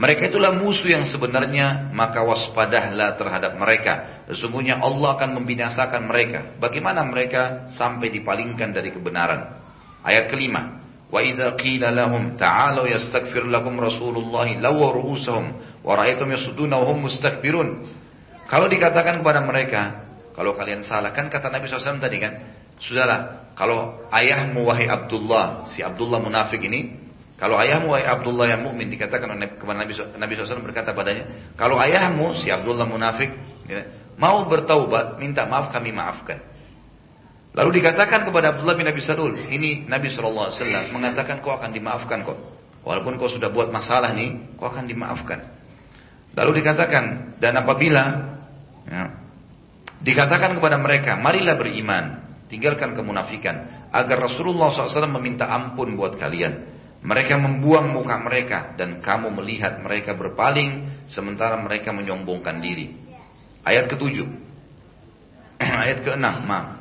Mereka itulah musuh yang sebenarnya, maka waspadahlah terhadap mereka. Sesungguhnya Allah akan membinasakan mereka. Bagaimana mereka sampai dipalingkan dari kebenaran? Ayat kelima. Qila lahum ta'alu yastaghfir lakum Rasulullah law ru'usahum wa ra'aytum yasudduna wa hum mustakbirun. Kalau dikatakan kepada mereka, kalau kalian salah kan kata Nabi SAW tadi kan, sudahlah kalau ayahmu wahai Abdullah, si Abdullah munafik ini, kalau ayahmu wahai Abdullah yang mukmin dikatakan kepada Nabi Nabi SAW berkata padanya, kalau ayahmu si Abdullah munafik ya, mau bertaubat, minta maaf kami maafkan. Lalu dikatakan kepada Abdullah bin Abi Salul, ini Nabi SAW mengatakan kau akan dimaafkan kok. Walaupun kau sudah buat masalah nih, kau akan dimaafkan. Lalu dikatakan, dan apabila ya, dikatakan kepada mereka, marilah beriman, tinggalkan kemunafikan, agar Rasulullah SAW meminta ampun buat kalian. Mereka membuang muka mereka dan kamu melihat mereka berpaling sementara mereka menyombongkan diri. Ayat ketujuh. Ayat keenam, maaf.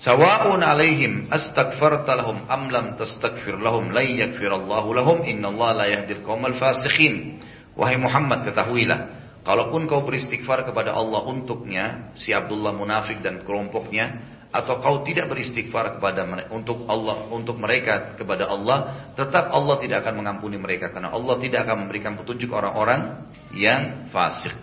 Sawa'un alaihim astaghfarta lahum am lam tastaghfir lahum la yaghfirallahu lahum innallaha la yahdil qaumal fasikhin. Wahai Muhammad ketahuilah kalaupun kau beristighfar kepada Allah untuknya si Abdullah munafik dan kelompoknya atau kau tidak beristighfar kepada untuk Allah untuk mereka kepada Allah tetap Allah tidak akan mengampuni mereka karena Allah tidak akan memberikan petunjuk orang-orang yang fasik.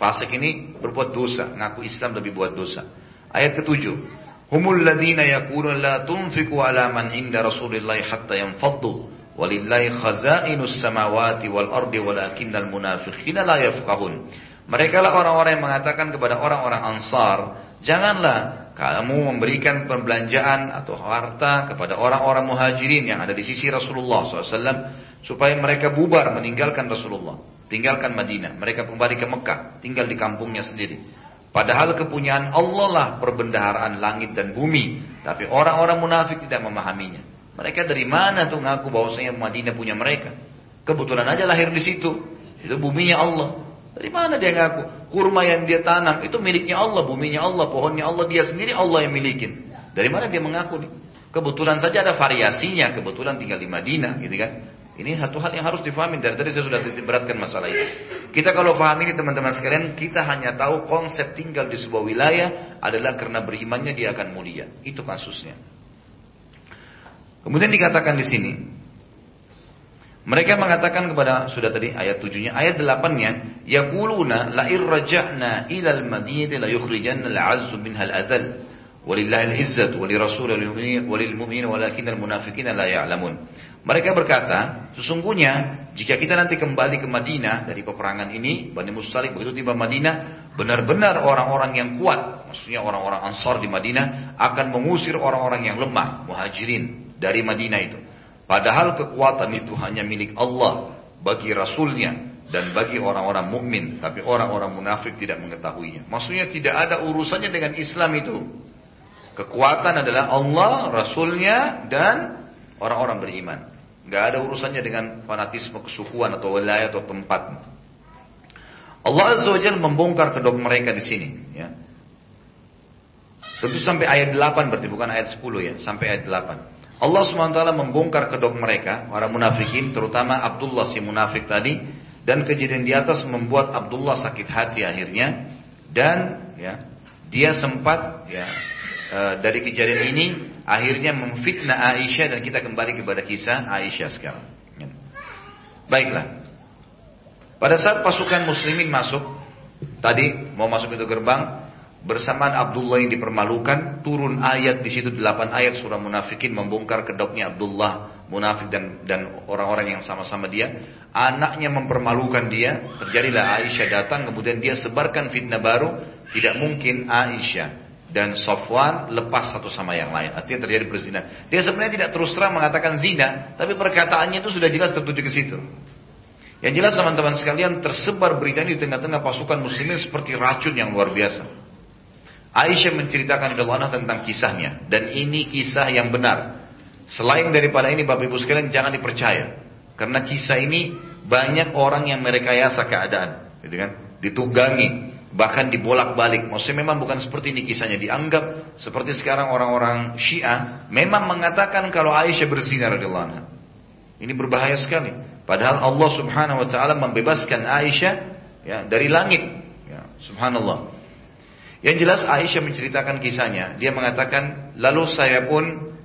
Fasik ini berbuat dosa, ngaku Islam tapi buat dosa. Ayat ketujuh. Humul ladina yaqulun la tunfiqu ala man inda Rasulillah hatta yanfaddu walillahi khazainus samawati wal ardi walakinnal munafiqina la yafqahun. Mereka lah orang-orang yang mengatakan kepada orang-orang Ansar, janganlah kamu memberikan pembelanjaan atau harta kepada orang-orang muhajirin yang ada di sisi Rasulullah SAW supaya mereka bubar meninggalkan Rasulullah, tinggalkan Madinah, mereka kembali ke Mekah, tinggal di kampungnya sendiri. Padahal kepunyaan Allah lah perbendaharaan langit dan bumi, tapi orang-orang munafik tidak memahaminya. Mereka dari mana tuh ngaku bahwasanya Madinah punya mereka? Kebetulan aja lahir di situ. Itu buminya Allah. Dari mana dia ngaku? Kurma yang dia tanam itu miliknya Allah, buminya Allah, pohonnya Allah, dia sendiri Allah yang milikin. Dari mana dia mengaku nih? Kebetulan saja ada variasinya, kebetulan tinggal di Madinah, gitu kan? Ini satu hal yang harus difahami. Dari tadi saya sudah beratkan masalah ini. Kita kalau pahami ini teman-teman sekalian, kita hanya tahu konsep tinggal di sebuah wilayah adalah karena berimannya dia akan mulia. Itu kasusnya. Kemudian dikatakan di sini, mereka mengatakan kepada sudah tadi ayat tujuhnya, ayat delapannya, yaquluna la irja'na ila al-madinati la yukhrijanna al-'azzu minha al-adal. Walillahi al-izzatu wa lirasulihi wa lil mu'minina walakin al-munafiqina la ya'lamun. Mereka berkata, sesungguhnya jika kita nanti kembali ke Madinah dari peperangan ini, Bani Mustalik begitu tiba Madinah, benar-benar orang-orang yang kuat, maksudnya orang-orang Ansar di Madinah akan mengusir orang-orang yang lemah, muhajirin dari Madinah itu. Padahal kekuatan itu hanya milik Allah bagi Rasulnya dan bagi orang-orang mukmin, tapi orang-orang munafik tidak mengetahuinya. Maksudnya tidak ada urusannya dengan Islam itu. Kekuatan adalah Allah, Rasulnya dan orang-orang beriman. Gak ada urusannya dengan fanatisme kesukuan atau wilayah atau tempat. Allah Azza wa membongkar kedok mereka di sini. Ya. Tentu sampai ayat 8 berarti bukan ayat 10 ya, sampai ayat 8. Allah SWT membongkar kedok mereka, para munafikin, terutama Abdullah si munafik tadi, dan kejadian di atas membuat Abdullah sakit hati akhirnya, dan ya dia sempat ya dari kejadian ini akhirnya memfitnah Aisyah dan kita kembali kepada kisah Aisyah sekarang. Ya. Baiklah. Pada saat pasukan muslimin masuk, tadi mau masuk itu gerbang, bersamaan Abdullah yang dipermalukan turun ayat di situ delapan ayat surah munafikin membongkar kedoknya Abdullah munafik dan dan orang-orang yang sama-sama dia anaknya mempermalukan dia terjadilah Aisyah datang kemudian dia sebarkan fitnah baru tidak mungkin Aisyah dan Sofwan lepas satu sama yang lain. Artinya terjadi perzinahan dia sebenarnya tidak terus terang mengatakan zina tapi perkataannya itu sudah jelas tertuju ke situ. Yang jelas teman-teman sekalian tersebar berita ini di tengah-tengah pasukan muslimin seperti racun yang luar biasa. Aisyah menceritakan kepada tentang kisahnya. Dan ini kisah yang benar. Selain daripada ini Bapak Ibu sekalian jangan dipercaya. Karena kisah ini banyak orang yang merekayasa keadaan, gitu kan? Ditunggangi, bahkan dibolak-balik. Maksudnya memang bukan seperti ini kisahnya dianggap seperti sekarang orang-orang Syiah memang mengatakan kalau Aisyah berzina radhiyallahu anha. Ini berbahaya sekali. Padahal Allah Subhanahu wa taala membebaskan Aisyah ya dari langit. Ya, subhanallah. Yang jelas Aisyah menceritakan kisahnya. Dia mengatakan, lalu saya pun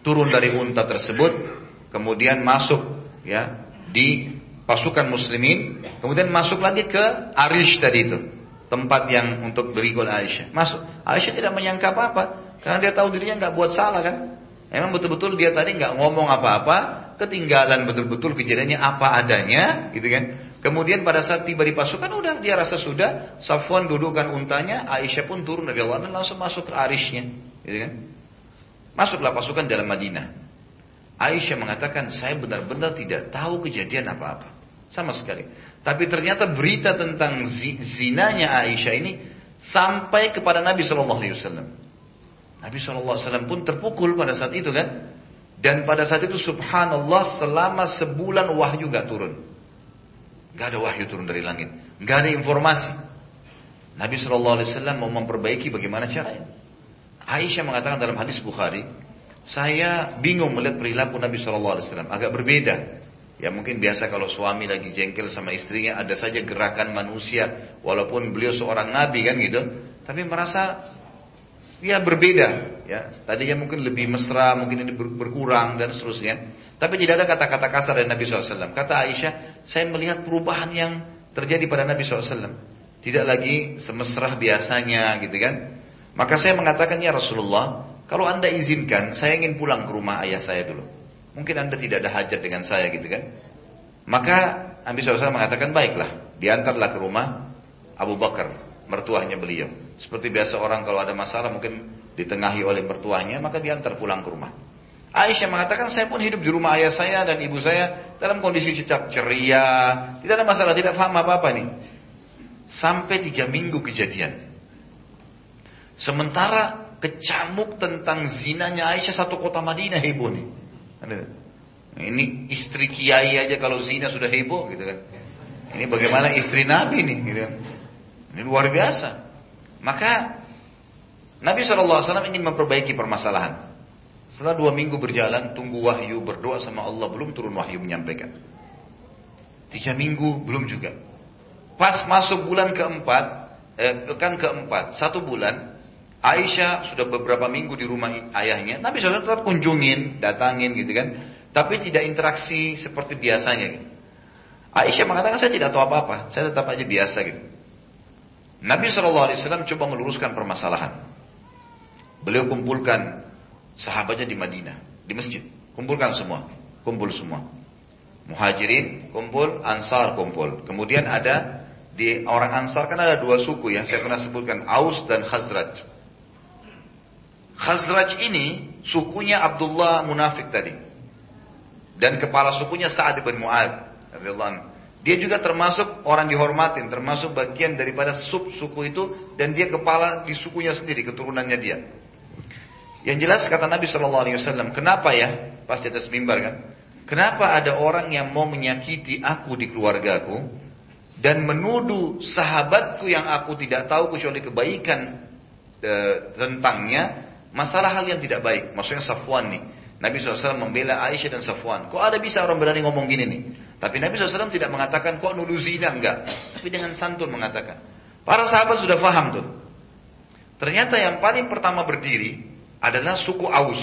turun dari unta tersebut, kemudian masuk ya di pasukan muslimin, kemudian masuk lagi ke Arish tadi itu, tempat yang untuk berikut Aisyah. Masuk. Aisyah tidak menyangka apa-apa, karena dia tahu dirinya nggak buat salah kan. Emang betul-betul dia tadi nggak ngomong apa-apa, ketinggalan betul-betul kejadiannya apa adanya, gitu kan. Kemudian pada saat tiba di pasukan udah dia rasa sudah, Safwan dudukkan untanya, Aisyah pun turun dari Allah langsung masuk ke arisnya, gitu kan? Masuklah pasukan dalam Madinah. Aisyah mengatakan, saya benar-benar tidak tahu kejadian apa-apa. Sama sekali. Tapi ternyata berita tentang zinanya Aisyah ini sampai kepada Nabi Shallallahu Alaihi Wasallam. Nabi Shallallahu Alaihi Wasallam pun terpukul pada saat itu kan. Dan pada saat itu Subhanallah selama sebulan wahyu gak turun. Gak ada wahyu turun dari langit. Gak ada informasi. Nabi SAW mau memperbaiki bagaimana caranya. Aisyah mengatakan dalam hadis Bukhari, saya bingung melihat perilaku Nabi SAW. Agak berbeda. Ya mungkin biasa kalau suami lagi jengkel sama istrinya ada saja gerakan manusia walaupun beliau seorang nabi kan gitu. Tapi merasa ya berbeda ya. Tadinya mungkin lebih mesra mungkin ini berkurang dan seterusnya tapi tidak ada kata-kata kasar dari Nabi SAW kata Aisyah saya melihat perubahan yang terjadi pada Nabi SAW tidak lagi semesrah biasanya gitu kan. Maka saya mengatakan ya Rasulullah kalau anda izinkan saya ingin pulang ke rumah ayah saya dulu mungkin anda tidak ada hajat dengan saya gitu kan maka Nabi SAW mengatakan baiklah diantarlah ke rumah Abu Bakar mertuanya beliau. Seperti biasa orang kalau ada masalah mungkin ditengahi oleh mertuanya, maka diantar pulang ke rumah. Aisyah mengatakan saya pun hidup di rumah ayah saya dan ibu saya dalam kondisi cecap ceria, tidak ada masalah, tidak paham apa-apa nih. Sampai tiga minggu kejadian. Sementara kecamuk tentang zinanya Aisyah satu kota Madinah heboh nih. Ini istri kiai aja kalau zina sudah heboh gitu kan. Ini bagaimana istri Nabi nih gitu kan. Ini luar biasa. Maka Nabi SAW ingin memperbaiki permasalahan. Setelah dua minggu berjalan, tunggu wahyu, berdoa sama Allah, belum turun wahyu menyampaikan. Tiga minggu, belum juga. Pas masuk bulan keempat, eh, pekan keempat, satu bulan, Aisyah sudah beberapa minggu di rumah ayahnya. Nabi SAW tetap kunjungin, datangin gitu kan. Tapi tidak interaksi seperti biasanya. Aisyah mengatakan saya tidak tahu apa-apa, saya tetap aja biasa gitu. Nabi SAW coba meluruskan permasalahan. Beliau kumpulkan sahabatnya di Madinah, di masjid. Kumpulkan semua, kumpul semua. Muhajirin kumpul, Ansar kumpul. Kemudian ada di orang Ansar kan ada dua suku yang saya pernah sebutkan, Aus dan Khazraj. Khazraj ini sukunya Abdullah munafik tadi. Dan kepala sukunya Sa'ad bin Mu'ad Dia juga termasuk orang dihormatin, termasuk bagian daripada sub suku itu dan dia kepala di sukunya sendiri, keturunannya dia. Yang jelas kata Nabi Shallallahu Alaihi Wasallam, kenapa ya? Pasti atas mimbar kan? Kenapa ada orang yang mau menyakiti aku di keluargaku dan menuduh sahabatku yang aku tidak tahu kecuali kebaikan e, tentangnya masalah hal yang tidak baik. Maksudnya Safwan nih. Nabi SAW membela Aisyah dan Safwan. Kok ada bisa orang berani ngomong gini nih? Tapi Nabi SAW tidak mengatakan kok nuduh zina enggak. Tapi dengan santun mengatakan. Para sahabat sudah paham tuh. Ternyata yang paling pertama berdiri adalah suku Aus.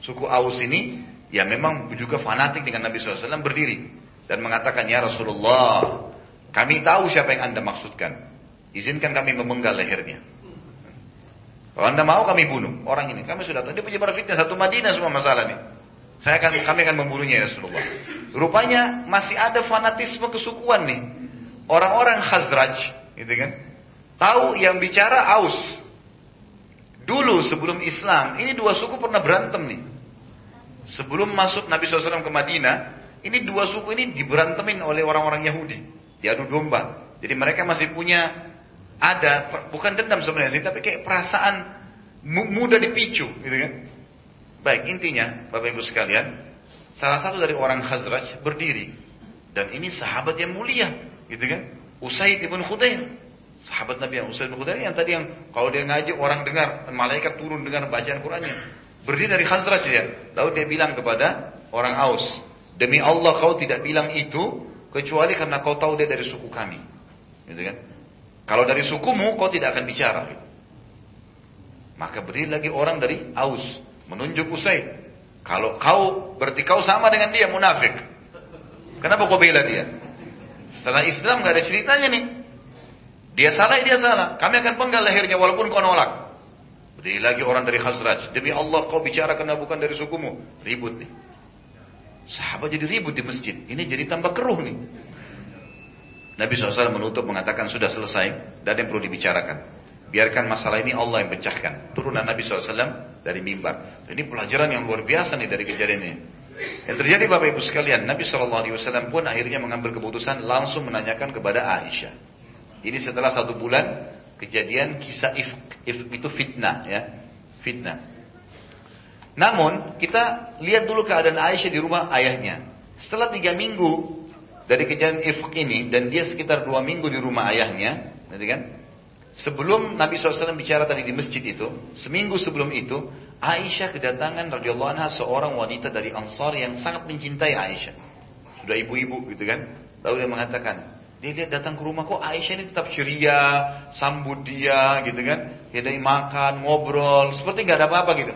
Suku Aus ini ya memang juga fanatik dengan Nabi SAW berdiri dan mengatakan ya Rasulullah kami tahu siapa yang anda maksudkan izinkan kami memenggal lehernya kalau anda mau kami bunuh orang ini kami sudah tahu dia penyebar fitnah satu Madinah semua masalah nih saya akan kami akan membunuhnya ya Rasulullah rupanya masih ada fanatisme kesukuan nih orang-orang Khazraj gitu kan tahu yang bicara Aus Dulu sebelum Islam, ini dua suku pernah berantem nih. Sebelum masuk Nabi SAW ke Madinah, ini dua suku ini diberantemin oleh orang-orang Yahudi. Diadu domba. Jadi mereka masih punya ada bukan dendam sebenarnya sih, tapi kayak perasaan mudah dipicu, gitu kan? Baik, intinya Bapak Ibu sekalian, salah satu dari orang Khazraj berdiri dan ini sahabat yang mulia, gitu kan? Usaid ibn Khudair Sahabat Nabi yang Usaid bin Khudair yang tadi yang kalau dia ngaji orang dengar, malaikat turun dengar bacaan Qur'annya. Berdiri dari Khazraj dia. Lalu dia bilang kepada orang Aus, demi Allah kau tidak bilang itu kecuali karena kau tahu dia dari suku kami. Gitu kan? Kalau dari sukumu kau tidak akan bicara. Maka berdiri lagi orang dari Aus menunjuk Usaid. Kalau kau berarti kau sama dengan dia munafik. Kenapa kau bela dia? Setelah Islam gak ada ceritanya nih. Dia salah, dia salah. Kami akan penggal lehernya walaupun kau nolak. Berdiri lagi orang dari Khazraj. Demi Allah kau bicara karena bukan dari sukumu. Ribut nih. Sahabat jadi ribut di masjid. Ini jadi tambah keruh nih. Nabi SAW menutup mengatakan sudah selesai. Dan yang perlu dibicarakan. Biarkan masalah ini Allah yang pecahkan. Turunan Nabi SAW dari mimbar. Ini pelajaran yang luar biasa nih dari kejadian ini. Yang terjadi Bapak Ibu sekalian, Nabi SAW pun akhirnya mengambil keputusan langsung menanyakan kepada Aisyah. Ini setelah satu bulan kejadian kisah if, if itu fitnah ya, fitnah. Namun kita lihat dulu keadaan Aisyah di rumah ayahnya. Setelah tiga minggu dari kejadian if ini dan dia sekitar dua minggu di rumah ayahnya, nanti kan? Sebelum Nabi SAW bicara tadi di masjid itu, seminggu sebelum itu, Aisyah kedatangan radhiyallahu anha seorang wanita dari Ansar yang sangat mencintai Aisyah. Sudah ibu-ibu gitu kan. Lalu dia mengatakan, dia lihat datang ke rumah kok Aisyah ini tetap ceria, sambut dia gitu kan. Dia dari makan, ngobrol, seperti nggak ada apa-apa gitu.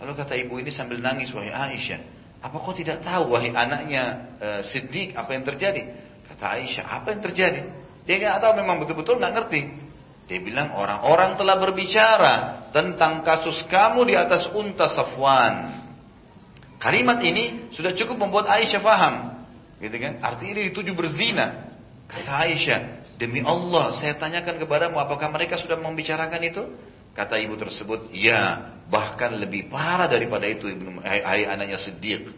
Lalu kata ibu ini sambil nangis, wahai Aisyah, apa kau tidak tahu wahai anaknya uh, Siddiq apa yang terjadi? Kata Aisyah, apa yang terjadi? Dia nggak tahu memang betul-betul nggak ngerti. Dia bilang orang-orang telah berbicara tentang kasus kamu di atas unta Safwan. Kalimat ini sudah cukup membuat Aisyah faham. Gitu kan? Artinya ini dituju berzina. Kata Aisyah, Demi Allah, saya tanyakan kepadamu, apakah mereka sudah membicarakan itu? Kata ibu tersebut, ya, bahkan lebih parah daripada itu, ibnu hai anaknya Siddiq.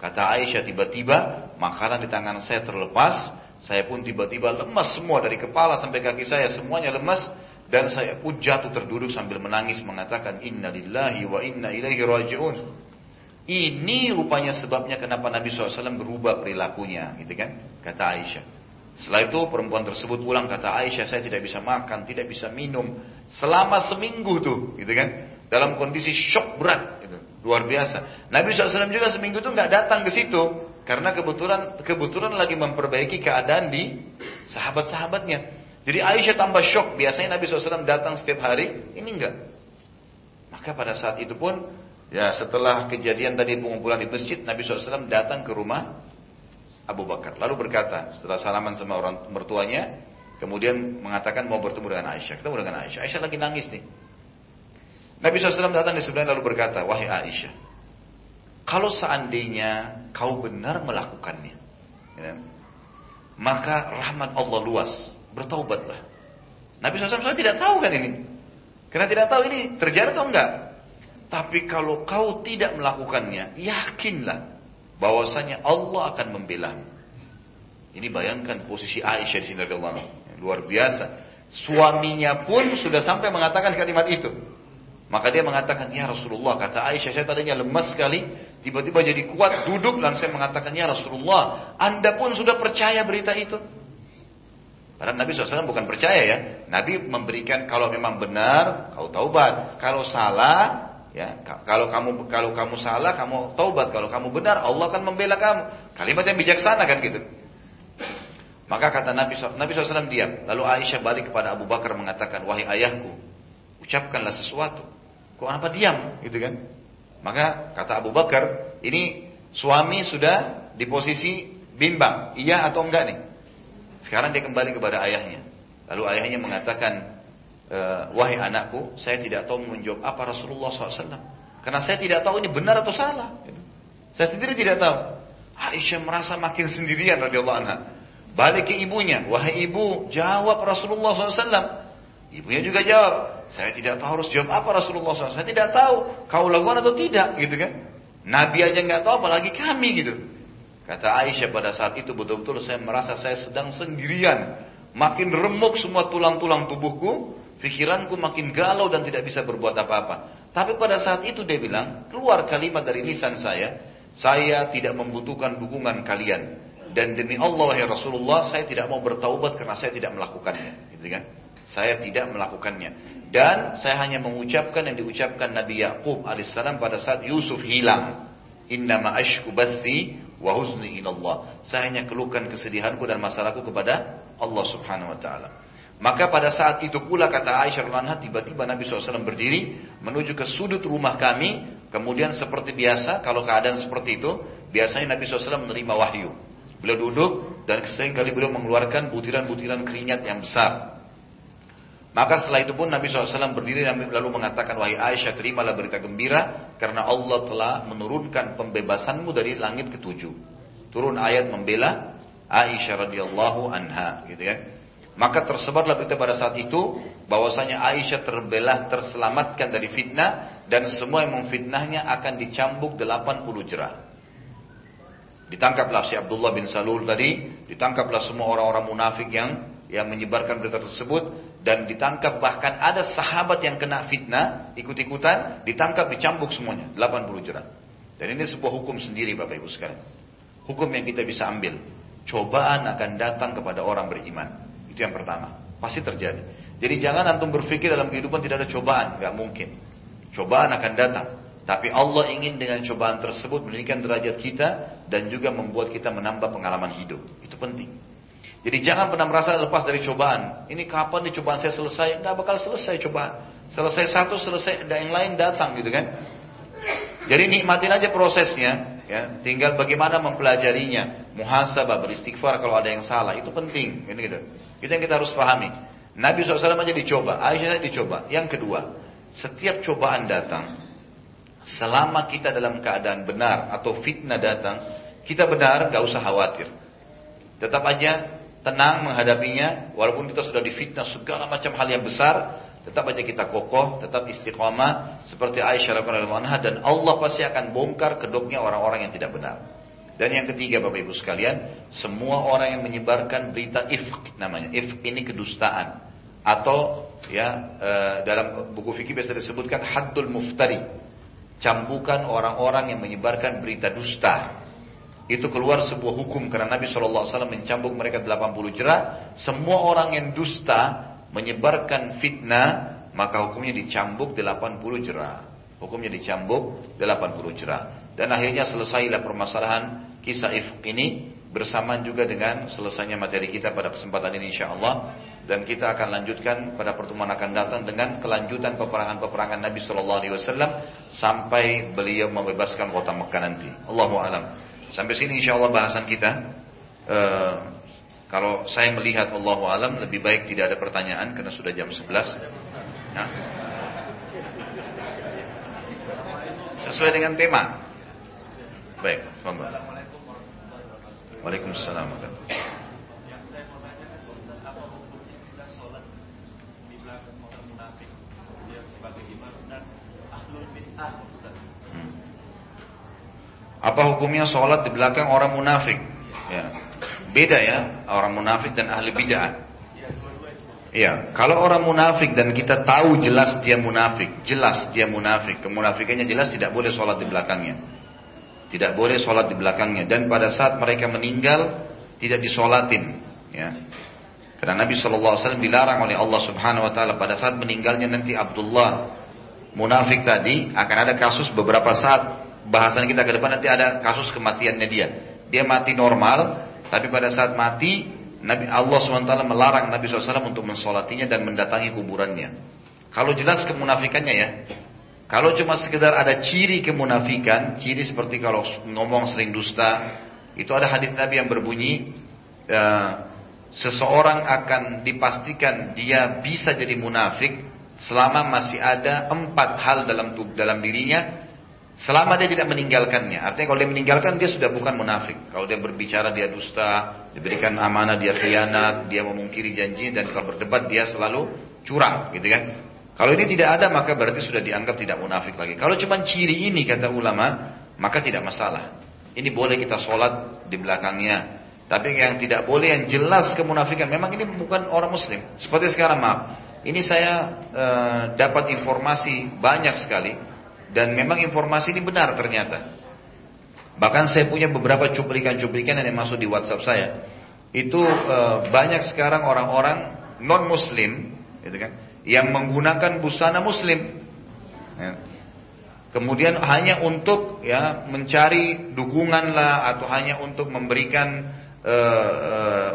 Kata Aisyah tiba-tiba, makanan di tangan saya terlepas, saya pun tiba-tiba lemas semua dari kepala sampai kaki saya, semuanya lemas. Dan saya pun jatuh terduduk sambil menangis mengatakan, Inna lillahi wa inna ilaihi raji'un. Ini rupanya sebabnya kenapa Nabi SAW berubah perilakunya, gitu kan? Kata Aisyah. Setelah itu perempuan tersebut pulang kata Aisyah saya tidak bisa makan, tidak bisa minum selama seminggu tuh, gitu kan? Dalam kondisi shock berat, gitu. luar biasa. Nabi SAW juga seminggu itu nggak datang ke situ karena kebetulan kebetulan lagi memperbaiki keadaan di sahabat-sahabatnya. Jadi Aisyah tambah shock. Biasanya Nabi SAW datang setiap hari, ini enggak. Maka pada saat itu pun Ya setelah kejadian tadi pengumpulan di masjid, Nabi SAW datang ke rumah Abu Bakar. Lalu berkata, setelah salaman sama orang mertuanya, kemudian mengatakan mau bertemu dengan Aisyah. Ketemu dengan Aisyah. Aisyah lagi nangis nih. Nabi SAW datang di sebelahnya lalu berkata, wahai Aisyah, kalau seandainya kau benar melakukannya, ya, maka rahmat Allah luas, bertaubatlah. Nabi SAW tidak tahu kan ini. Karena tidak tahu ini terjadi atau enggak. Tapi kalau kau tidak melakukannya, yakinlah bahwasanya Allah akan membela. Ini bayangkan posisi Aisyah di sini radhiyallahu Luar biasa. Suaminya pun sudah sampai mengatakan kalimat itu. Maka dia mengatakan, ya Rasulullah, kata Aisyah, saya tadinya lemas sekali, tiba-tiba jadi kuat, duduk, dan saya mengatakan, ya Rasulullah, Anda pun sudah percaya berita itu. Karena Nabi SAW bukan percaya ya. Nabi memberikan kalau memang benar, kau taubat. Kalau salah, Ya, kalau kamu kalau kamu salah, kamu taubat. Kalau kamu benar, Allah akan membela kamu. Kalimat yang bijaksana kan gitu. Maka kata Nabi Nabi SAW diam. Lalu Aisyah balik kepada Abu Bakar mengatakan, wahai ayahku, ucapkanlah sesuatu. Kok apa diam, gitu kan? Maka kata Abu Bakar, ini suami sudah di posisi bimbang, iya atau enggak nih? Sekarang dia kembali kepada ayahnya. Lalu ayahnya mengatakan, wahai anakku, saya tidak tahu menjawab apa Rasulullah SAW. Karena saya tidak tahu ini benar atau salah. Saya sendiri tidak tahu. Aisyah merasa makin sendirian radhiyallahu anha. Balik ke ibunya, wahai ibu, jawab Rasulullah SAW. Ibunya juga jawab, saya tidak tahu harus jawab apa Rasulullah SAW. Saya tidak tahu, kau lakukan atau tidak, gitu kan? Nabi aja nggak tahu, apalagi kami gitu. Kata Aisyah pada saat itu betul-betul saya merasa saya sedang sendirian. Makin remuk semua tulang-tulang tubuhku. Pikiranku makin galau dan tidak bisa berbuat apa-apa. Tapi pada saat itu dia bilang, keluar kalimat dari lisan saya, saya tidak membutuhkan dukungan kalian. Dan demi Allah ya Rasulullah, saya tidak mau bertaubat karena saya tidak melakukannya. Gitu kan? Saya tidak melakukannya. Dan saya hanya mengucapkan yang diucapkan Nabi Yakub alaihissalam pada saat Yusuf hilang. Innama ashku bathi wa huzni ilallah. Saya hanya keluhkan kesedihanku dan masalahku kepada Allah subhanahu wa ta'ala. Maka pada saat itu pula kata Aisyah radhiyallahu tiba-tiba Nabi SAW berdiri menuju ke sudut rumah kami. Kemudian seperti biasa kalau keadaan seperti itu biasanya Nabi SAW menerima wahyu. Beliau duduk dan kali beliau mengeluarkan butiran-butiran keringat yang besar. Maka setelah itu pun Nabi SAW berdiri lalu mengatakan Wahai Aisyah terimalah berita gembira Karena Allah telah menurunkan pembebasanmu dari langit ketujuh Turun ayat membela Aisyah radhiyallahu anha gitu ya. Maka tersebarlah berita pada saat itu bahwasanya Aisyah terbelah terselamatkan dari fitnah dan semua yang memfitnahnya akan dicambuk 80 jerah. Ditangkaplah si Abdullah bin Salul tadi, ditangkaplah semua orang-orang munafik yang yang menyebarkan berita tersebut dan ditangkap bahkan ada sahabat yang kena fitnah ikut-ikutan ditangkap dicambuk semuanya 80 jerah. Dan ini sebuah hukum sendiri Bapak Ibu sekalian. Hukum yang kita bisa ambil. Cobaan akan datang kepada orang beriman. Itu yang pertama. Pasti terjadi. Jadi jangan antum berpikir dalam kehidupan tidak ada cobaan. Gak mungkin. Cobaan akan datang. Tapi Allah ingin dengan cobaan tersebut meninggikan derajat kita dan juga membuat kita menambah pengalaman hidup. Itu penting. Jadi jangan pernah merasa lepas dari cobaan. Ini kapan nih cobaan saya selesai? Nggak bakal selesai cobaan. Selesai satu, selesai ada yang lain datang gitu kan. Jadi nikmatin aja prosesnya, ya. Tinggal bagaimana mempelajarinya, muhasabah, beristighfar kalau ada yang salah, itu penting, ini gitu. Itu yang kita harus pahami. Nabi SAW aja dicoba, Aisyah dicoba. Yang kedua, setiap cobaan datang, selama kita dalam keadaan benar atau fitnah datang, kita benar, gak usah khawatir. Tetap aja tenang menghadapinya, walaupun kita sudah difitnah segala macam hal yang besar, tetap aja kita kokoh, tetap istiqomah seperti Aisyah radhiyallahu anha dan Allah pasti akan bongkar kedoknya orang-orang yang tidak benar. Dan yang ketiga Bapak Ibu sekalian, semua orang yang menyebarkan berita ifk namanya. Ifk ini kedustaan atau ya e, dalam buku fikih biasa disebutkan haddul muftari. Cambukan orang-orang yang menyebarkan berita dusta itu keluar sebuah hukum karena Nabi SAW mencambuk mereka 80 jerah. Semua orang yang dusta menyebarkan fitnah, maka hukumnya dicambuk 80 jerah. Hukumnya dicambuk 80 jerah. Dan akhirnya selesailah permasalahan kisah ifk ini bersamaan juga dengan selesainya materi kita pada kesempatan ini insya Allah dan kita akan lanjutkan pada pertemuan akan datang dengan kelanjutan peperangan-peperangan Nabi Shallallahu Alaihi Wasallam sampai beliau membebaskan kota Mekah nanti. Allahu alam. Sampai sini insya Allah bahasan kita. Uh, kalau saya melihat Allah alam lebih baik tidak ada pertanyaan karena sudah jam 11. Nah. Sesuai dengan tema. Baik, Waalaikumsalam. Apa hukumnya sholat di belakang orang munafik? Ya. Beda ya, orang munafik dan ahli bid'ah. Iya, kalau orang munafik dan kita tahu jelas dia munafik, jelas dia munafik, kemunafikannya jelas tidak boleh sholat di belakangnya. Tidak boleh sholat di belakangnya. Dan pada saat mereka meninggal, tidak disolatin. Ya. Karena Nabi SAW dilarang oleh Allah Subhanahu Wa Taala pada saat meninggalnya nanti Abdullah munafik tadi akan ada kasus beberapa saat bahasan kita ke depan nanti ada kasus kematiannya dia. Dia mati normal, tapi pada saat mati Nabi Allah SWT melarang Nabi SAW untuk mensolatinya dan mendatangi kuburannya. Kalau jelas kemunafikannya ya. Kalau cuma sekedar ada ciri kemunafikan, ciri seperti kalau ngomong sering dusta, itu ada hadis Nabi yang berbunyi, uh, seseorang akan dipastikan dia bisa jadi munafik selama masih ada empat hal dalam dalam dirinya Selama dia tidak meninggalkannya. Artinya kalau dia meninggalkan dia sudah bukan munafik. Kalau dia berbicara dia dusta, diberikan amanah dia khianat, dia memungkiri janji dan kalau berdebat dia selalu curang, gitu kan? Kalau ini tidak ada maka berarti sudah dianggap tidak munafik lagi. Kalau cuma ciri ini kata ulama, maka tidak masalah. Ini boleh kita sholat di belakangnya. Tapi yang tidak boleh yang jelas kemunafikan. Memang ini bukan orang muslim. Seperti sekarang maaf. Ini saya e, dapat informasi banyak sekali dan memang informasi ini benar ternyata. Bahkan saya punya beberapa cuplikan-cuplikan yang masuk di WhatsApp saya. Itu e, banyak sekarang orang-orang non muslim gitu kan, yang menggunakan busana muslim. Ya. Kemudian hanya untuk ya mencari dukungan lah atau hanya untuk memberikan e,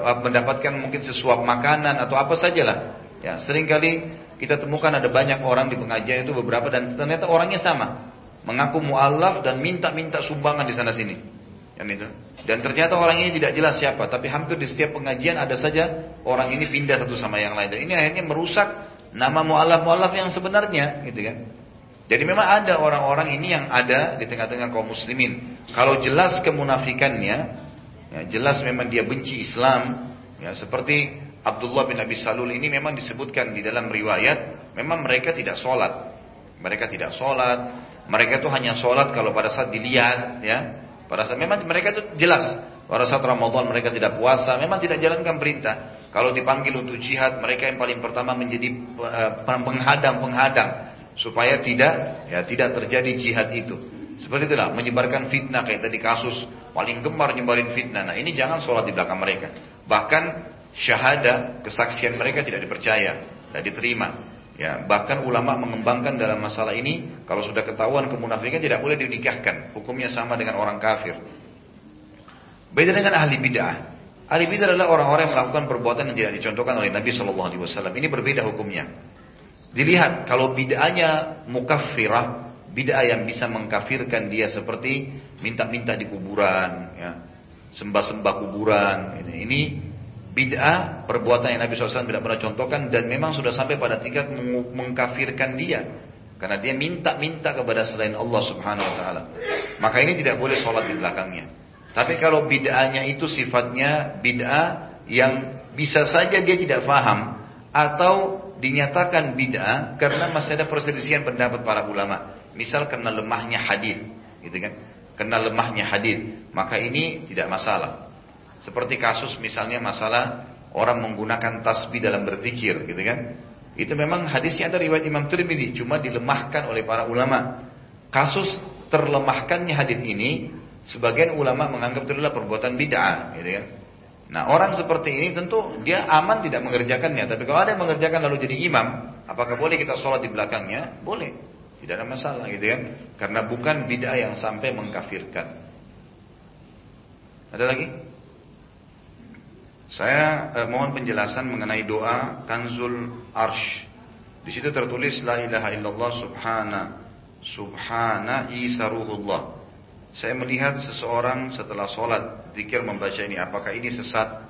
e, mendapatkan mungkin sesuap makanan atau apa sajalah. Ya, sering kali kita temukan ada banyak orang di pengajian itu beberapa dan ternyata orangnya sama. Mengaku mualaf dan minta-minta sumbangan di sana sini. Yang itu. Dan ternyata orang ini tidak jelas siapa, tapi hampir di setiap pengajian ada saja orang ini pindah satu sama yang lain. Dan ini akhirnya merusak nama mualaf-mualaf yang sebenarnya, gitu kan. Jadi memang ada orang-orang ini yang ada di tengah-tengah kaum muslimin. Kalau jelas kemunafikannya, ya jelas memang dia benci Islam, ya seperti Abdullah bin Abi Salul ini memang disebutkan di dalam riwayat, memang mereka tidak sholat. Mereka tidak sholat, mereka itu hanya sholat kalau pada saat dilihat, ya. Pada saat memang mereka itu jelas. Pada saat Ramadan mereka tidak puasa, memang tidak jalankan perintah. Kalau dipanggil untuk jihad, mereka yang paling pertama menjadi eh, penghadang-penghadang supaya tidak ya tidak terjadi jihad itu. Seperti itulah menyebarkan fitnah kayak tadi kasus paling gemar nyebarin fitnah. Nah ini jangan sholat di belakang mereka. Bahkan syahada, kesaksian mereka tidak dipercaya, tidak diterima. Ya, bahkan ulama mengembangkan dalam masalah ini, kalau sudah ketahuan kemunafikan tidak boleh dinikahkan, hukumnya sama dengan orang kafir. Beda dengan ahli bid'ah. Ahli bid'ah adalah orang-orang yang melakukan perbuatan yang tidak dicontohkan oleh Nabi Shallallahu Alaihi Wasallam. Ini berbeda hukumnya. Dilihat kalau bid'ahnya mukaffirah, bid'ah yang bisa mengkafirkan dia seperti minta-minta di kuburan, ya, sembah-sembah kuburan. Ini, ini bid'ah perbuatan yang Nabi SAW tidak pernah contohkan dan memang sudah sampai pada tingkat mengkafirkan dia karena dia minta-minta kepada selain Allah Subhanahu wa taala. Maka ini tidak boleh sholat di belakangnya. Tapi kalau bid'ahnya itu sifatnya bid'ah yang bisa saja dia tidak faham atau dinyatakan bid'ah karena masih ada perselisihan pendapat para ulama. Misal karena lemahnya hadis, gitu kan? Karena lemahnya hadis, maka ini tidak masalah. Seperti kasus misalnya masalah orang menggunakan tasbih dalam berzikir, gitu kan? Itu memang hadisnya ada riwayat Imam Tirmidzi, cuma dilemahkan oleh para ulama. Kasus terlemahkannya hadis ini, sebagian ulama menganggap itu adalah perbuatan bid'ah, gitu kan? Nah orang seperti ini tentu dia aman tidak mengerjakannya. Tapi kalau ada yang mengerjakan lalu jadi imam, apakah boleh kita sholat di belakangnya? Boleh. Tidak ada masalah gitu ya. Karena bukan bid'ah yang sampai mengkafirkan. Ada lagi? Saya eh, mohon penjelasan mengenai doa Kanzul Arsh. Di situ tertulis La ilaha illallah subhana subhana isa ruhullah. Saya melihat seseorang setelah sholat zikir membaca ini, apakah ini sesat?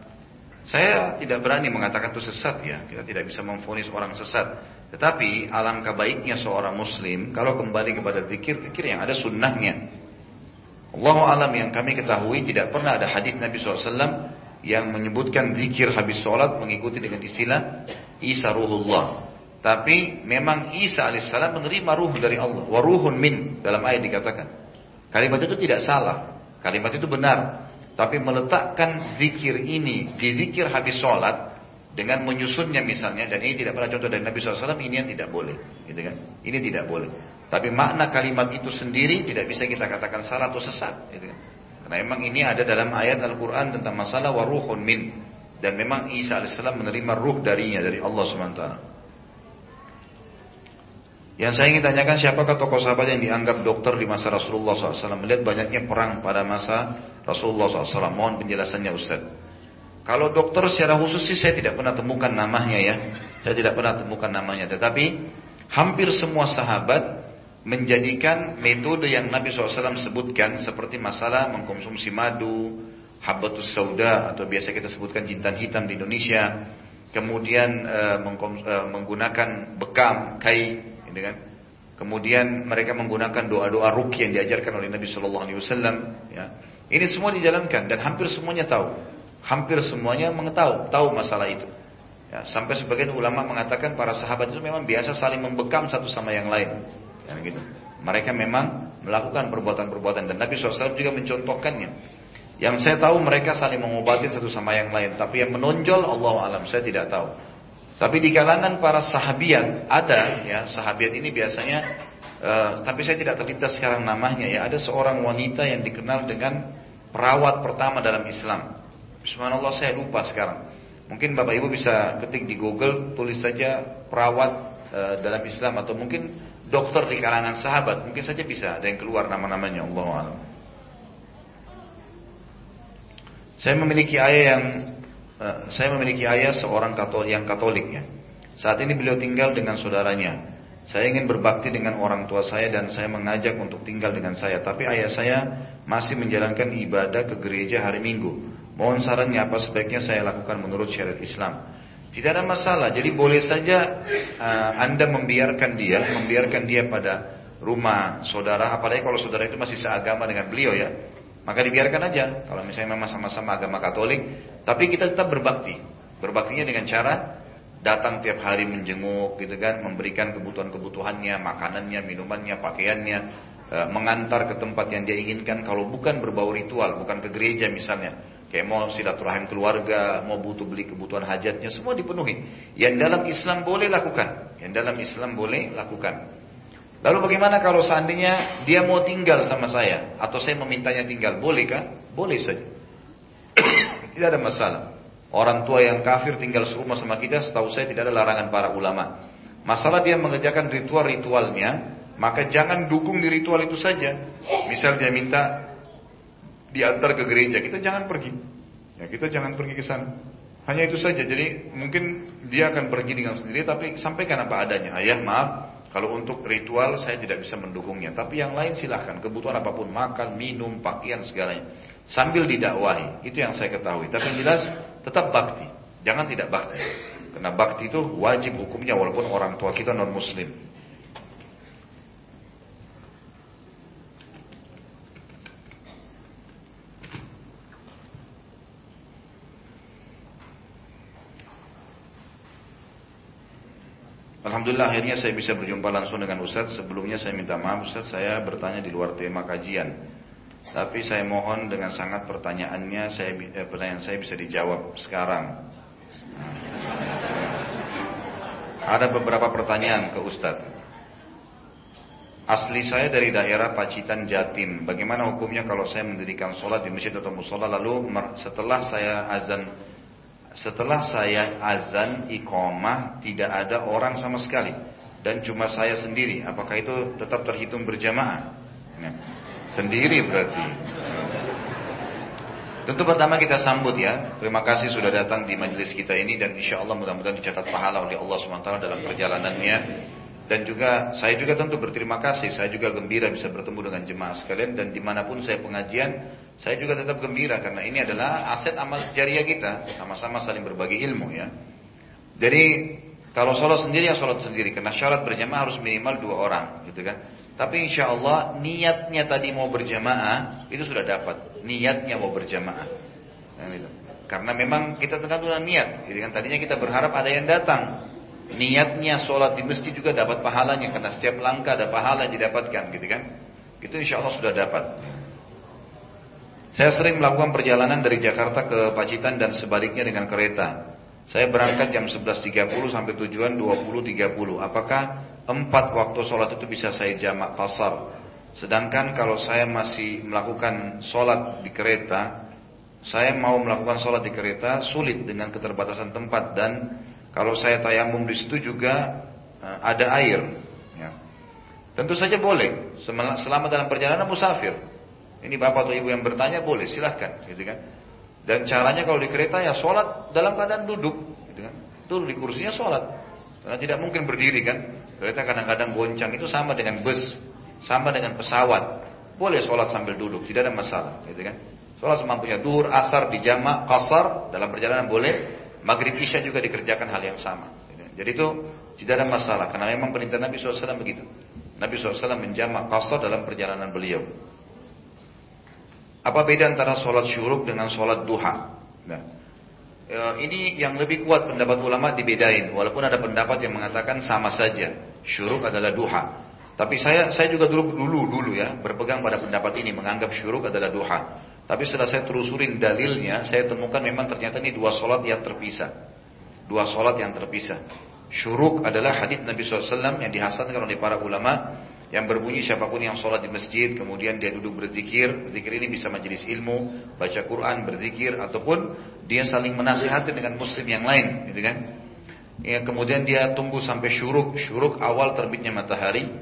Saya tidak berani mengatakan itu sesat ya, kita tidak bisa memfonis orang sesat. Tetapi alangkah baiknya seorang muslim kalau kembali kepada zikir, zikir yang ada sunnahnya. Allah alam yang kami ketahui tidak pernah ada hadis Nabi SAW yang menyebutkan zikir habis sholat mengikuti dengan istilah Isa ruhullah. Tapi memang Isa alaihissalam menerima ruh dari Allah. Waruhun min dalam ayat dikatakan. Kalimat itu tidak salah. Kalimat itu benar. Tapi meletakkan zikir ini di zikir habis sholat dengan menyusunnya misalnya dan ini tidak pernah contoh dari Nabi SAW ini yang tidak boleh, gitu kan? Ini tidak boleh. Tapi makna kalimat itu sendiri tidak bisa kita katakan salah atau sesat, gitu kan? Karena memang ini ada dalam ayat Al-Quran tentang masalah waruhun min dan memang Isa alaihissalam menerima ruh darinya dari Allah swt. Yang saya ingin tanyakan siapakah tokoh sahabat yang dianggap dokter di masa Rasulullah SAW Melihat banyaknya perang pada masa Rasulullah SAW Mohon penjelasannya Ustaz. Kalau dokter secara khusus sih saya tidak pernah temukan namanya ya. Saya tidak pernah temukan namanya. Tetapi hampir semua sahabat Menjadikan metode yang Nabi SAW sebutkan Seperti masalah mengkonsumsi madu Habbatus sauda Atau biasa kita sebutkan jintan hitam di Indonesia. Kemudian uh, menggunakan bekam, kai gitu kan? Kemudian mereka menggunakan doa-doa ruki yang diajarkan oleh Nabi Shallallahu Alaihi Wasallam. Ya. Ini semua dijalankan dan hampir semuanya tahu. Hampir semuanya mengetahui, tahu masalah itu. Ya, sampai sebagian ulama mengatakan para sahabat itu memang biasa saling membekam satu sama yang lain. Ya, gitu. Mereka memang melakukan perbuatan-perbuatan dan Nabi SAW juga mencontohkannya. Yang saya tahu mereka saling mengobati satu sama yang lain, tapi yang menonjol Allah alam saya tidak tahu. Tapi di kalangan para sahabiat ada ya sahabiat ini biasanya uh, tapi saya tidak terlintas sekarang namanya ya ada seorang wanita yang dikenal dengan perawat pertama dalam Islam. Subhanallah saya lupa sekarang. Mungkin Bapak Ibu bisa ketik di Google tulis saja perawat uh, dalam Islam atau mungkin dokter di kalangan sahabat mungkin saja bisa ada yang keluar nama-namanya Allah. Saya memiliki ayah yang saya memiliki ayah seorang katolik yang katolik ya. Saat ini beliau tinggal dengan saudaranya. Saya ingin berbakti dengan orang tua saya dan saya mengajak untuk tinggal dengan saya. Tapi ayah saya masih menjalankan ibadah ke gereja hari Minggu. Mohon sarannya apa sebaiknya saya lakukan menurut syariat Islam. Tidak ada masalah. Jadi boleh saja uh, Anda membiarkan dia, membiarkan dia pada rumah saudara, apalagi kalau saudara itu masih seagama dengan beliau ya. Maka dibiarkan aja. Kalau misalnya memang sama-sama agama Katolik, tapi kita tetap berbakti. Berbaktinya dengan cara datang tiap hari menjenguk gitu kan, memberikan kebutuhan-kebutuhannya, makanannya, minumannya, pakaiannya, e, mengantar ke tempat yang dia inginkan kalau bukan berbau ritual, bukan ke gereja misalnya. Kayak mau silaturahim keluarga, mau butuh beli kebutuhan hajatnya, semua dipenuhi. Yang dalam Islam boleh lakukan. Yang dalam Islam boleh lakukan. Lalu bagaimana kalau seandainya dia mau tinggal sama saya atau saya memintanya tinggal, bolehkah? Boleh saja. tidak ada masalah. Orang tua yang kafir tinggal serumah sama kita, setahu saya tidak ada larangan para ulama. Masalah dia mengerjakan ritual-ritualnya, maka jangan dukung di ritual itu saja. Misal dia minta diantar ke gereja, kita jangan pergi. Ya, kita jangan pergi ke sana. Hanya itu saja. Jadi mungkin dia akan pergi dengan sendiri, tapi sampaikan apa adanya. Ayah, maaf, kalau untuk ritual saya tidak bisa mendukungnya, tapi yang lain silahkan. Kebutuhan apa pun, makan, minum, pakaian segalanya. Sambil didakwahi, itu yang saya ketahui. Tapi jelas tetap bakti, jangan tidak bakti. Karena bakti itu wajib hukumnya walaupun orang tua kita non muslim. Alhamdulillah akhirnya saya bisa berjumpa langsung dengan Ustadz. Sebelumnya saya minta maaf Ustadz, saya bertanya di luar tema kajian. Tapi saya mohon dengan sangat pertanyaannya, saya, eh, pertanyaan saya bisa dijawab sekarang. Ada beberapa pertanyaan ke Ustadz. Asli saya dari daerah Pacitan Jatim. Bagaimana hukumnya kalau saya mendirikan sholat di masjid atau musola lalu setelah saya azan setelah saya azan iqamah tidak ada orang sama sekali dan cuma saya sendiri. Apakah itu tetap terhitung berjamaah? Nah, sendiri berarti. Tentu pertama kita sambut ya. Terima kasih sudah datang di majelis kita ini dan insya Allah mudah-mudahan dicatat pahala oleh Allah SWT dalam perjalanannya dan juga saya juga tentu berterima kasih, saya juga gembira bisa bertemu dengan jemaah sekalian dan di mana pun saya pengajian, saya juga tetap gembira karena ini adalah aset amal jariah kita, sama-sama saling berbagi ilmu ya. Jadi kalau sholat sendiri ya sholat sendiri, karena syarat berjamaah harus minimal dua orang, gitu kan. Tapi insya Allah niatnya tadi mau berjamaah itu sudah dapat, niatnya mau berjamaah. Nah, gitu. Karena memang kita dengan niat, gitu kan. Tadinya kita berharap ada yang datang, niatnya sholat di masjid juga dapat pahalanya karena setiap langkah ada pahala yang didapatkan gitu kan? Itu insya Allah sudah dapat. Saya sering melakukan perjalanan dari Jakarta ke Pacitan dan sebaliknya dengan kereta. Saya berangkat jam 11.30 sampai tujuan 20.30 apakah empat waktu sholat itu bisa saya jamak pasar? Sedangkan kalau saya masih melakukan sholat di kereta saya mau melakukan sholat di kereta sulit dengan keterbatasan tempat dan kalau saya tayamum di situ juga uh, ada air. Ya. Tentu saja boleh selama dalam perjalanan musafir. Ini bapak atau ibu yang bertanya boleh silahkan, gitu kan. Dan caranya kalau di kereta ya sholat dalam keadaan duduk, gitu kan. Duduk di kursinya sholat. Karena tidak mungkin berdiri kan. Kereta kadang-kadang goncang itu sama dengan bus, sama dengan pesawat. Boleh sholat sambil duduk, tidak ada masalah, gitu kan. Sholat semampunya duhur, asar, dijamak, kasar dalam perjalanan boleh. Maghrib Isya juga dikerjakan hal yang sama. Jadi itu tidak ada masalah karena memang perintah Nabi SAW begitu. Nabi SAW menjamak qasar dalam perjalanan beliau. Apa beda antara sholat syuruk dengan sholat duha? Nah, ini yang lebih kuat pendapat ulama dibedain. Walaupun ada pendapat yang mengatakan sama saja. Syuruk adalah duha. Tapi saya saya juga dulu dulu dulu ya berpegang pada pendapat ini menganggap syuruk adalah duha. Tapi setelah saya telusurin dalilnya, saya temukan memang ternyata ini dua solat yang terpisah. Dua solat yang terpisah. Syuruk adalah hadis Nabi SAW yang dihasankan oleh para ulama yang berbunyi siapa pun yang sholat di masjid kemudian dia duduk berzikir berzikir ini bisa majelis ilmu baca Quran berzikir ataupun dia saling menasihati dengan muslim yang lain gitu kan ya, kemudian dia tunggu sampai syuruk syuruk awal terbitnya matahari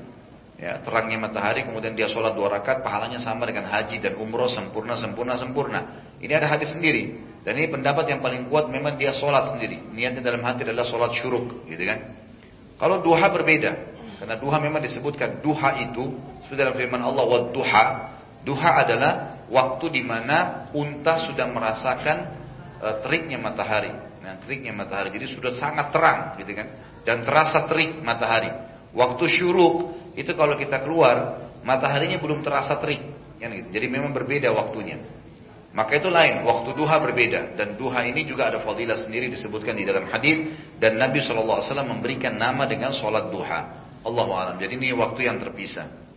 ya, terangnya matahari kemudian dia sholat dua rakaat pahalanya sama dengan haji dan umroh sempurna sempurna sempurna. Ini ada hadis sendiri. Dan ini pendapat yang paling kuat memang dia sholat sendiri. Niatnya dalam hati adalah sholat syuruk gitu kan? Kalau duha berbeda karena duha memang disebutkan duha itu sudah dalam firman Allah wa duha. Duha adalah waktu di mana unta sudah merasakan uh, teriknya matahari. Nah teriknya matahari. Jadi sudah sangat terang gitu kan? Dan terasa terik matahari waktu syuruk itu kalau kita keluar mataharinya belum terasa terik. Kan gitu. jadi memang berbeda waktunya. Maka itu lain waktu duha berbeda. Dan duha ini juga ada fadilah sendiri disebutkan di dalam hadis dan Nabi SAW memberikan nama dengan sholat duha. Allah alam. Jadi ini waktu yang terpisah.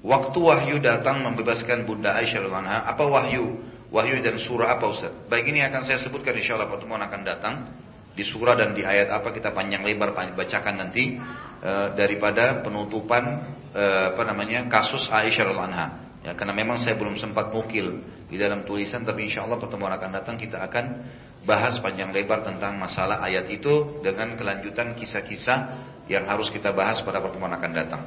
Waktu wahyu datang membebaskan Bunda Aisyah anha, apa wahyu? Wahyu dan surah apa Ustaz? Baik ini akan saya sebutkan insya Allah pertemuan akan datang di surah dan di ayat apa kita panjang lebar bacakan nanti e, daripada penutupan e, apa namanya kasus Aisyah anha. Ya, karena memang saya belum sempat mukil di dalam tulisan tapi insya Allah pertemuan akan datang kita akan bahas panjang lebar tentang masalah ayat itu dengan kelanjutan kisah-kisah yang harus kita bahas pada pertemuan akan datang.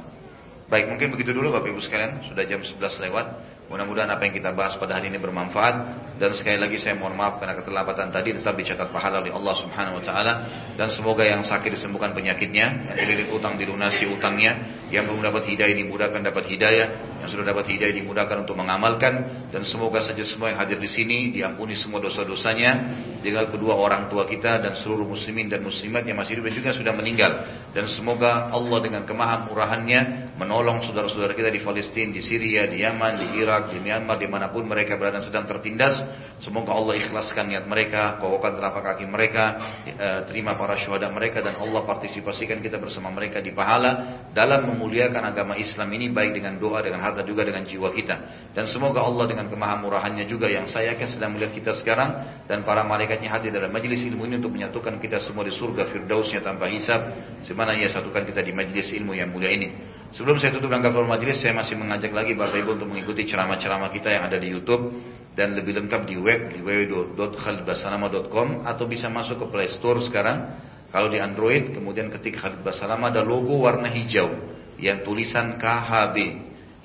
Baik, mungkin begitu dulu Bapak Ibu sekalian, sudah jam 11 lewat. Mudah-mudahan apa yang kita bahas pada hari ini bermanfaat. Dan sekali lagi saya mohon maaf karena keterlambatan tadi tetap dicatat pahala oleh Allah Subhanahu wa taala. Dan semoga yang sakit disembuhkan penyakitnya, yang dililit utang dilunasi utangnya, yang belum dapat hidayah dimudahkan dapat hidayah, yang sudah dapat hidayah dimudahkan untuk mengamalkan. Dan semoga saja semua yang hadir di sini diampuni semua dosa-dosanya, tinggal kedua orang tua kita dan seluruh muslimin dan muslimat yang masih hidup dan juga sudah meninggal. Dan semoga Allah dengan kemahamurahannya menolong saudara-saudara kita di Palestina, di Syria, di Yaman, di Irak, di Myanmar, di mana pun mereka berada sedang tertindas. Semoga Allah ikhlaskan niat mereka, kokohkan telapak kaki mereka, eh, terima para syuhada mereka dan Allah partisipasikan kita bersama mereka di pahala dalam memuliakan agama Islam ini baik dengan doa, dengan harta juga dengan jiwa kita. Dan semoga Allah dengan kemahamurahannya juga yang saya yakin sedang melihat kita sekarang dan para malaikatnya hadir dalam majelis ilmu ini untuk menyatukan kita semua di surga firdausnya tanpa hisab, semana ia satukan kita di majelis ilmu yang mulia ini. Sebelum saya tutup rangka majelis, saya masih mengajak lagi Bapak Ibu untuk mengikuti ceramah-ceramah kita yang ada di YouTube dan lebih lengkap di web di www.khalidbasalama.com atau bisa masuk ke Play Store sekarang. Kalau di Android, kemudian ketik Khalid Basalama ada logo warna hijau yang tulisan KHB.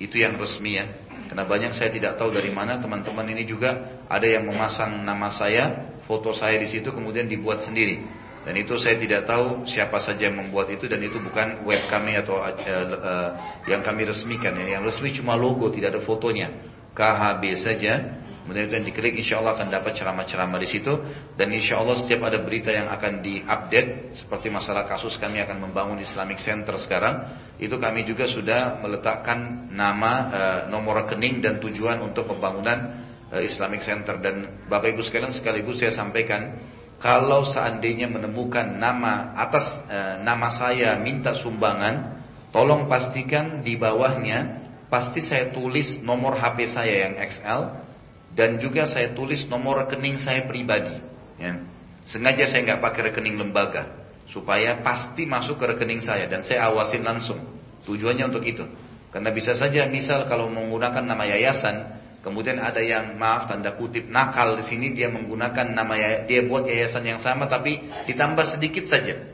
Itu yang resmi ya. Karena banyak saya tidak tahu dari mana teman-teman ini juga ada yang memasang nama saya, foto saya di situ kemudian dibuat sendiri. Dan itu saya tidak tahu siapa saja yang membuat itu dan itu bukan web kami atau uh, uh, yang kami resmikan. Ya. Yang resmi cuma logo, tidak ada fotonya. KHB saja. Kemudian yang diklik insya Allah akan dapat ceramah-ceramah di situ. Dan insya Allah setiap ada berita yang akan diupdate. Seperti masalah kasus kami akan membangun Islamic Center sekarang. Itu kami juga sudah meletakkan nama, uh, nomor rekening dan tujuan untuk pembangunan Islamic Center. Dan Bapak Ibu sekalian sekaligus saya sampaikan kalau seandainya menemukan nama atas e, nama saya minta sumbangan, tolong pastikan di bawahnya pasti saya tulis nomor HP saya yang XL dan juga saya tulis nomor rekening saya pribadi. Ya. Sengaja saya nggak pakai rekening lembaga supaya pasti masuk ke rekening saya dan saya awasin langsung. Tujuannya untuk itu. Karena bisa saja misal kalau menggunakan nama yayasan Kemudian ada yang maaf tanda kutip nakal di sini dia menggunakan nama ya, dia buat yayasan yang sama tapi ditambah sedikit saja.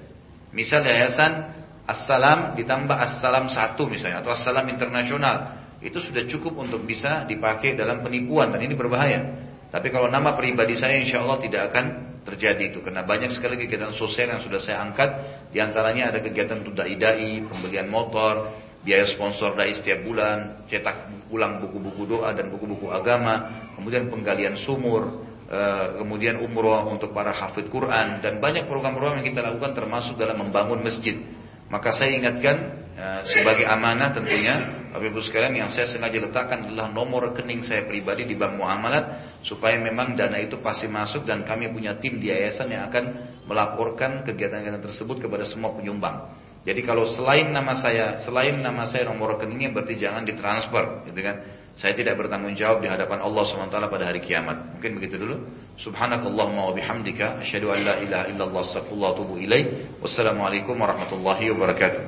Misal yayasan Assalam ditambah Assalam satu misalnya atau Assalam internasional itu sudah cukup untuk bisa dipakai dalam penipuan dan ini berbahaya. Tapi kalau nama pribadi saya insya Allah tidak akan terjadi itu karena banyak sekali kegiatan sosial yang sudah saya angkat di antaranya ada kegiatan untuk dai-dai, pembelian motor, biaya sponsor dai setiap bulan, cetak ulang buku-buku doa dan buku-buku agama, kemudian penggalian sumur, eh, kemudian umroh untuk para hafid Quran dan banyak program-program yang kita lakukan termasuk dalam membangun masjid. Maka saya ingatkan eh, sebagai amanah tentunya Bapak Ibu sekalian yang saya sengaja letakkan adalah nomor rekening saya pribadi di Bank Muamalat supaya memang dana itu pasti masuk dan kami punya tim di yayasan yang akan melaporkan kegiatan-kegiatan tersebut kepada semua penyumbang. Jadi kalau selain nama saya, selain nama saya nomor rekeningnya berarti jangan ditransfer, gitu kan? Saya tidak bertanggung jawab di hadapan Allah SWT pada hari kiamat. Mungkin begitu dulu. Subhanakallahumma wa bihamdika asyhadu an la ilaha illallah astaghfirullah wa atubu. Wassalamualaikum warahmatullahi wabarakatuh.